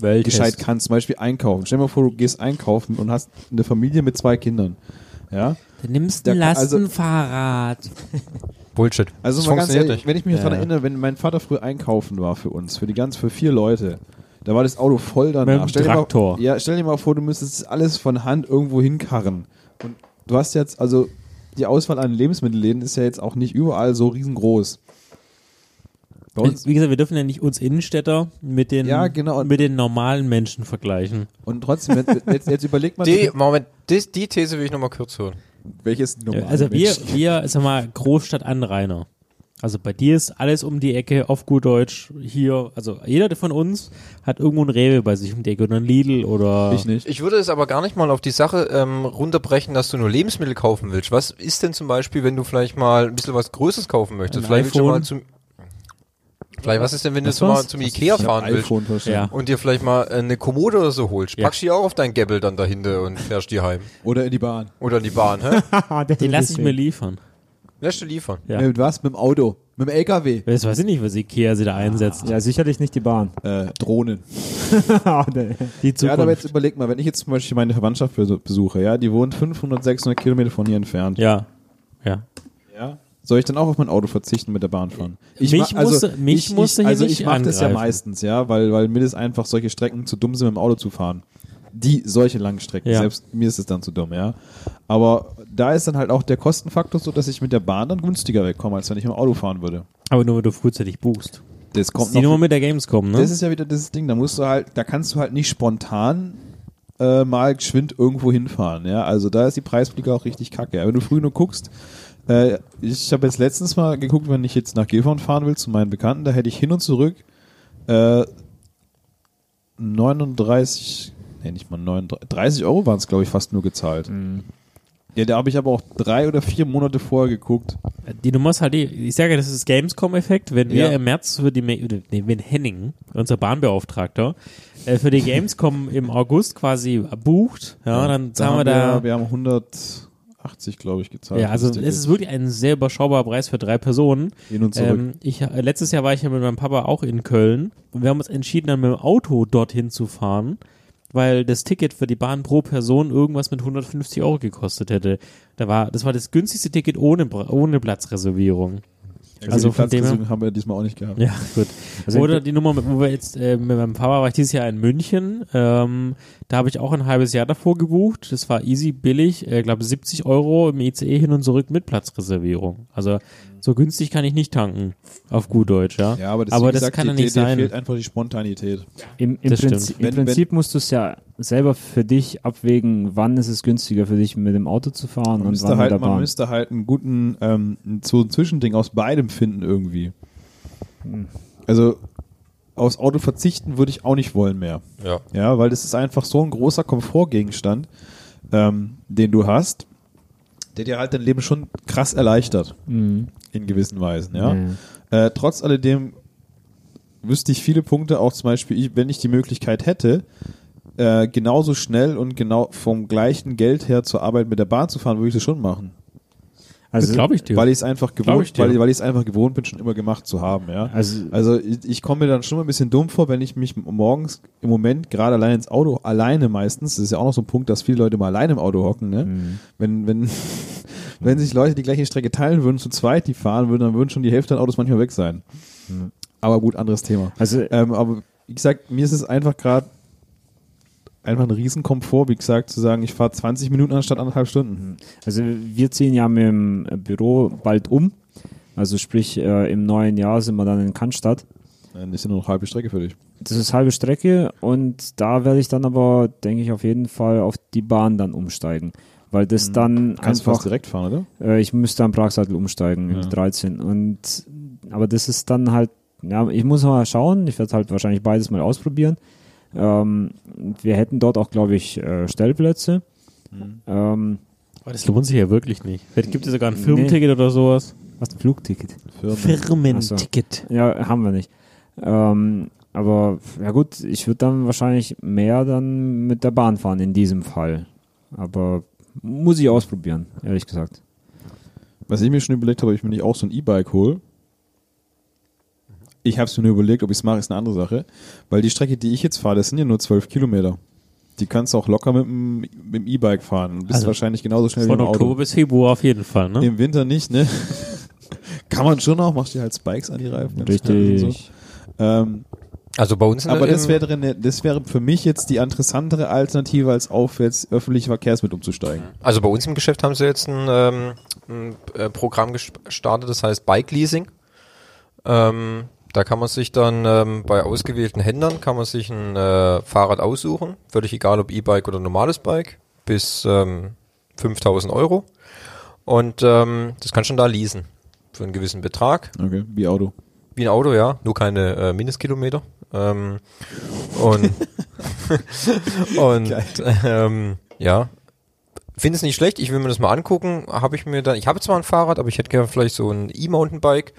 gescheit kannst. Zum Beispiel einkaufen. Stell dir mal vor, du gehst einkaufen und hast eine Familie mit zwei Kindern. Ja. Du nimmst Da ein also- Lastenfahrrad. (laughs) Bullshit. Also das mal ganz ehrlich, wenn ich mich Ja. daran erinnere, wenn mein Vater früher einkaufen war für uns, für die ganz, für vier Leute, da war das Auto voll danach. Mit dem dir Traktor. Mal, ja, stell dir mal vor, du müsstest alles von Hand irgendwo hinkarren. Und du hast jetzt, also die Auswahl an Lebensmittelläden ist ja jetzt auch nicht überall so riesengroß. Uns, Wie gesagt, wir dürfen ja nicht uns Innenstädter mit den, Ja, genau. mit den normalen Menschen vergleichen. und trotzdem, wenn- jetzt, jetzt überleg mal, Die, Moment, die, die These will ich nochmal kurz hören. welches normale Also wir, Mensch- wir, sag mal, Großstadtanrainer. Also bei dir ist alles um die Ecke, auf gut Deutsch, hier, also jeder von uns hat irgendwo ein Rewe bei sich um die Ecke oder ein Lidl oder ich nicht. Ich würde es aber gar nicht mal auf die Sache ähm, runterbrechen, dass du nur Lebensmittel kaufen willst. Was ist denn zum Beispiel, wenn du vielleicht mal ein bisschen was Größeres kaufen möchtest? Ein vielleicht willst du iPhone. mal zum Vielleicht, was ist denn, wenn du Was so mal zum Ikea fahren willst. Ja. und dir vielleicht mal äh, eine Kommode oder so holst? Ja. Packst die auch auf dein Gäbbel dann dahinter und fährst die heim. Oder in die Bahn. Oder in die Bahn, hä? (laughs) die lasse ich mir liefern. Lässt du liefern. Ja. Mit was? Mit dem Auto? Mit dem LKW? Das weiß ich nicht, was Ikea sie da einsetzt. ja, sicherlich nicht die Bahn. Äh, Drohnen. (laughs) Die Ja, aber jetzt Zukunft. überleg mal, wenn ich jetzt zum Beispiel meine Verwandtschaft bes- besuche, ja, die wohnt 500, 600 Kilometer von hier entfernt. Ja. Ja. Soll ich dann auch auf mein Auto verzichten mit der Bahn fahren? Ich Mich ma- also, musste- mich ich, musste ich, Also ich mache das ja meistens, ja, weil, weil mir das einfach solche Strecken zu dumm sind, mit dem Auto zu fahren. Die, solche langen Strecken. Ja. Selbst mir ist es dann zu dumm, ja. Aber da ist dann halt auch der Kostenfaktor so, dass ich mit der Bahn dann günstiger wegkomme, als wenn ich mit dem Auto fahren würde. Aber nur, wenn du frühzeitig buchst. Das Das kommt ist die noch Nummer mit der Gamescom, ne? Das ist ja wieder das Ding, da musst du halt, da kannst du halt nicht spontan äh, mal geschwind irgendwo hinfahren. Ja, also da ist die Preisblicke auch richtig kacke. Ja, wenn du früh nur guckst, äh, ich habe jetzt letztens mal geguckt, wenn ich jetzt nach Gifhorn fahren will zu meinen Bekannten, da hätte ich hin und zurück äh, 39, nee, nicht mal 39, 30 Euro waren es, glaube ich, fast nur gezahlt. Ja, da habe ich aber auch drei oder vier Monate vorher geguckt. Die Nummer ist halt, die, ich sage, das ist Gamescom-Effekt. Wenn wir Ja. im März für die, nee, wenn Henning, unser Bahnbeauftragter, äh, für die (laughs) Gamescom im August quasi bucht, ja, dann Da sagen wir da, wir haben 180, glaube ich, gezahlt. ja, also es ist wirklich ein sehr überschaubarer Preis für drei Personen. Hin und zurück. Ähm, ich, äh, letztes Jahr war ich ja mit meinem Papa auch in Köln und wir haben uns entschieden, dann mit dem Auto dorthin zu fahren, weil das Ticket für die Bahn pro Person irgendwas mit 150 Euro gekostet hätte. Da war, das war das günstigste Ticket ohne, ohne Platzreservierung. Also also von dem her- haben wir diesmal auch nicht gehabt. Ja, gut. Also Oder die Nummer, wo wir jetzt äh, mit meinem Papa war ich dieses Jahr in München. Ähm, da habe ich auch ein halbes Jahr davor gebucht. Das war easy, billig. Ich äh, glaube 70 Euro im ICE hin und zurück mit Platzreservierung. Also so günstig kann ich nicht tanken. Auf gut Deutsch, ja. Ja, aber das, aber das gesagt, kann ja nicht dir sein. fehlt einfach die Spontanität. Im, im, Das Prinzip, stimmt. im Wenn- Prinzip musst du es ja selber für dich abwägen, wann ist es günstiger für dich, mit dem Auto zu fahren Man und müsste, wann mit halt, der man Bahn. müsste halt einen guten ähm, so ein Zwischending aus beidem finden irgendwie. Hm. Also aufs Auto verzichten würde ich auch nicht wollen mehr. Ja. Ja, weil das ist einfach so ein großer Komfortgegenstand, ähm, den du hast, der dir halt dein Leben schon krass erleichtert. Mhm. In gewissen Weisen, ja. Ja. Äh, trotz alledem wüsste ich viele Punkte, auch zum Beispiel, ich, wenn ich die Möglichkeit hätte, äh, genauso schnell und genau vom gleichen Geld her zur Arbeit mit der Bahn zu fahren, würde ich das schon machen. Das glaube ich dir. Weil ich es einfach gewohnt, ich weil, weil ich es einfach gewohnt bin, schon immer gemacht zu haben, ja. Also, Also ich, ich komme mir dann schon mal ein bisschen dumm vor, wenn ich mich morgens im Moment gerade allein ins Auto, alleine meistens, das ist ja auch noch so ein Punkt, dass viele Leute mal alleine im Auto hocken, ne? Mhm. Wenn, wenn, (laughs) wenn sich Leute die gleiche Strecke teilen würden, zu zweit die fahren würden, dann würden schon die Hälfte der Autos manchmal weg sein. Mhm. Aber gut, anderes Thema. also Ähm, aber wie gesagt, mir ist es einfach gerade einfach ein Riesenkomfort, wie gesagt, zu sagen, ich fahre 20 Minuten anstatt anderthalb Stunden. Also wir ziehen ja mit dem Büro bald um. Also sprich, äh, im neuen Jahr sind wir dann in Cannstatt. Dann ist ja nur noch halbe Strecke für dich. Das ist halbe Strecke und da werde ich dann aber, denke ich, auf jeden Fall auf die Bahn dann umsteigen. Weil das dann Kannst du fast einfach, direkt fahren, oder? äh, ich müsste am Pragsattel umsteigen Ja. die 13. Und, aber das ist dann halt, ja, ich muss mal schauen, ich werde halt wahrscheinlich beides mal ausprobieren. Ähm, wir hätten dort auch, glaube ich, äh, Stellplätze. Mhm. Ähm, Aber das lohnt sich ja wirklich nicht. Vielleicht gibt es sogar ein Firmenticket oder sowas. was ein Flugticket? Firmen. Firmenticket. Ja, haben wir nicht. Ähm, aber ja gut, ich würde dann wahrscheinlich mehr dann mit der Bahn fahren in diesem Fall. Aber muss ich ausprobieren, ehrlich gesagt. Was ich mir schon überlegt habe, ob ich mir nicht auch so ein E-Bike hole. Ich habe es mir nur überlegt, ob ich es mache, ist eine andere Sache. Weil die Strecke, die ich jetzt fahre, das sind ja nur 12 Kilometer. Die kannst du auch locker mit dem mit dem E-Bike fahren. Du bist Also, wahrscheinlich genauso schnell wie Von im Oktober Auto. bis Februar auf jeden Fall, ne? Im Winter nicht, ne? (laughs) Kann man schon auch, machst dir halt Spikes an die Reifen. Richtig. So. Ähm, Also bei uns aber das im- wäre, eine, das wäre für mich jetzt die interessantere Alternative, als auf jetzt öffentliche Verkehrsmittel umzusteigen. Also bei uns im Geschäft haben sie jetzt ein, ähm, ein äh, Programm gestartet, das heißt Bike Leasing. Ähm, da kann man sich dann ähm, bei ausgewählten Händlern kann man sich ein äh, Fahrrad aussuchen, völlig egal ob E-Bike oder normales Bike, bis ähm, 5000 Euro. Und ähm, das kann schon da leasen für einen gewissen Betrag. Okay, wie Auto. Wie ein Auto, ja, nur keine äh, Mindestkilometer. Ähm, und (laughs) und ähm, ja, finde es nicht schlecht. Ich will mir das mal angucken. Habe ich mir dann, ich habe zwar ein Fahrrad, aber ich hätte gerne vielleicht so ein E-Mountainbike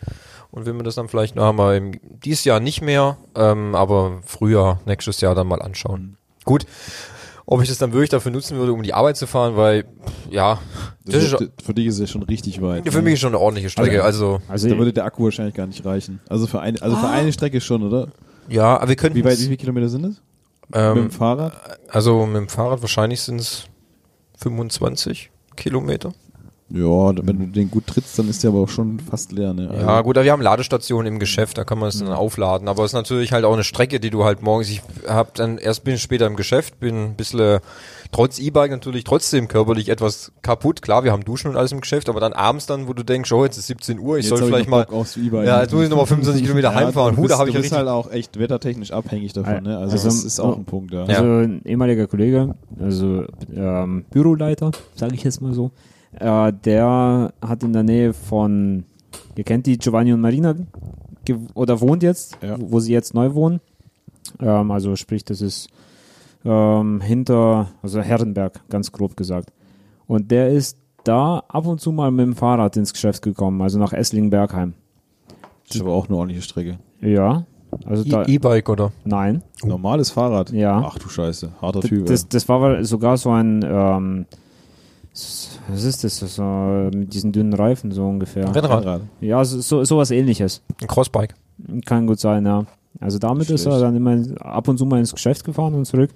und will mir das dann vielleicht noch mal im, dieses Jahr nicht mehr, ähm, aber früher nächstes Jahr dann mal anschauen. Gut. Ob ich das dann wirklich dafür nutzen würde, um die Arbeit zu fahren, weil, ja, das, Das ist, für dich ist es schon richtig weit. für ne? mich ist schon eine ordentliche Strecke. Also, Also Da würde der Akku wahrscheinlich gar nicht reichen. Also für eine, also für eine Strecke schon, oder? ja, aber wir könnten, Wie weit, wie viele Kilometer sind es? Mit dem ähm, Fahrrad? also mit dem Fahrrad wahrscheinlich sind es 25 Kilometer. Ja, wenn du den gut trittst, dann ist der aber auch schon fast leer. Ne? Also, Ja, gut, aber wir haben Ladestationen im Geschäft, da kann man es dann aufladen. Aber es ist natürlich halt auch eine Strecke, die du halt morgens, ich hab dann erst bin ich später im Geschäft, bin ein bisschen trotz E-Bike natürlich trotzdem körperlich etwas kaputt. Klar, wir haben Duschen und alles im Geschäft, aber dann abends dann, wo du denkst, oh, jetzt ist 17 Uhr, ich Jetzt soll vielleicht noch mal, E-Bike. ja, jetzt muss ich nochmal 25 (laughs) Kilometer heimfahren. Bist, da habe ich du ja bist richtig, halt auch echt wettertechnisch abhängig davon. Ne? Also, Also, das ist auch ein Punkt. Ja. Ja. Also ein ehemaliger Kollege, also ähm, Büroleiter, sage ich jetzt mal so, äh, der hat in der Nähe von, ihr kennt die Giovanni und Marina oder wohnt jetzt, Ja. wo, sie jetzt neu wohnen. Ähm, also sprich, das ist ähm, hinter, also Herrenberg, ganz grob gesagt. Und der ist da ab und zu mal mit dem Fahrrad ins Geschäft gekommen, also nach Esslingen-Bergheim. Das ist aber auch eine ordentliche Strecke. Ja, also da, E- E-Bike oder? nein. Normales Fahrrad. Ja. Ach du Scheiße, harter Das, Typ. das, das war sogar so ein, ähm, was ist das, so mit diesen dünnen Reifen so ungefähr. Rennrad, Ja, so, so sowas ähnliches. ein Crossbike. Kann gut sein, ja. Also damit ist er Schlecht. dann immer ab und zu mal ins Geschäft gefahren und zurück.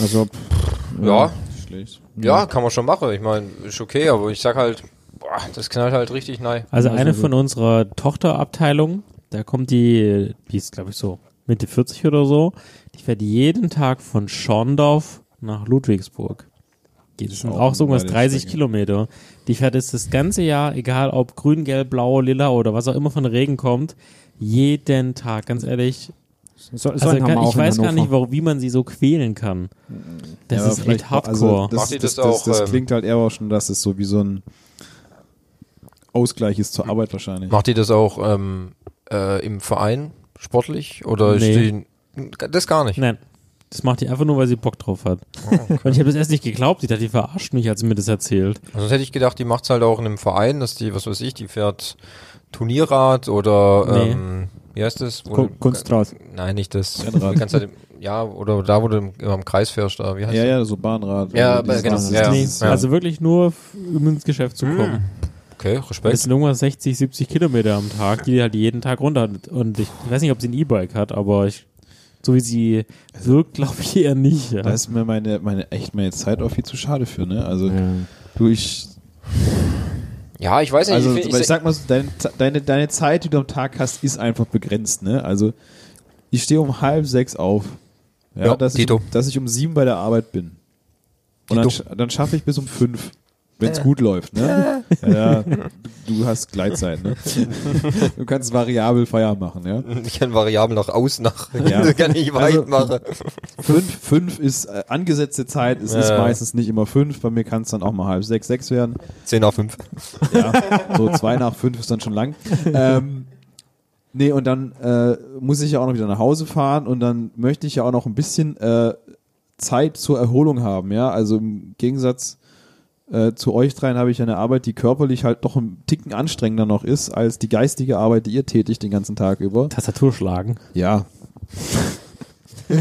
Also, pff, Ja, Schlecht. ja, kann man schon machen. Ich meine, ist okay, aber ich sag halt, boah, das knallt halt richtig nein. Also Also eine von unserer Tochterabteilung, da kommt die, die ist glaube ich so Mitte 40 oder so, die fährt jeden Tag von Schorndorf nach Ludwigsburg. Geht ist sind auch auch so weite 30 Strecke. Kilometer. Die fährt es das ganze Jahr, egal ob grün, gelb, blau, lila oder was auch immer von Regen kommt, jeden Tag, ganz ehrlich. so, so Also kann, ich weiß gar nicht, warum, wie man sie so quälen kann. Das Ja, ist echt hardcore. Also, das, Macht ihr das, das das, auch, das, ähm, klingt halt eher auch schon, dass es so wie so ein Ausgleich ist zur Arbeit wahrscheinlich. Macht ihr das auch ähm, äh, im Verein sportlich oder Nee. stehen das gar nicht? Nein. Das macht die einfach nur, weil sie Bock drauf hat. (laughs) Und ich habe das erst nicht geglaubt. Ich dachte, die verarscht mich, als sie mir das erzählt. Also sonst hätte ich gedacht, die macht's halt auch in einem Verein, dass die, was weiß ich, die fährt Turnierrad oder Nee. ähm, wie heißt das? Wo Kunstrad. Nein, nicht das. Rennrad. Die ganze Zeit, im- ja, oder da, wo du im, immer im Kreis fährst, da, wie heißt Ja, das? ja, so Bahnrad. Ja, Also aber genau, ja. nee, ja. Also wirklich nur, um ins Geschäft zu kommen. Okay, Das Respekt. sind irgendwas 60, 70 Kilometer am Tag, die die halt jeden Tag runter hat. Und ich, ich weiß nicht, ob sie ein E-Bike hat, aber ich, so wie sie wirkt, glaube ich eher nicht. Ja. Da ist mir meine, meine, echt meine Zeit auch viel zu schade für, ne? Also, Ja. du, ich, Ja, ich weiß nicht, also, ich, ich, ich sag mal so, deine, deine, deine Zeit, die du am Tag hast, ist einfach begrenzt, ne? Also, ich stehe um halb sechs auf. Ja, Ja, dass, ich, um- dass ich um sieben bei der Arbeit bin. Und dann, Tito. dann schaffe ich bis um fünf. Wenn es gut läuft, ne? Ja, du hast Gleitzeit, ne? Du kannst variabel Feier machen, ja? ich kann variabel nach außen, nach, Ja. (laughs) kann ich weit Also- machen. Fünf, fünf ist äh, angesetzte Zeit, es ist Ja. meistens nicht immer fünf, bei mir kann es dann auch mal halb sechs, sechs werden. 10 nach 5. Ja, so zwei nach fünf ist dann schon lang. Ähm, nee, und dann äh, muss ich ja auch noch wieder nach Hause fahren und dann möchte ich ja auch noch ein bisschen äh, Zeit zur Erholung haben, ja. Also im Gegensatz äh, zu euch dreien habe ich eine Arbeit, die körperlich halt doch ein Ticken anstrengender noch ist, als die geistige Arbeit, die ihr tätigt den ganzen Tag über. Tastatur schlagen. Ja. (laughs)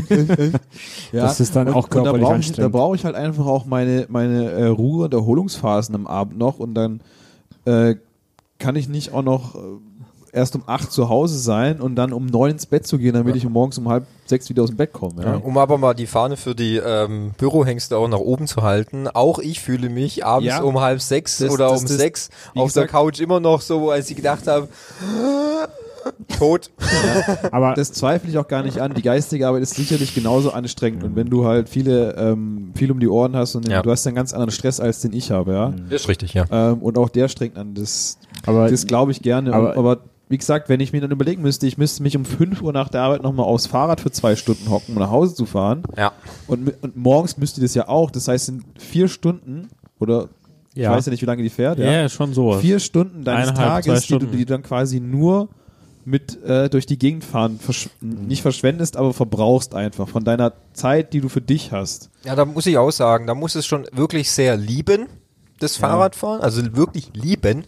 ja. Das ist dann und, auch und da körperlich brauche ich, da anstrengend. brauche ich halt einfach auch meine, meine äh, Ruhe- und Erholungsphasen am Abend noch und dann äh, kann ich nicht auch noch äh, erst um acht zu Hause sein und dann um neun ins Bett zu gehen, damit ich morgens um halb sechs wieder aus dem Bett komme. Ja? Um aber mal die Fahne für die ähm, Bürohengste auch nach oben zu halten. Auch ich fühle mich abends Ja. um halb sechs Das- oder das- um das- sechs auf der gesagt- Couch immer noch so, als ich gedacht habe, tot. Aber Das zweifle ich auch gar nicht an. Die geistige Arbeit ist sicherlich genauso anstrengend und wenn du halt viele ähm, viel um die Ohren hast und Ja. du hast einen ganz anderen Stress als den ich habe, ja. Das ist richtig, ja. Ähm, und auch der strengt an. Das, Aber- das glaube ich gerne. aber, aber wie gesagt, wenn ich mir dann überlegen müsste, ich müsste mich um 5 Uhr nach der Arbeit nochmal aufs Fahrrad für zwei Stunden hocken, um nach Hause zu fahren. Ja. Und, und morgens müsste das ja auch. Das heißt, sind vier Stunden oder ich Ja. weiß ja nicht, wie lange die fährt. Ja, Ja. schon sowas. Vier Stunden deines Eineinhalb, Tages, die du Stunden. die du dann quasi nur mit äh, durch die Gegend fahren versch nicht verschwendest, aber verbrauchst einfach von deiner Zeit, die du für dich hast. Ja, da muss ich auch sagen, da muss es schon wirklich sehr lieben, das Fahrradfahren, also wirklich lieben.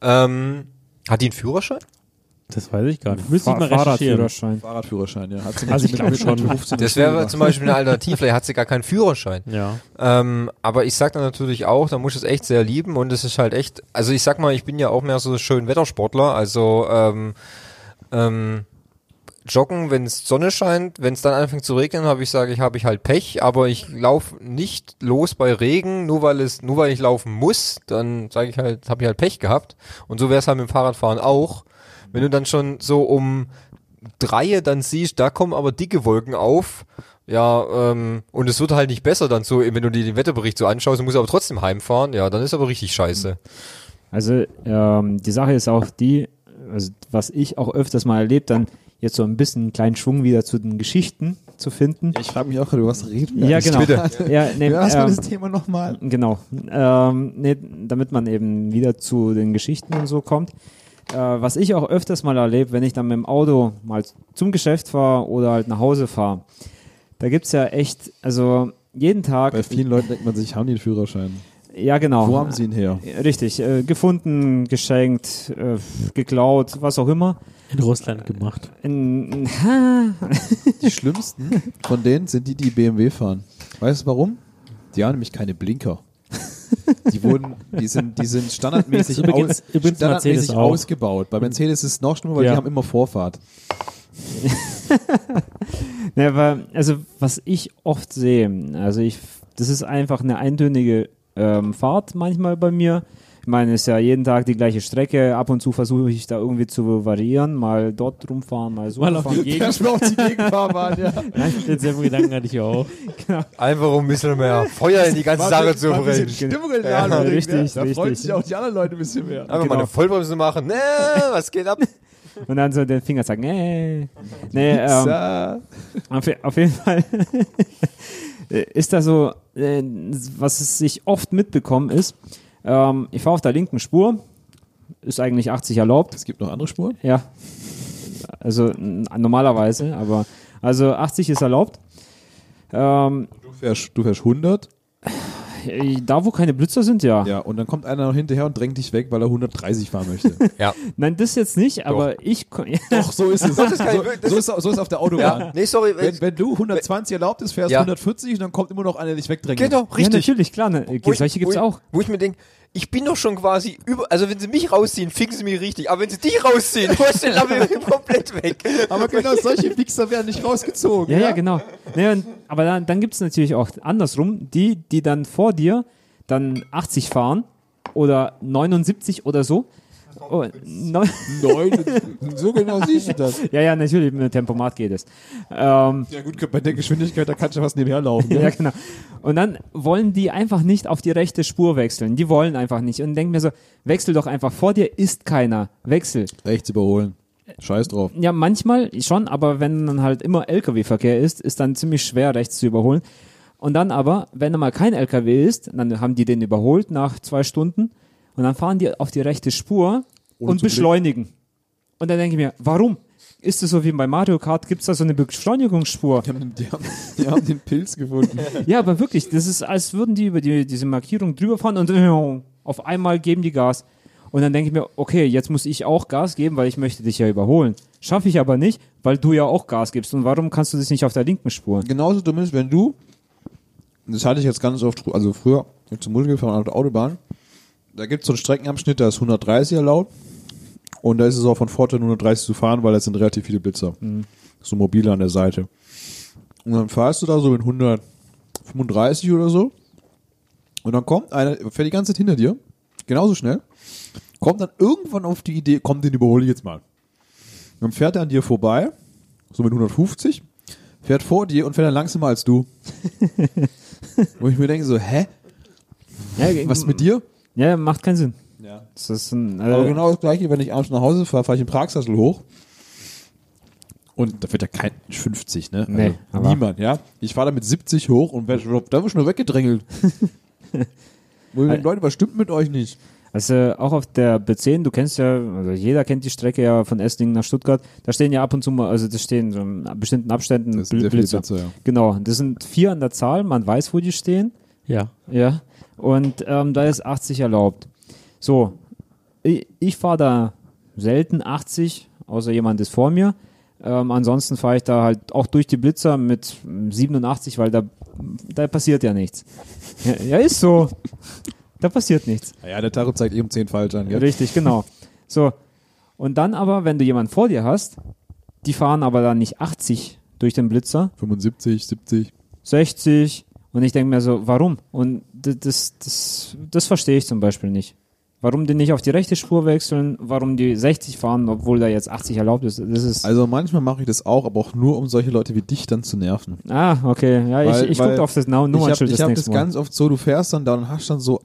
Ähm, hat die einen Führerschein? Das weiß ich gar nicht. Müsste ich mal recherchieren. Fahrradführerschein. Fahrradführerschein, ja. Hat sie Also ich mit- glaub mit- schon. mit 15 Das wäre zum Beispiel eine Alternative, vielleicht hat sie gar keinen Führerschein. Ja. Ähm, aber ich sag dann natürlich auch, da muss ich es echt sehr lieben und es ist halt echt, also ich sag mal, ich bin ja auch mehr so schön Wettersportler, also ähm, ähm, joggen, wenn es Sonne scheint. Wenn es dann anfängt zu regnen, habe ich sage ich, habe ich halt Pech, aber ich laufe nicht los bei Regen, nur weil es nur weil ich laufen muss, dann sage ich halt, habe ich halt Pech gehabt und so wäre es halt mit dem Fahrradfahren auch. Wenn du dann schon so um Dreie dann siehst, da kommen aber dicke Wolken auf. Ja, ähm, und es wird halt nicht besser dann so, wenn du dir den Wetterbericht so anschaust, du musst aber trotzdem heimfahren, ja, dann ist aber richtig scheiße. Also ähm, die Sache ist auch die, also was ich auch öfters mal erlebt, dann jetzt so ein bisschen einen kleinen Schwung wieder zu den Geschichten zu finden. Ich frage mich auch gerade, was reden wir Ja, genau. (laughs) Ja, nee, Ja, ähm, das Thema nochmal? Genau. Ähm, nee, damit man eben wieder zu den Geschichten und so kommt. Äh, was ich auch öfters mal erlebe, wenn ich dann mit dem Auto mal zum Geschäft fahre oder halt nach Hause fahre, da gibt's ja echt, also jeden Tag. Bei vielen Leuten denkt man sich, haben die einen Führerschein? Ja, genau. Wo haben sie ihn her? Richtig, äh, gefunden, geschenkt, äh, geklaut, was auch immer. In Russland gemacht. In, ha, (laughs) Die schlimmsten von denen sind die, die BMW fahren. Weißt du warum? Die haben nämlich keine Blinker. Die wurden, die sind, die sind standardmäßig, (laughs) Übrigens- aus, übrigens standardmäßig ausgebaut. Bei Mercedes ist es noch schlimmer, weil Ja. die haben immer Vorfahrt. (laughs) Ne, aber, also was ich oft sehe, also ich, das ist einfach eine eintönige ähm, Fahrt manchmal bei mir. Ich meine, es ist ja jeden Tag die gleiche Strecke. Ab und zu versuche ich da irgendwie zu variieren, mal dort rumfahren, mal so Mal auf die Gegend. Erstmal auf die Gegenfahrbahn, ja. (laughs) Denselben Gedanken hatte ich auch. (laughs) Einfach um ein bisschen mehr Feuer in die ganze Sache zu Mal ein bisschen bringen. Stimmung in den Ja, richtig, ja. Da freuen richtig. sich auch die anderen Leute ein bisschen mehr. Einfach mal Genau. eine Vollbremse machen. Ne, was geht ab? (laughs) Und dann so den Finger sagen, nee. Nee, ähm. Auf, auf jeden Fall ist da so, äh, was ich oft mitbekommen ist, ähm, ich fahre auf der linken Spur, ist eigentlich 80 erlaubt, Es gibt noch andere Spuren. ja, also normalerweise, aber also 80 ist erlaubt. Ähm, Du fährst, du fährst 100, da wo keine Blitzer sind, ja. ja, und dann kommt einer noch hinterher und drängt dich weg, weil er 130 fahren möchte. (laughs) Ja. Nein, das jetzt nicht, aber ich (laughs) Doch, so ist es. So, so, ist, so ist auf der Autobahn. Ja, nee, sorry. Wenn, wenn du 120 erlaubt ist, fährst du Ja. 140 und dann kommt immer noch einer, der dich wegdrängt. genau, ja, richtig. natürlich, klar, ne, Wo ich- solche gibt's wo ich, auch. Wo ich mir denke, ich bin doch schon quasi über, also wenn sie mich rausziehen, ficken sie mich richtig, aber wenn sie dich rausziehen, du hast den Lammel komplett weg. Aber genau (laughs) solche Wichser werden nicht rausgezogen. Ja, ja, genau. Nee, und, aber dann, dann gibt es natürlich auch andersrum, die, die dann vor dir dann 80 fahren oder 79 oder so. Oh, neun, Neun, (laughs) so genau siehst du das. ja, ja, natürlich, mit dem Tempomat geht es. Ähm, Ja gut, bei der Geschwindigkeit, da kannst du fast nebenher laufen. (laughs) ja, genau. Und dann wollen die einfach nicht auf die rechte Spur wechseln. Die wollen einfach nicht. Und denken mir so, wechsel doch einfach. Vor dir ist keiner. Wechsel. Rechts überholen. Scheiß drauf. Ja, manchmal schon, aber wenn dann halt immer LKW-Verkehr ist, ist dann ziemlich schwer, rechts zu überholen. Und dann aber, wenn da mal kein LKW ist, dann haben die den überholt nach zwei Stunden und dann fahren die auf die rechte Spur Ohne und beschleunigen. Und dann denke ich mir, warum? Ist es so wie bei Mario Kart, gibt es da so eine Beschleunigungsspur? Die haben, die, haben, die haben den Pilz gefunden. Ja, aber wirklich, das ist, als würden die über die, diese Markierung drüber fahren und (laughs) auf einmal geben die Gas. Und dann denke ich mir, okay, jetzt muss ich auch Gas geben, weil ich möchte dich ja überholen. Schaffe ich aber nicht, weil du ja auch Gas gibst. Und warum kannst du das nicht auf der linken Spur? Genauso dumm ist, wenn du, das hatte ich jetzt ganz oft, also früher, ich zum Musik gefahren auf der Autobahn, da gibt es so einen Streckenabschnitt, da ist 130 erlaubt und da ist es auch von Vorteil 130 zu fahren, weil da sind relativ viele Blitzer. So mobile an der Seite. Und dann fahrst du da so mit 135 oder so und dann kommt einer, fährt die ganze Zeit hinter dir, genauso schnell, kommt dann irgendwann auf die Idee, komm, den überhole ich jetzt mal. Dann fährt er an dir vorbei, so mit 150, fährt vor dir und fährt dann langsamer als du. (laughs) Wo ich mir denke so, hä? Ja, Was mit dir? Ja, macht keinen Sinn. Ja. Das ist ein, Aber äh, genau das gleiche, wenn ich abends nach Hause fahre, fahre ich in Pragsattel hoch. Und da wird ja kein 50, ne? Nee, aber- niemand, ja. Ich fahre da mit 70 hoch und werd, da wird schon weggedrängelt. (laughs) Denke, Leute, was stimmt mit euch nicht? Also auch auf der B10, du kennst ja, also jeder kennt die Strecke ja von Esslingen nach Stuttgart, da stehen ja ab und zu mal, also das stehen so in bestimmten Abständen Das sind Bl- Blitzer. Blitzer, ja. Genau, das sind vier an der Zahl, man weiß, wo die stehen. Ja. Ja, und ähm, da ist 80 erlaubt. So, ich, ich fahre da selten 80, außer jemand ist vor mir. Ähm, ansonsten fahre ich da halt auch durch die Blitzer mit 87, weil da, da passiert ja nichts. Ja, ja, ist so. Da passiert nichts. Naja, der Tacho zeigt eben 10 falsch an, gell? Richtig, genau. So. Und dann aber, wenn du jemanden vor dir hast, die fahren aber dann nicht 80 durch den Blitzer, 75, 70. 60 und ich denke mir so, warum? Und das, das, das, verstehe ich zum Beispiel nicht. Warum die nicht auf die rechte Spur wechseln, warum die 60 fahren, obwohl da jetzt 80 erlaubt ist. Das ist. Also manchmal mache ich das auch, aber auch nur, um solche Leute wie dich dann zu nerven. ah, okay. Ja, Weil- ich, ich gucke auf das Ich habe Nummernschild ich das hab das ganz oft so, du fährst dann da und hast dann so,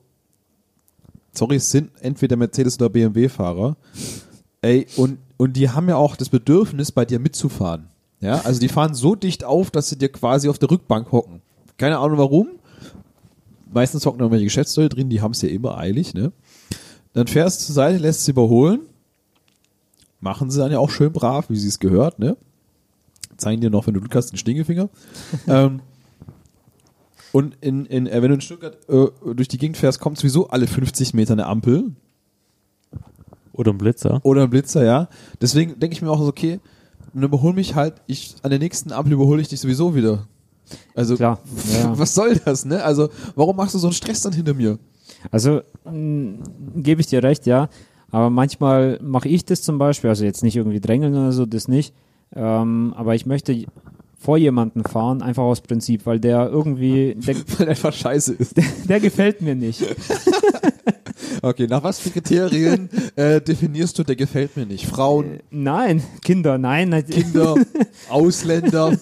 sorry, es sind entweder Mercedes oder BMW-Fahrer, ey, und, und die haben ja auch das Bedürfnis, bei dir mitzufahren. Ja, also die fahren so dicht auf, dass sie dir quasi auf der Rückbank hocken. Keine Ahnung warum. Meistens hocken irgendwelche Geschäftsleute drin, die haben es ja immer eilig, ne? Dann fährst du zur Seite, lässt sie überholen. Machen sie dann ja auch schön brav, wie sie es gehört, ne? Zeigen dir noch, wenn du Glück hast, den Stinkefinger. (laughs) ähm, und in, in, äh, wenn du in Stuttgart äh, durch die Gegend fährst, kommt sowieso alle 50 Meter eine Ampel Oder ein Blitzer. oder ein Blitzer, ja. Deswegen denke ich mir auch so, okay, dann überhol mich halt, ich, an der nächsten Ampel überhole ich dich sowieso wieder. Also, Klar, (laughs) ja. was soll das, ne? Also, warum machst du so einen Stress dann hinter mir? Also mh, gebe ich dir recht, ja. Aber manchmal mache ich das zum Beispiel, also jetzt nicht irgendwie drängeln oder so, das nicht. Ähm, aber ich möchte vor jemanden fahren, einfach aus Prinzip, weil der irgendwie, (laughs) der, Weil einfach scheiße ist. (laughs) der gefällt mir nicht. Okay, nach was für Kriterien äh, definierst du, der gefällt mir nicht? Frauen, Nein, Kinder, nein. Kinder, Ausländer.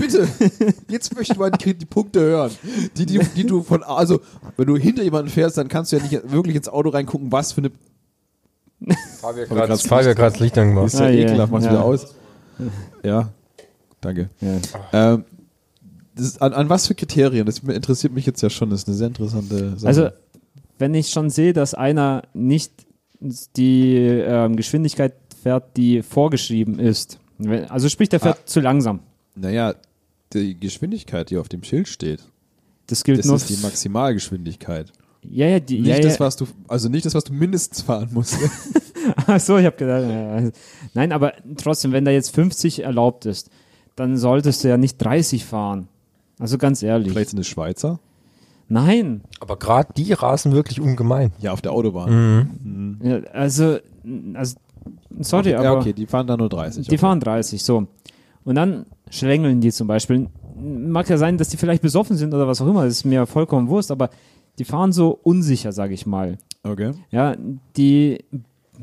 Bitte, jetzt möchte ich mal die, die Punkte hören, die, die, die du von, also, wenn du hinter jemanden fährst, dann kannst du ja nicht wirklich ins Auto reingucken, was für eine, Fabian gerade Fabian das Licht angemacht. ist ja Ah, ekelhaft, mach's ja. wieder aus. Ja, danke. Ja. Ähm, das ist, an, an was für Kriterien? Das interessiert mich jetzt ja schon, das ist eine sehr interessante Sache. Also, wenn ich schon sehe, dass einer nicht die ähm, Geschwindigkeit fährt, die vorgeschrieben ist, also sprich, der fährt zu langsam. naja, die Geschwindigkeit, die auf dem Schild steht, Das gilt das nur. ist die Maximalgeschwindigkeit. ja, ja, die, Nicht ja, das, ja. was du, also nicht das, was du mindestens fahren musst. (laughs) Ach so, ich habe gedacht. ja. Nein, aber trotzdem, wenn da jetzt 50 erlaubt ist, dann solltest du ja nicht 30 fahren. Also ganz ehrlich. Vielleicht sind es Schweizer. Nein. Aber gerade die rasen wirklich ungemein. Ja, auf der Autobahn. Ja, also, also, sorry, aber ja, okay, die fahren da nur 30. die okay. fahren 30, so. Und dann schlängeln die zum Beispiel. Mag ja sein, dass die vielleicht besoffen sind oder was auch immer, das ist mir vollkommen Wurst, aber die fahren so unsicher, sage ich mal. Okay. Ja, die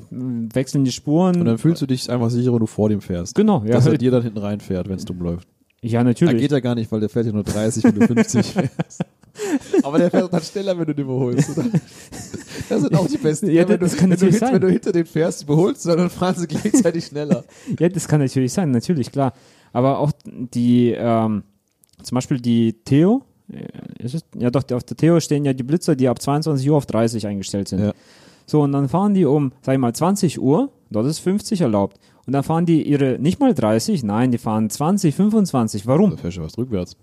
wechseln die Spuren. Und dann fühlst du dich einfach sicherer, wenn du vor dem fährst. genau, ja. Dass er dir dann hinten reinfährt, wenn es dumm läuft. ja, Da natürlich. geht er gar nicht, weil der fährt ja nur 30, wenn du 50 (laughs) fährst. (laughs) Aber der fährt dann schneller, wenn du den überholst. Oder? (laughs) Das sind auch die besten. Ja, wenn, das du, kann wenn, du sein. wenn du hinter dem fährst, überholst dann fahren sie gleichzeitig schneller. (laughs) Ja, das kann natürlich sein, natürlich, klar. Aber auch die, ähm, zum Beispiel die Theo, äh, ist es? Ja doch, auf der Theo stehen ja die Blitzer, die ab 22 Uhr auf 30 eingestellt sind. Ja. So, und dann fahren die um, sag ich mal, 20 Uhr, dort ist 50 erlaubt. Und dann fahren die ihre, nicht mal 30, nein, die fahren 20, 25. Warum? Da fährst du was rückwärts.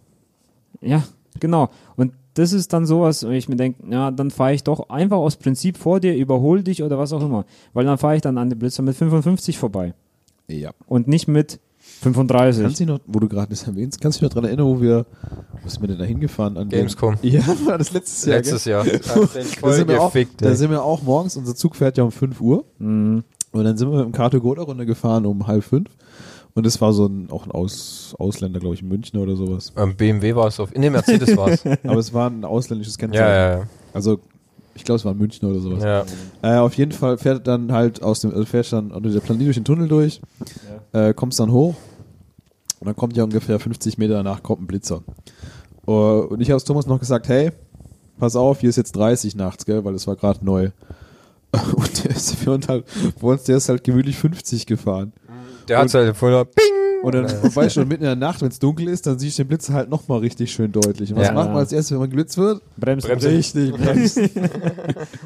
Ja, genau. Und das ist dann sowas, wo ich mir denke, ja, dann fahre ich doch einfach aus Prinzip vor dir, überhol dich oder was auch immer. Weil dann fahre ich dann an den Blitzer mit 55 vorbei. Ja. Und nicht mit 35. Kannst du dich noch, wo du gerade das erwähnst, kannst du dich noch daran erinnern, wo wir, wo sind wir denn da hingefahren? An Gamescom. Ja, (laughs) war das letztes Jahr. Letztes gell? Jahr. Da sind, wir auch, da sind wir auch morgens, unser Zug fährt ja um 5 Uhr. Mhm. Und dann sind wir mit dem Kato Goda Runde gefahren um halb fünf. Und es war so ein, auch ein Aus, Ausländer, glaube ich, in München oder sowas. Ähm, BMW war es auf. In dem Mercedes war es. (laughs) Aber es war ein ausländisches Kennzeichen. ja, ja, Also, ich glaube, es war in München oder sowas. ja. ja. Äh, auf jeden Fall fährt dann halt aus dem, also fährst dann unter der Planet durch den Tunnel durch, äh, kommst dann hoch und dann kommt ja ungefähr 50 Meter danach kommt ein Blitzer. Uh, und ich habe Thomas noch gesagt, hey, pass auf, hier ist jetzt 30 nachts, gell, weil es war gerade neu. (laughs) Und der ist für uns halt, für uns, der ist halt gemütlich 50 gefahren. Der hat halt voller Ping! Und dann, (laughs) weißt du, mitten in der Nacht, wenn es dunkel ist, dann siehst du den Blitz halt nochmal richtig schön deutlich. Und was Ja. macht man als erstes, wenn man geblitzt wird? Bremsen. Bremse. Richtig, (laughs) bremst.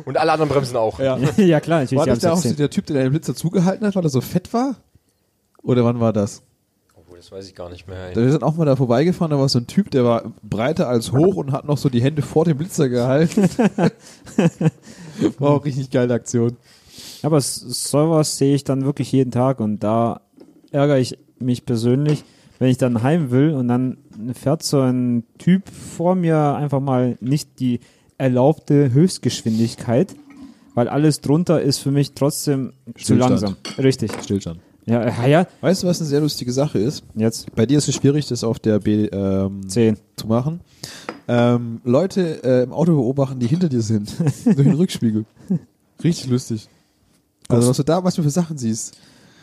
Und alle anderen bremsen auch. Ja. (laughs) ja, klar, natürlich. War das da auch so der Typ, der den Blitzer zugehalten hat, weil er so fett war? Oder wann war das? Obwohl, das weiß ich gar nicht mehr. Da wir sind auch mal da vorbeigefahren, da war so ein Typ, der war breiter als hoch und hat noch so die Hände vor dem Blitzer gehalten. war auch richtig geile Aktion. Aber sowas sehe ich dann wirklich jeden Tag und da ärgere ich mich persönlich, wenn ich dann heim will und dann fährt so ein Typ vor mir einfach mal nicht die erlaubte Höchstgeschwindigkeit, weil alles drunter ist für mich trotzdem zu Stillstand. langsam. Richtig. Stillstand. Ja, ja, ja, Weißt du, was eine sehr lustige Sache ist? jetzt Bei dir ist es schwierig, das auf der B ähm, 10. zu machen. Ähm, Leute äh, im Auto beobachten, die hinter dir sind, (laughs) durch den Rückspiegel. Richtig lustig. Also was du da, was du für Sachen siehst.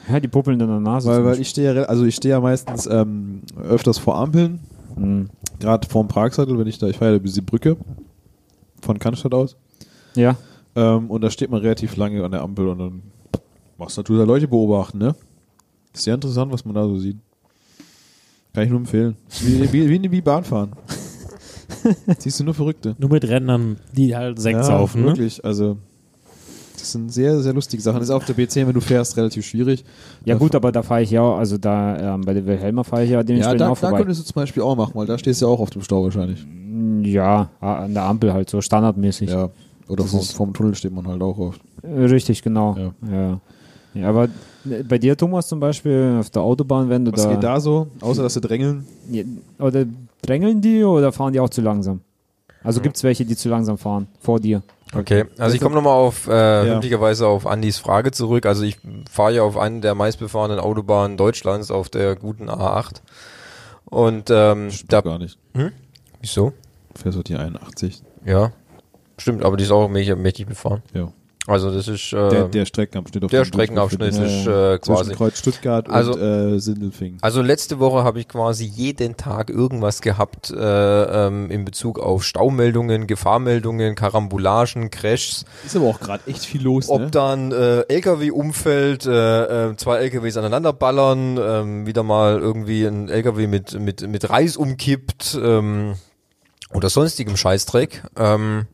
(laughs) Ja, die puppeln in der Nase. Weil, weil ich stehe ja, also ich stehe ja meistens ähm, öfters vor Ampeln. Mhm. gerade vorm Pragsattel, wenn ich da, ich fahre ja über die Brücke von Cannstatt aus. Ja, Ähm, und da steht man relativ lange an der Ampel und dann machst du natürlich da Leute beobachten, ne? Ist sehr interessant, was man da so sieht. Kann ich nur empfehlen. Wie, wie, wie, wie Bahnfahren. (laughs) Siehst du nur Verrückte. Nur mit Rentnern, die halt Sekt saufen, ne? wirklich. Also, das sind sehr, sehr lustige Sachen. Das ist auf der B10, wenn du fährst, relativ schwierig. ja Da- gut, aber da fahre ich ja, auch- also da ähm, bei der Wilhelmer fahre ich ja Ja, dementsprechend da, auch da vorbei. könntest du zum Beispiel auch machen, weil da stehst du ja auch auf dem Stau wahrscheinlich. Ja, an der Ampel halt so standardmäßig. Ja. Oder vom, vom Tunnel steht man halt auch oft. Äh, Richtig, genau. Ja. Ja. ja. aber äh, bei dir, Thomas, zum Beispiel, auf der Autobahn, wenn du Was da, geht da so? Außer, dass sie drängeln. Ja, Oder drängeln die oder fahren die auch zu langsam? Also gibt es welche, die zu langsam fahren, vor dir? Okay, also ich komme nochmal auf, äh, Ja. auf Andys Frage zurück. Also ich fahre ja auf einen der meistbefahrenen Autobahnen Deutschlands, auf der guten A8. Und ähm, Stimmt da, gar nicht. wieso? Fährst du die 81? Ja, stimmt, aber die ist auch mächtig, mächtig befahren. Ja. Also das ist äh, Der, der Streckenabschnitt auf der Streckenabschnitt ist äh, quasi. Kreuz Stuttgart Also- und äh, Sindelfingen. Also letzte Woche habe ich quasi jeden Tag irgendwas gehabt äh, ähm, in Bezug auf Staumeldungen, Gefahrmeldungen, Karambolagen, Crashs. Ist aber auch gerade echt viel los, Ob ne? dann äh, LKW umfällt, äh, äh, zwei LKWs aneinander ballern, ähm, wieder mal irgendwie ein LKW mit mit mit Reis umkippt ähm, oder sonstigem Scheißdreck. Ähm,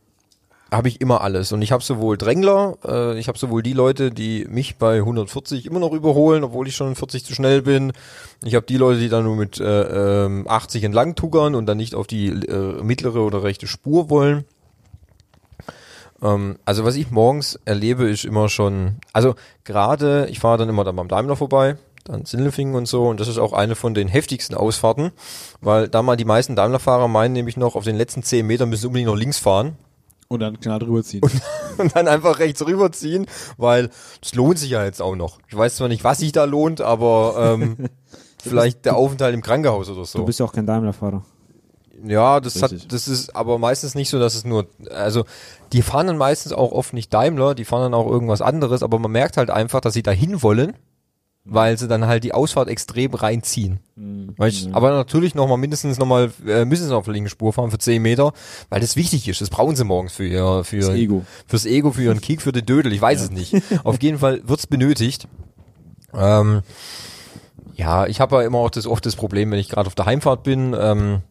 habe ich immer alles und ich habe sowohl Drängler, äh, ich habe sowohl die Leute, die mich bei 140 immer noch überholen, obwohl ich schon 40 zu schnell bin. Ich habe die Leute, die dann nur mit äh, ähm, 80 entlang tuggern und dann nicht auf die äh, mittlere oder rechte Spur wollen. Ähm, also was ich morgens erlebe, ist immer schon, also gerade, ich fahre dann immer dann beim Daimler vorbei, dann Sindelfingen und so, und das ist auch eine von den heftigsten Ausfahrten, weil da mal die meisten Daimler-Fahrer meinen nämlich noch, auf den letzten 10 Metern müssen sie unbedingt noch links fahren Und dann knall drüber ziehen. und (laughs) dann einfach rechts rüberziehen, weil es lohnt sich ja jetzt auch noch. Ich weiß zwar nicht, was sich da lohnt, aber ähm, (laughs) vielleicht der Aufenthalt im Krankenhaus oder Du so. bist ja auch kein Daimler-Fahrer. Ja, das Richtig. hat, das ist aber meistens nicht so, dass es nur, also die fahren dann meistens auch oft nicht Daimler, die fahren dann auch irgendwas anderes, aber man merkt halt einfach, dass sie dahin wollen, weil sie dann halt die Ausfahrt extrem reinziehen. Weil ich, Aber natürlich nochmal mindestens nochmal, äh, müssen sie auf der linken Spur fahren für 10 Meter, weil das wichtig ist. Das brauchen sie morgens für ihr, für Das Ego. fürs Ego, für ihren Kick, für den Dödel, ich weiß es nicht. Auf jeden Fall wird's benötigt. Ähm, ja, ich habe ja immer auch das oft das Problem, wenn ich gerade auf der Heimfahrt bin, ähm,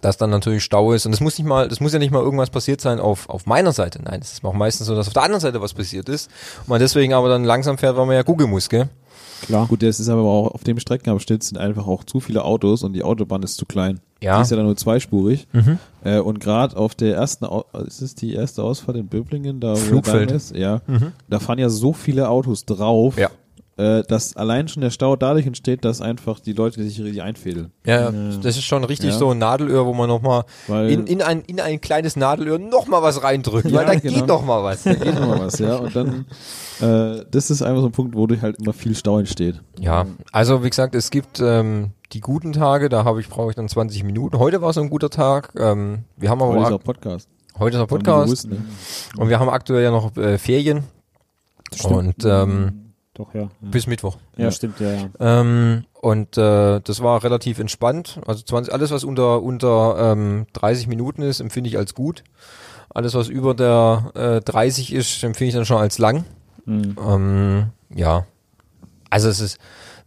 dass dann natürlich Stau ist. Und das muss nicht mal, das muss ja nicht mal irgendwas passiert sein auf, auf meiner Seite. Nein, es ist auch meistens so, dass auf der anderen Seite was passiert ist. Und man deswegen aber dann langsam fährt, weil man ja gucken muss, gell? Klar. Gut, das ist aber auch auf dem Streckenabschnitt sind einfach auch zu viele Autos und die Autobahn ist zu klein. Ja. Die ist ja dann nur zweispurig. Mhm. Äh, und gerade auf der ersten, Au ist es die erste Ausfahrt in Böblingen, da wo Flugfeld. Ist? Ja. Da fahren ja so viele Autos drauf, Ja. Äh, dass allein schon der Stau dadurch entsteht, dass einfach die Leute sich richtig einfädeln. Ja, das ist schon richtig Ja. so ein Nadelöhr, wo man nochmal Weil- in, in, ein, in ein kleines Nadelöhr nochmal was reindrückt, weil Ja, da genau. geht noch mal was. Da geht immer was, ja. Und dann, äh, das ist einfach so ein Punkt, wo durch halt immer viel Stau entsteht. Ja, also wie gesagt, es gibt ähm, die guten Tage, da habe ich brauche ich dann 20 Minuten. Heute war so ein guter Tag. Ähm, wir haben aber Heute ist auch Podcast. heute ist die Podcast gewusst, ne? und wir haben aktuell ja noch äh, Ferien und ähm, Doch, ja. Bis Mittwoch. ja, Ja. stimmt, ja, ja. Ähm, und äh, das war relativ entspannt. Also 20, alles, was unter, unter ähm, 30 Minuten ist, empfinde ich als gut. Alles, was über der äh, 30 ist, empfinde ich dann schon als lang. Mhm. Ähm, ja. Also es ist,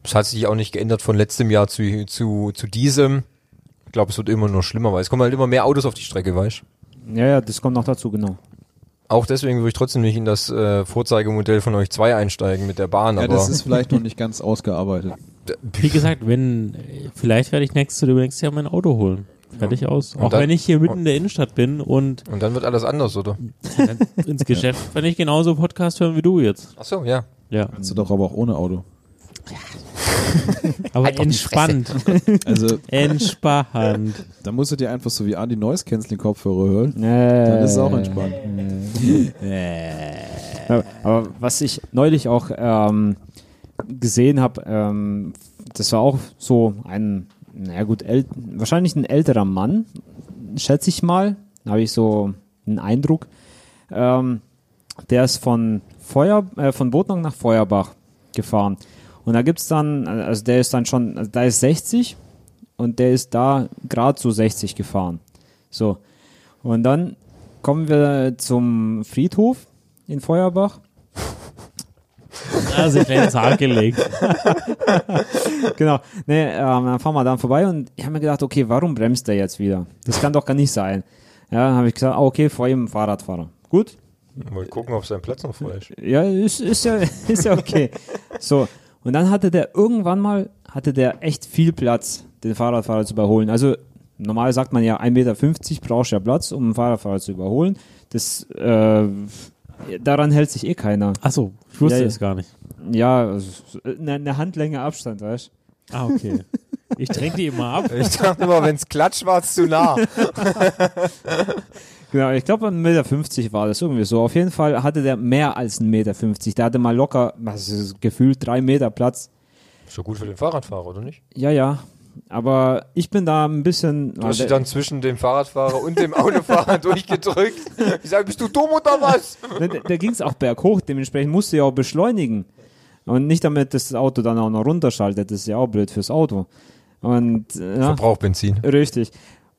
es hat sich auch nicht geändert von letztem Jahr zu, zu, zu diesem. Ich glaube, es wird immer nur schlimmer, weil es kommen halt immer mehr Autos auf die Strecke, weißt Ja, ja, das kommt noch dazu, genau. Auch deswegen würde ich trotzdem nicht in das äh, Vorzeigemodell von euch zwei einsteigen mit der Bahn, Ja, aber das ist vielleicht noch nicht ganz ausgearbeitet. (laughs) Wie gesagt, wenn, vielleicht werde ich nächstes oder übernächstes Jahr mein Auto holen. Fertig aus. Und Auch dann- wenn ich hier mitten in der Innenstadt bin und und dann wird alles anders, oder? ins (laughs) Geschäft, wenn ich genauso Podcast hören wie du jetzt. Ach so, ja. Ja. Kannst du doch aber auch ohne Auto. (laughs) Aber Halt entspannt. Also, Entspannt. da musst du dir einfach so wie Andi Noise Canceling Kopfhörer hören. Äh, Dann ist es auch entspannt. Ja, aber was ich neulich auch ähm, gesehen habe, ähm, das war auch so ein, naja gut, äl wahrscheinlich ein älterer Mann, schätze ich mal, habe ich so einen Eindruck. Ähm, der ist von Feuer, äh, von Botnang nach Feuerbach gefahren. Und da gibt's dann, also der ist dann schon, also da ist 60 und der ist da gerade so 60 gefahren. So. Und dann kommen wir zum Friedhof in Feuerbach. Also ich ins Haar gelegt. (laughs) genau. Nee, ähm, dann fahren wir dann vorbei und ich habe mir gedacht, okay, warum bremst der jetzt wieder? Das kann doch gar nicht sein. Ja, dann habe ich gesagt, ah, okay, vor ihm Fahrradfahrer. Gut. Mal gucken, ob sein Platz noch frei ist. Ja, ist, ist ja, (laughs) ist ja okay. so. Und dann hatte der irgendwann mal, hatte der echt viel Platz, den Fahrradfahrer zu überholen. Also, normal sagt man ja, 1,50 Meter brauchst du ja Platz, um einen Fahrradfahrer zu überholen. Das, äh, daran hält sich eh keiner. Achso, ich wusste Ja, das gar nicht. Ja, eine, eine Handlänge Abstand, weißt du? Ah, okay. Ich dränge die immer ab. Ich dachte immer, wenn es klatscht, war es zu nah. (laughs) Genau, ich glaube, 1,50 Meter war das irgendwie so. Auf jeden Fall hatte der mehr als 1,50 Meter. Der hatte mal locker, was ist gefühlt, drei Meter Platz. Schon gut für den Fahrradfahrer, oder nicht? Ja, ja. Aber ich bin da ein bisschen. Du hast dich dann zwischen dem Fahrradfahrer und dem Autofahrer (laughs) durchgedrückt. Ich sage, bist du dumm oder was? Da da ging es auch berghoch, dementsprechend musste ja auch beschleunigen. Und nicht damit das Auto dann auch noch runterschaltet, das ist ja auch blöd fürs Auto. Und äh, ja, Verbraucht Benzin. richtig.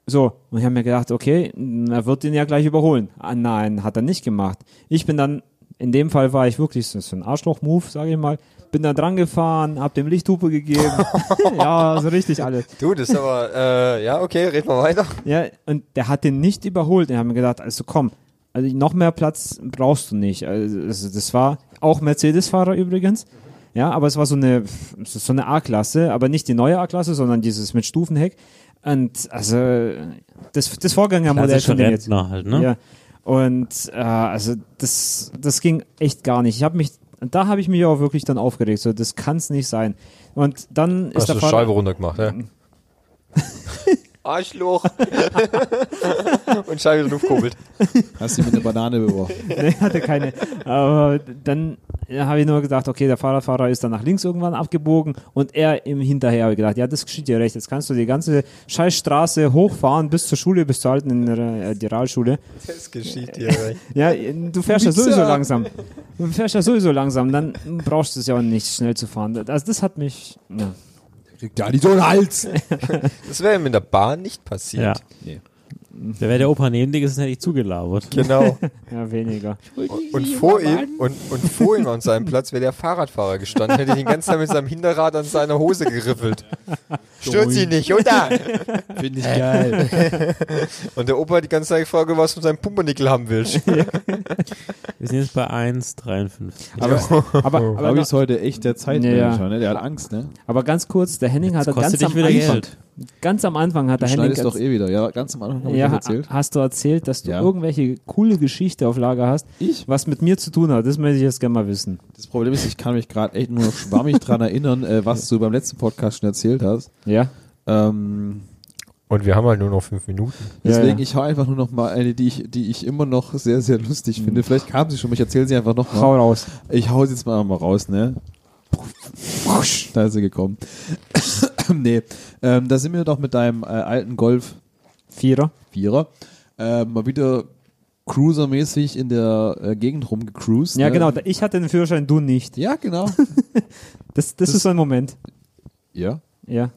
So, und ich habe mir gedacht, okay, er wird ihn ja gleich überholen. Ah, nein, hat er nicht gemacht. Ich bin dann, in dem Fall war ich wirklich so so ein Arschloch-Move, sage ich mal, bin da dran gefahren, hab dem Lichthupe gegeben. (laughs) ja, so richtig alles. Du, das ist aber, äh, ja, okay, red mal weiter. Ja, und der hat den nicht überholt. Ich habe mir gedacht, also komm, also noch mehr Platz brauchst du nicht. Also das war auch Mercedes-Fahrer übrigens. Ja, aber es war so eine, so eine A-Klasse, aber nicht die neue A-Klasse, sondern dieses mit Stufenheck. Und also das, das Vorgängermodell von dem jetzt. Halt, ne? Ja. Und äh, also das, das ging echt gar nicht. Ich habe mich, da habe ich mich auch wirklich dann aufgeregt. So, das kann es nicht sein. Und dann ist Hast der du Fahrer, Scheibe runtergemacht, ja? (laughs) Arschloch. (laughs) Und Scheibe draufkurbelt. Hast du mit einer Banane beworfen. (laughs) Nee, hatte keine. Aber dann habe ich nur gedacht, okay, der Fahrradfahrer ist dann nach links irgendwann abgebogen und er im Hinterher habe ich gedacht, ja, das geschieht dir recht. Jetzt kannst du die ganze Scheißstraße hochfahren bis zur Schule, bis zur alten äh, die Realschule. Das geschieht dir recht. Ja, du fährst ja sowieso langsam. Du fährst ja sowieso langsam, dann brauchst du es ja auch nicht schnell zu fahren. Also das hat mich. Ja. Kriegt ja nicht so einen Hals. (laughs) Das wäre ihm in der Bahn nicht Ja. passiert. Nee. Da wäre der Opa neben dir gesessen, hätte ich zugelabert. Genau. (laughs) ja, weniger. Und, und vor ihm, und, und vor ihm an seinem Platz wäre der Fahrradfahrer gestanden, hätte den ganzen Tag mit seinem Hinterrad an seiner Hose geriffelt. Stört sie nicht, oder? Finde ich geil. (laughs) Und der Opa hat die ganze Zeit gefragt, was du von seinem Pumpernickel haben willst. (laughs) Wir sind jetzt bei 1,53. Aber, aber, aber, Fabi ist heute echt der Zeitmanager, Ja. ne? Der hat Angst, ne? aber ganz kurz, der Henning hat Jetzt ganz kostet am Anfang, Geld. Ganz am Anfang hat Du der Henning doch eh wieder. Ja, ganz am Anfang habe ich Ja, das erzählt. hast du erzählt, dass du Ja. irgendwelche coole Geschichte auf Lager hast, Ich? was mit mir zu tun hat? Das möchte ich jetzt gerne mal wissen. Das Problem ist, ich kann mich gerade echt nur noch schwammig dran erinnern, äh, was du beim letzten Podcast schon erzählt hast. Ja? Ähm, Und wir haben halt nur noch fünf Minuten. Ja, deswegen, ja. ich hau einfach nur noch mal eine, die ich, die ich immer noch sehr, sehr lustig finde. Vielleicht kam sie schon, ich erzähle sie einfach noch mal. Hau raus. Ich hau sie jetzt mal, mal raus, ne? Da ist sie gekommen. (laughs) nee, ähm, da sind wir doch mit deinem äh, alten Golf Vierer. Vierer äh, mal wieder Cruiser-mäßig in der äh, Gegend rumgecruised. Ja, ne? genau. Ich hatte den Führerschein, du nicht. Ja, genau. (laughs) Das, das, ist so ein Moment. ja. Ja.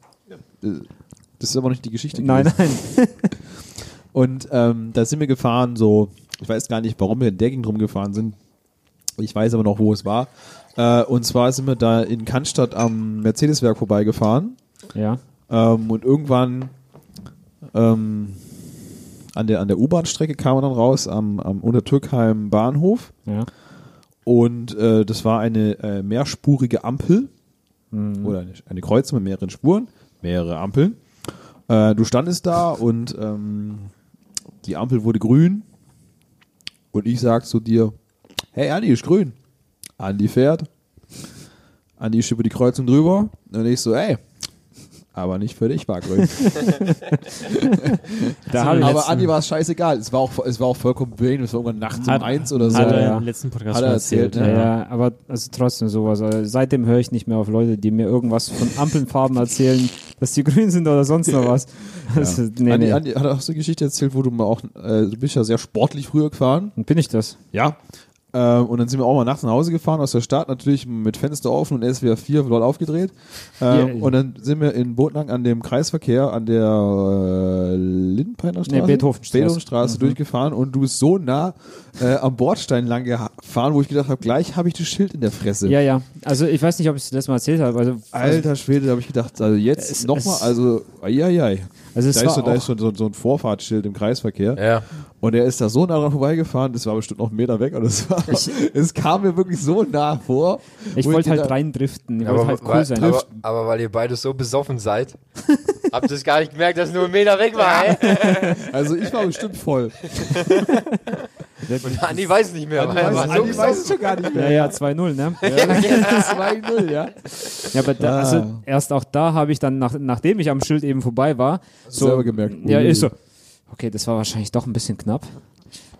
Das ist aber nicht die Geschichte. Nein, gewesen. nein. (laughs) Und ähm, da sind wir gefahren, so, ich weiß gar nicht, warum wir in der Gegend rumgefahren sind. Ich weiß aber noch, wo es war. Äh, und zwar sind wir da in Cannstatt am Mercedeswerk vorbeigefahren. Ja. Ähm, und irgendwann ähm, an der, an der U-Bahn-Strecke kam man dann raus, am, am Untertürkheim Bahnhof. Ja. Und äh, das war eine äh, mehrspurige Ampel oder eine, eine Kreuzung mit mehreren Spuren, mehrere Ampeln. Äh, du standest da und ähm, die Ampel wurde grün und ich sag zu dir, hey Andi, ist grün. Andi fährt. Andi ist über die Kreuzung drüber und ich so, ey, aber nicht für dich, Margrün. (laughs) Da aber jetzt- Andi war es scheißegal. Es war auch, es war auch vollkommen brain. Es war irgendwann nachts Hat- um eins oder so. Hat er ja. im letzten Podcast Hat er erzählt, erzählt. Ja, ja. ja, aber also trotzdem sowas. Also seitdem höre ich nicht mehr auf Leute, die mir irgendwas von Ampelfarben erzählen, (laughs) dass die grün sind oder sonst noch was. Also, nee, Andi, nee. Andi hat auch so eine Geschichte erzählt, wo du mal auch, äh, du bist ja sehr sportlich früher gefahren. Und bin ich das? Ja. Ähm, und dann sind wir auch mal nachts nach Hause gefahren aus der Stadt, natürlich mit Fenster offen und SWR 4 doll aufgedreht. Ähm, Ja. Und dann sind wir in Bootlang an dem Kreisverkehr an der äh, Lindenpeiner Straße, Nee, Beethovenstraße. Beethovenstraße durchgefahren und du bist so nah äh, am Bordstein lang gefahren, wo ich gedacht habe, gleich habe ich das Schild in der Fresse. Ja, ja. Also ich weiß nicht, ob ich das letzte Mal erzählt habe. Also, Alter Schwede, da habe ich gedacht, also jetzt nochmal, also, eieiei. Also es Da ist, so, da ist so, so, so ein Vorfahrtsschild im Kreisverkehr. Ja. Und er ist da so nah dran vorbeigefahren, das war bestimmt noch einen Meter weg. Und es, war, es kam mir wirklich so nah vor. ich wo wollte halt reindriften. Ich Aber, wollte halt cool weil, sein. aber, aber weil ihr beide so besoffen seid, (laughs) habt ihr es gar nicht gemerkt, dass nur ein Meter weg war. ey? Also ich war bestimmt voll. (laughs) Und Andi weiß nicht mehr, er war so Andi weiß es schon gar nicht ja, mehr. ja, 2-0, ne? 2-0, (laughs) ja. Ja, aber da, also erst auch da habe ich dann, nach, nachdem ich am Schild eben vorbei war, so, selber gemerkt. Ja, ist so. Okay, das war wahrscheinlich doch ein bisschen knapp.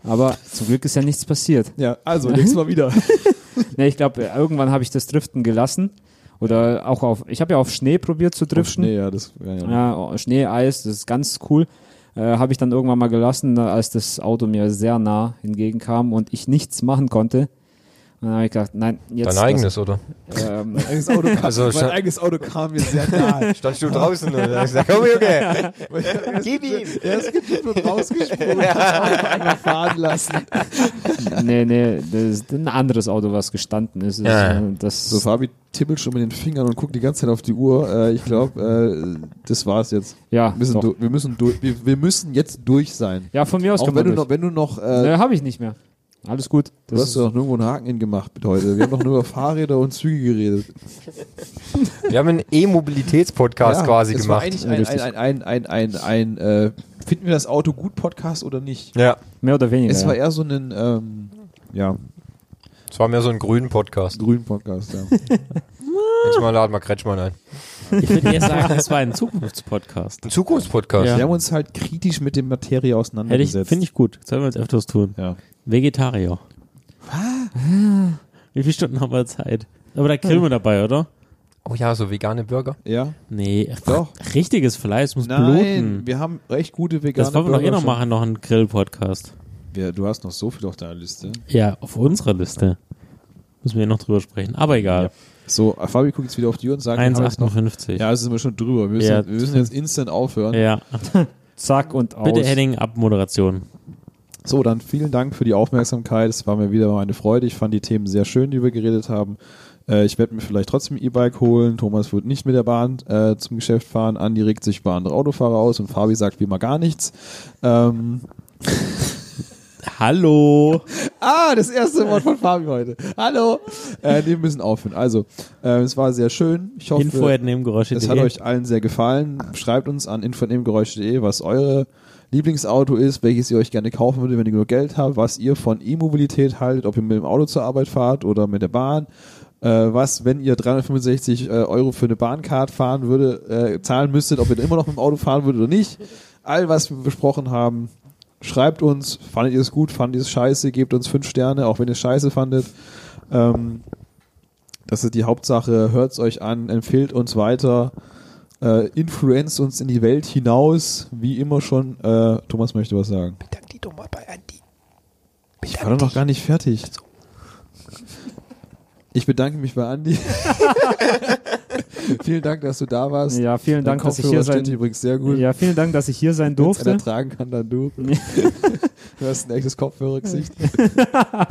Aber zum Glück ist ja nichts passiert. Ja, also nächstes Mal wieder. (laughs) Ne, ich glaube, irgendwann habe ich das Driften gelassen. Oder auch auf, ich habe ja auf Schnee probiert zu Auf driften. Schnee, ja, das, ja, ja. Ja, oh, Schnee, Eis, das ist ganz cool. Äh, habe ich dann irgendwann mal gelassen, als das Auto mir sehr nah entgegenkam und ich nichts machen konnte. Und dann habe ich gedacht, nein, jetzt. Dein eigenes, oder? Das, ähm, Mein eigenes Auto kam, Also mein eigenes Auto kam mir sehr nahe. (laughs) Standst du draußen und dann hast du gesagt, komm, Junge, (laughs) gib ihm. Er ist und rausgesprungen und das Auto einfach fahren lassen. (laughs) nee, nee, das ist ein anderes Auto, was gestanden ist. Das, Ja. äh, das, So, Fabi tippelt schon mit den Fingern und guckt die ganze Zeit auf die Uhr. Äh, ich glaube, äh, das war's jetzt. ja, Wir, müssen doch. du, wir, müssen durch, wir, wir müssen jetzt durch sein. ja, von mir aus Auch kann wenn du durch. noch, wenn du noch, äh, Ne, habe ich nicht mehr. Alles gut. du Das hast doch nirgendwo einen Haken hingemacht mit heute. Wir haben doch nur über Fahrräder und Züge geredet. (laughs) Wir haben einen E-Mobilitäts-Podcast Ja, quasi es war gemacht. eigentlich ein, ein, ein, ein, ein, ein, äh, finden wir das Auto gut Podcast oder nicht? Ja, mehr oder weniger. Es war ja. eher so ein, ähm, ja, es war mehr so ein grünen Podcast. grünen Podcast, ja. (laughs) Jetzt mal laden wir Kretschmann ein. Ich würde eher sagen, es war ein Zukunftspodcast. Ein Zukunftspodcast. Ja. Wir haben uns halt kritisch mit der Materie auseinandergesetzt. finde ich gut. Sollen wir uns öfters tun. ja. Vegetarier. Wie viele Stunden haben wir Zeit? Aber da grillen wir dabei, oder? Oh ja, so vegane Burger. ja. Nee, Doch. richtiges Fleisch muss Nein, bluten. wir haben recht gute vegane Das wollen wir doch eh Burger noch machen, noch einen Grill-Podcast. Du hast noch so viel auf deiner Liste. Ja, auf unserer Liste. Müssen wir eh noch drüber sprechen. Aber egal. So, äh, Fabi guckt jetzt wieder auf die Uhr und sagt, wir haben jetzt noch, 1,58. ja, das sind wir schon drüber. Wir müssen, Ja. wir müssen jetzt instant aufhören. Ja. (laughs) Zack und aus. Bitte Heading ab Moderation. So, dann vielen Dank für die Aufmerksamkeit. Es war mir wieder mal eine Freude. Ich fand die Themen sehr schön, die wir geredet haben. Äh, ich werde mir vielleicht trotzdem ein E-Bike holen. Thomas wird nicht mit der Bahn äh, zum Geschäft fahren. Andi regt sich über andere Autofahrer aus und Fabi sagt wie immer gar nichts. Ähm, (laughs) Hallo. ah, das erste Wort von Fabi heute. Hallo. Äh, nee, wir müssen aufhören. Also, äh, es war sehr schön. Ich hoffe, Info at nebengeräusche.de. es hat euch allen sehr gefallen. Schreibt uns an info.nebengeräusche.de, was eure Lieblingsauto ist, welches ihr euch gerne kaufen würdet, wenn ihr genug Geld habt, was ihr von E-Mobilität haltet, ob ihr mit dem Auto zur Arbeit fahrt oder mit der Bahn. Äh, was, wenn ihr 365 äh, Euro für eine Bahncard fahren würde, äh, zahlen müsstet, ob ihr immer noch mit dem Auto fahren würdet oder nicht. All was wir besprochen haben, schreibt uns, fandet ihr es gut, fandet ihr es scheiße, gebt uns fünf Sterne, auch wenn ihr es scheiße fandet. Ähm, das ist die Hauptsache, hört es euch an, empfehlt uns weiter, äh, influenzt uns in die Welt hinaus, wie immer schon. Äh, Thomas möchte was sagen. Bedank dich doch mal bei Andi. Ich war doch noch gar nicht fertig. Ich bedanke mich bei Andi. (laughs) (laughs) vielen Dank, dass du da warst. Ja, vielen Dank, dass ich hier sein übrigens sehr gut. Ja, vielen Dank, dass ich hier sein (laughs) Wenn durfte. tragen kann, dann du. (laughs) du hast ein echtes Kopfhörergesicht. Ja,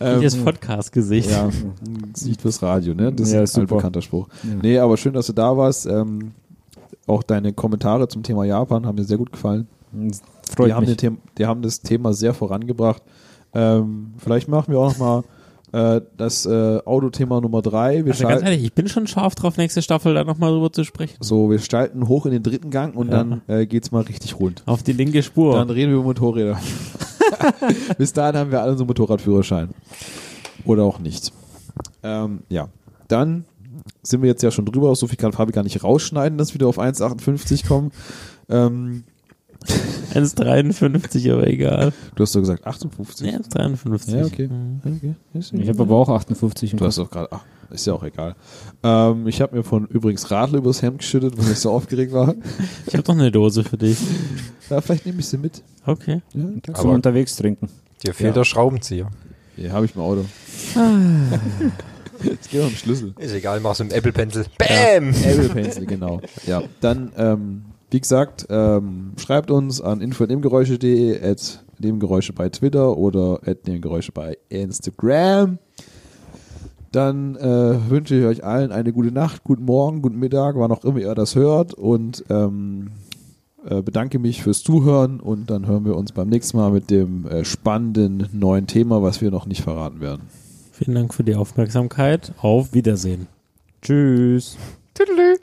Ähm, das Podcast-Gesicht. ja, ein Gesicht fürs Radio, ne? Das Ja, ist ein super. bekannter Spruch. Ja. Nee, aber schön, dass du da warst. Ähm, auch deine Kommentare zum Thema Japan haben mir sehr gut gefallen. freut die, haben mich. Thema, die haben das Thema sehr vorangebracht. Ähm, vielleicht machen wir auch noch mal äh, das äh, Autothema Nummer drei. Wir, Also ganz ehrlich, ich bin schon scharf drauf, nächste Staffel da nochmal drüber zu sprechen. so, wir schalten hoch in den dritten Gang und Ja. dann äh, geht's mal richtig rund. Auf die linke Spur. Dann reden wir über Motorräder. (laughs) Bis dahin haben wir alle unseren Motorradführerschein. Oder auch nicht. Ähm, ja. Dann sind wir jetzt ja schon drüber, so viel kann Fabi gar nicht rausschneiden, dass wir wieder auf 1,58 kommen. Ähm, 1,53, aber egal. du hast doch gesagt 58. Ja, 1,53. Ja, okay. Mhm. okay. Ich habe aber auch 58 im Du hast doch gerade, ach, ist ja auch egal. Ähm, ich habe mir von übrigens Radler übers Hemd geschüttet, weil ich so aufgeregt war. Ich habe doch eine Dose für dich. (laughs) Ja, vielleicht nehme ich sie mit. Okay. Ja, Kopf. Zum unterwegs trinken. Dir fehlt Ja. der Schraubenzieher. Hier habe ich mein Auto. Es geht um Schlüssel. Ist egal, mach's mit dem Apple Pencil. Bam! Apple Pencil, genau. Ja, dann, ähm, wie gesagt, ähm, schreibt uns an info.nebengeräusche.de, at Nebengeräusche bei Twitter oder at Nebengeräusche bei Instagram. Dann äh, wünsche ich euch allen eine gute Nacht, guten Morgen, guten Mittag, wann auch immer ihr das hört und ähm, äh, bedanke mich fürs Zuhören und dann hören wir uns beim nächsten Mal mit dem äh, spannenden neuen Thema, was wir noch nicht verraten werden. Vielen Dank für die Aufmerksamkeit. Auf Wiedersehen. Tschüss. Tüdelü.